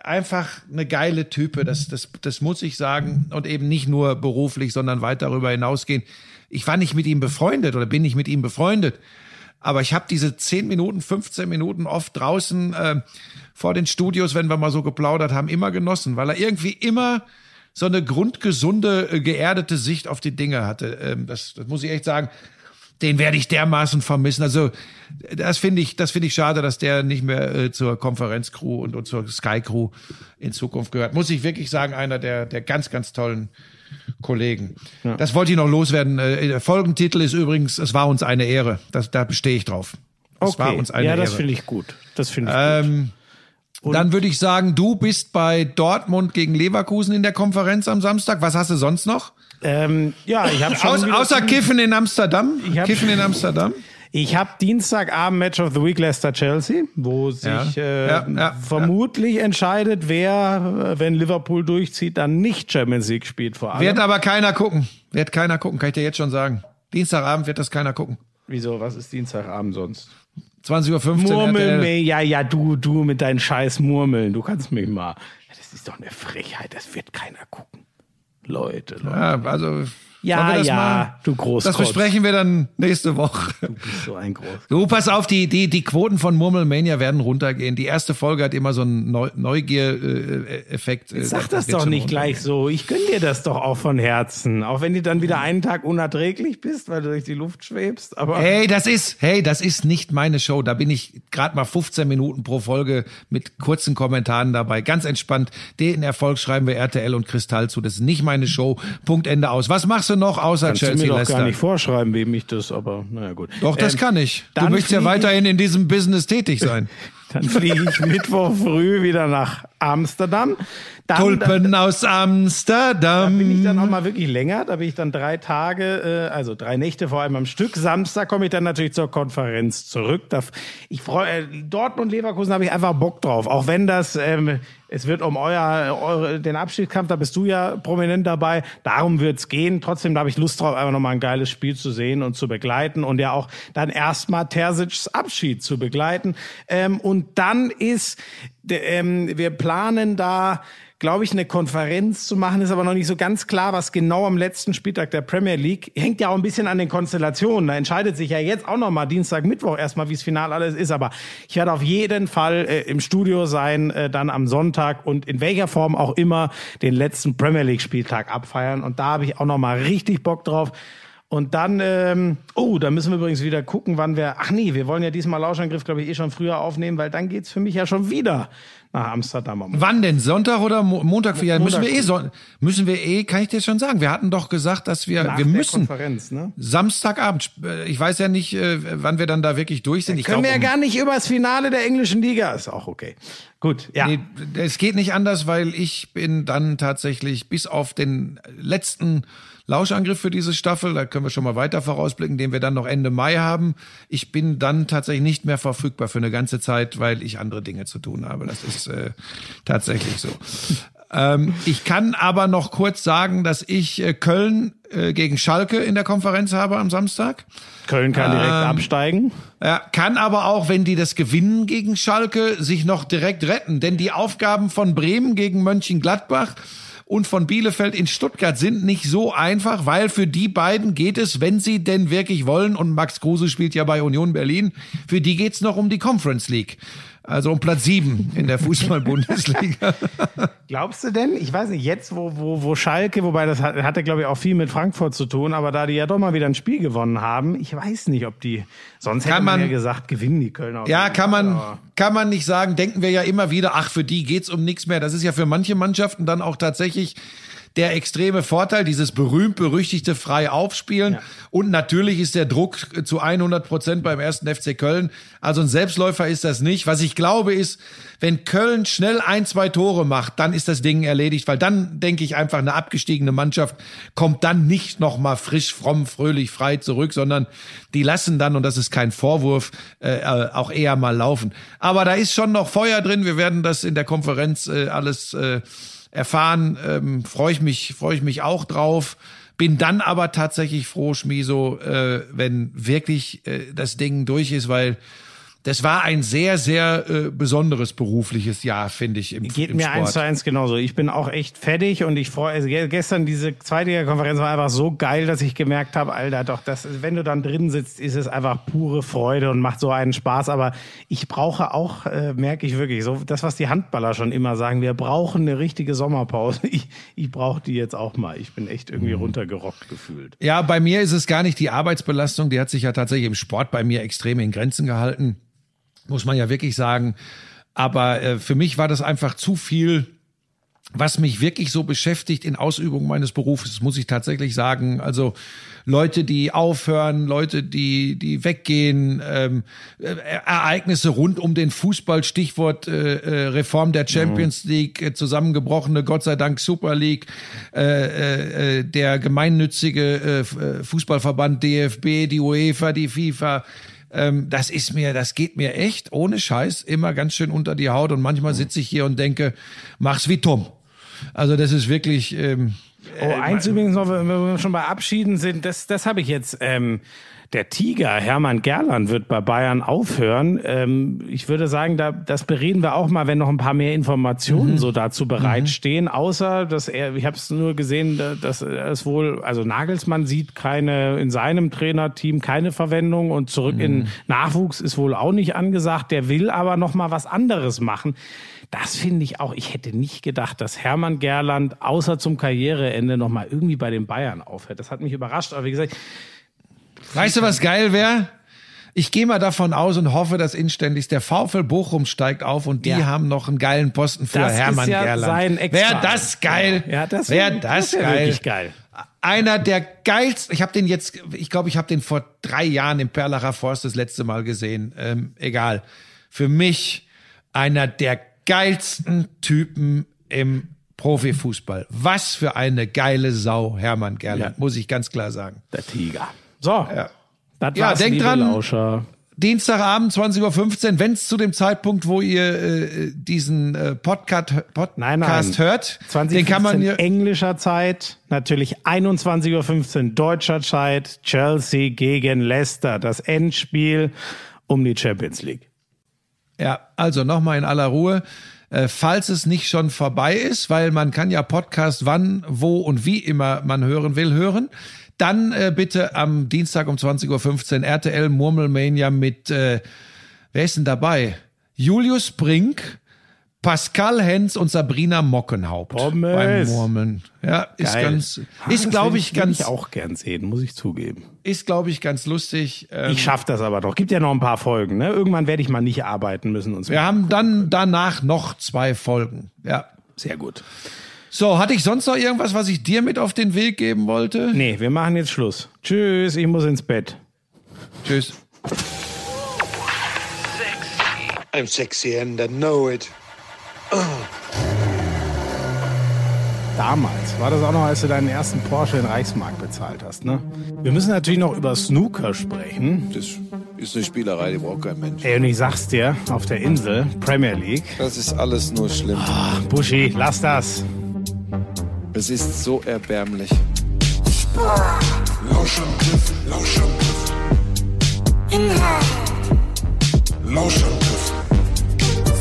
einfach eine geile Type, das, das, das muss ich sagen. Und eben nicht nur beruflich, sondern weit darüber hinausgehen. Ich war nicht mit ihm befreundet oder bin nicht mit ihm befreundet. Aber ich habe diese 10 Minuten, 15 Minuten oft draußen äh, vor den Studios, wenn wir mal so geplaudert haben, immer genossen, weil er irgendwie immer so eine grundgesunde, äh, geerdete Sicht auf die Dinge hatte. Ähm, das, das muss ich echt sagen. Den werde ich dermaßen vermissen. Also das finde ich, das finde ich schade, dass der nicht mehr äh, zur Konferenzcrew und, und zur Sky Crew in Zukunft gehört. Muss ich wirklich sagen, einer der der ganz ganz tollen Kollegen. Das wollte ich noch loswerden. Äh, der Folgentitel ist übrigens, es war uns eine Ehre. Das, da bestehe ich drauf. Es war uns eine
ja, das
Ehre.
finde ich gut. Das finde ich gut.
Ähm, dann würde ich sagen, du bist bei Dortmund gegen Leverkusen in der Konferenz am Samstag. Was hast du sonst noch?
Ähm, ja, ich habe schon
Aus, außer Kiffen in Amsterdam.
Ich hab-
Kiffen in Amsterdam.
Ich habe Dienstagabend Match of the Week Leicester Chelsea, wo sich
Ja.
Äh,
Ja, ja,
vermutlich entscheidet, wer, äh, wenn Liverpool durchzieht, dann nicht Champions League spielt vor allem.
Wird aber keiner gucken. Wird keiner gucken, kann ich dir jetzt schon sagen. Dienstagabend wird das keiner gucken.
Wieso? Was ist Dienstagabend sonst?
20.15 Uhr.
Murmeln, ja, ja, du, du mit deinen scheiß Murmeln, du kannst mich mal. Das ist doch eine Frechheit, das wird keiner gucken. Leute, Leute.
Ja, also.
Ja,
das
ja,
mal?
du Großkotz.
Das besprechen wir dann nächste Woche.
Du bist so ein Groß.
Du, pass auf, die, die, die Quoten von Murmelmania werden runtergehen. Die erste Folge hat immer so einen Neu Neugier-Effekt. äh,
Sag das doch nicht gleich so. Ich gönn dir das doch auch von Herzen. Auch wenn du dann wieder einen Tag unerträglich bist, weil du durch die Luft schwebst. Aber
Hey, das ist, hey, das ist nicht meine Show. Da bin ich gerade mal 15 Minuten pro Folge mit kurzen Kommentaren dabei. Ganz entspannt. Den Erfolg schreiben wir RTL und Kristall zu. Das ist nicht meine Show. Punkt Ende aus. Was machst du noch außer
kannst du mir
Chelsea
doch gar nicht vorschreiben, wem ich das, aber naja gut.
Doch, das
Ähm,
kann ich. Du möchtest ja weiterhin in diesem Business tätig sein.
Dann fliege ich Mittwoch früh wieder nach Amsterdam. Dann,
Tulpen aus Amsterdam.
bin ich dann auch mal wirklich länger. Da bin ich dann drei Tage, äh, also drei Nächte vor allem am Stück. Samstag komme ich dann natürlich zur Konferenz zurück. Da, ich freue, äh, Dortmund Leverkusen habe ich einfach Bock drauf. Auch wenn das, ähm, es wird um euer, eure, den Abschiedskampf, da bist du ja prominent dabei. Darum wird's gehen. Trotzdem da habe ich Lust drauf, einfach nochmal ein geiles Spiel zu sehen und zu begleiten und ja auch dann erstmal Terzic's Abschied zu begleiten. Ähm, und dann ist, ähm, wir planen da glaube ich, eine Konferenz zu machen, ist aber noch nicht so ganz klar, was genau am letzten Spieltag der Premier League hängt ja auch ein bisschen an den Konstellationen. Da entscheidet sich ja jetzt auch noch mal Dienstag, Mittwoch erstmal, wie es final alles ist. Aber ich werde auf jeden Fall äh, im Studio sein, äh, dann am Sonntag und in welcher Form auch immer den letzten Premier League Spieltag abfeiern. Und da habe ich auch noch mal richtig Bock drauf. Und dann, ähm, oh, da müssen wir übrigens wieder gucken, wann wir, ach nee, wir wollen ja diesmal Lauschangriff, glaube ich, eh schon früher aufnehmen, weil dann geht's für mich ja schon wieder nach Amsterdam. am
Wann denn? Sonntag oder Mo Montag? Ja, müssen
Montag.
wir eh, son müssen wir eh, kann ich dir schon sagen. Wir hatten doch gesagt, dass wir,
Nach
wir
der
müssen
Konferenz, ne?
Samstagabend, äh, ich weiß ja nicht, äh, wann wir dann da wirklich durch sind. Ich
Können wir ja
um-
gar nicht über das Finale der englischen Liga. Ist auch okay. Gut, ja.
Nee, es geht nicht anders, weil ich bin dann tatsächlich bis auf den letzten Lauschangriff für diese Staffel, da können wir schon mal weiter vorausblicken, den wir dann noch Ende Mai haben. Ich bin dann tatsächlich nicht mehr verfügbar für eine ganze Zeit, weil ich andere Dinge zu tun habe. Das ist äh, tatsächlich so. Ähm, ich kann aber noch kurz sagen, dass ich äh, Köln äh, gegen Schalke in der Konferenz habe am Samstag.
Köln kann direkt
Ähm,
absteigen.
Ja, kann aber auch, wenn die das gewinnen gegen Schalke, sich noch direkt retten. Denn die Aufgaben von Bremen gegen Mönchengladbach und von Bielefeld in Stuttgart sind nicht so einfach, weil für die beiden geht es, wenn sie denn wirklich wollen, und Max Kruse spielt ja bei Union Berlin, für die geht's noch um die Conference League. Also um Platz sieben in der Fußball-Bundesliga.
Glaubst du denn? Ich weiß nicht, jetzt wo, wo, wo Schalke, wobei das hat, hatte, glaube ich, auch viel mit Frankfurt zu tun, aber da die ja doch mal wieder ein Spiel gewonnen haben, ich weiß nicht, ob die, sonst hätte
Kann
man,
man-
ja gesagt, gewinnen die Kölner.
Ja, kann man,
aber-
kann man nicht sagen. Denken wir ja immer wieder, ach, für die geht's um nichts mehr. Das ist ja für manche Mannschaften dann auch tatsächlich der extreme Vorteil, dieses berühmt-berüchtigte frei aufspielen. Und natürlich ist der Druck zu 100 Prozent beim ersten FC Köln. Also ein Selbstläufer ist das nicht. Was ich glaube ist, wenn Köln schnell ein, zwei Tore macht, dann ist das Ding erledigt, weil dann denke ich einfach, eine abgestiegene Mannschaft kommt dann nicht nochmal frisch, fromm, fröhlich, frei zurück, sondern die lassen dann, und das ist kein Vorwurf, äh, auch eher mal laufen. Aber da ist schon noch Feuer drin. Wir werden das in der Konferenz äh, alles äh, erfahren. Ähm, freue ich mich, freue ich mich auch drauf. Bin dann aber tatsächlich froh, Schmiso, äh, wenn wirklich äh, das Ding durch ist, weil das war ein sehr, sehr äh, besonderes berufliches Jahr, finde ich, im,
Geht
im
mir
Sport.
eins zu eins genauso. Ich bin auch echt fertig und ich freue, also ge- gestern diese zweite Konferenz war einfach so geil, dass ich gemerkt habe, Alter, doch, das, wenn du dann drin sitzt, ist es einfach pure Freude und macht so einen Spaß. Aber ich brauche auch, äh, merke ich wirklich, so das, was die Handballer schon immer sagen, wir brauchen eine richtige Sommerpause. Ich, ich brauche die jetzt auch mal. Ich bin echt irgendwie
Mhm.
runtergerockt gefühlt.
Ja, bei mir ist es gar nicht die Arbeitsbelastung, die hat sich ja tatsächlich im Sport bei mir extrem in Grenzen gehalten, muss man ja wirklich sagen. Aber äh, für mich war das einfach zu viel, was mich wirklich so beschäftigt in Ausübung meines Berufes, muss ich tatsächlich sagen. Also Leute, die aufhören, Leute, die die weggehen, ähm, äh, Ereignisse rund um den Fußball, Stichwort äh, äh, Reform der Champions League, äh, zusammengebrochene Gott sei Dank Super League, äh, äh, äh, der gemeinnützige äh, Fußballverband DFB, die UEFA, die FIFA Ähm, das ist mir, das geht mir echt ohne Scheiß immer ganz schön unter die Haut und manchmal sitze ich hier und denke, mach's wie Tom. Also das ist wirklich. Ähm,
Oh, eins übrigens noch, wenn wir schon bei Abschieden sind, das, das habe ich jetzt. Ähm, der Tiger, Hermann Gerland, wird bei Bayern aufhören. Ähm, ich würde sagen, da, das bereden wir auch mal, wenn noch ein paar mehr Informationen so dazu bereitstehen. Außer, dass er, ich habe es nur gesehen, dass es wohl, also Nagelsmann sieht keine, in seinem Trainerteam keine Verwendung und zurück in Nachwuchs ist wohl auch nicht angesagt. Der will aber noch mal was anderes machen. Das finde ich auch. Ich hätte nicht gedacht, dass Hermann Gerland außer zum Karriereende noch mal irgendwie bei den Bayern aufhört. Das hat mich überrascht. Aber wie gesagt,
Weißt du, was geil wäre? Ich gehe mal davon aus und hoffe, dass inständigst der VfL Bochum steigt auf und die
Ja.
haben noch einen geilen Posten für
Das ist
Hermann
ja
Gerland. Wäre das geil?
Ja, das
wäre
wär-
das,
wär
geil.
geil.
Einer der geilsten. Ich habe den jetzt, ich glaube, ich habe den vor drei Jahren im Perlacher Forst das letzte Mal gesehen. Ähm, egal. Für mich einer der geilsten Typen im Profifußball. Was für eine geile Sau, Hermann Gerland,
Ja.
muss ich ganz klar sagen.
der Tiger. So. Das
Ja,
war's,
denk
liebe
dran.
Lauscher.
Dienstagabend 20.15 Uhr, wenn es zu dem Zeitpunkt, wo ihr äh, diesen äh, Podcast, Podcast
Nein, nein.
hört,
20,
den kann man ja,
englischer Zeit, natürlich 21.15 Uhr deutscher Zeit, Chelsea gegen Leicester, das Endspiel um die Champions League.
ja, also nochmal in aller Ruhe. Äh, falls es nicht schon vorbei ist, weil man kann ja Podcast wann, wo und wie immer man hören will, hören, dann äh, bitte am Dienstag um 20.15 Uhr RTL Murmelmania mit, äh, wer ist denn dabei? Julius Brink, Pascal Hens und Sabrina Mockenhaupt
Pommes.
beim Murmeln. Ja, ist
Geil.
ganz,
Ah,
ist glaube ich ganz,
ich auch gern sehen, muss ich zugeben.
ist glaube ich ganz lustig. Ähm,
Ich schaff das aber doch. Gibt ja noch ein paar Folgen. Ne? Irgendwann werde ich mal nicht arbeiten müssen. Und so.
wir haben dann danach noch zwei Folgen. Ja.
Sehr gut.
So, hatte ich sonst noch irgendwas, was ich dir mit auf den Weg geben wollte?
Nee, wir machen jetzt Schluss. Tschüss, ich muss ins Bett.
Tschüss.
I'm sexy and I know it.
Damals war das auch noch, als du deinen ersten Porsche in Reichsmark bezahlt hast, ne? Wir müssen natürlich noch über Snooker sprechen.
Das ist eine Spielerei, die braucht kein Mensch.
Ey, und ich sag's dir, auf der Insel, Premier League.
Das ist alles nur schlimm.
Buschi, lass das.
Es ist so erbärmlich.
Lauschangriff, Lauschangriff. Inhalt. Lauschangriff.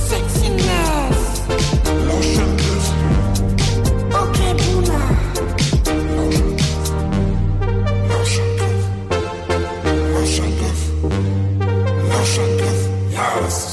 Sexiness. Lauschangriff. Okay, Boomer. Lauschangriff. Lauschangriff. Lauschangriff. Lauschangriff. Ja, das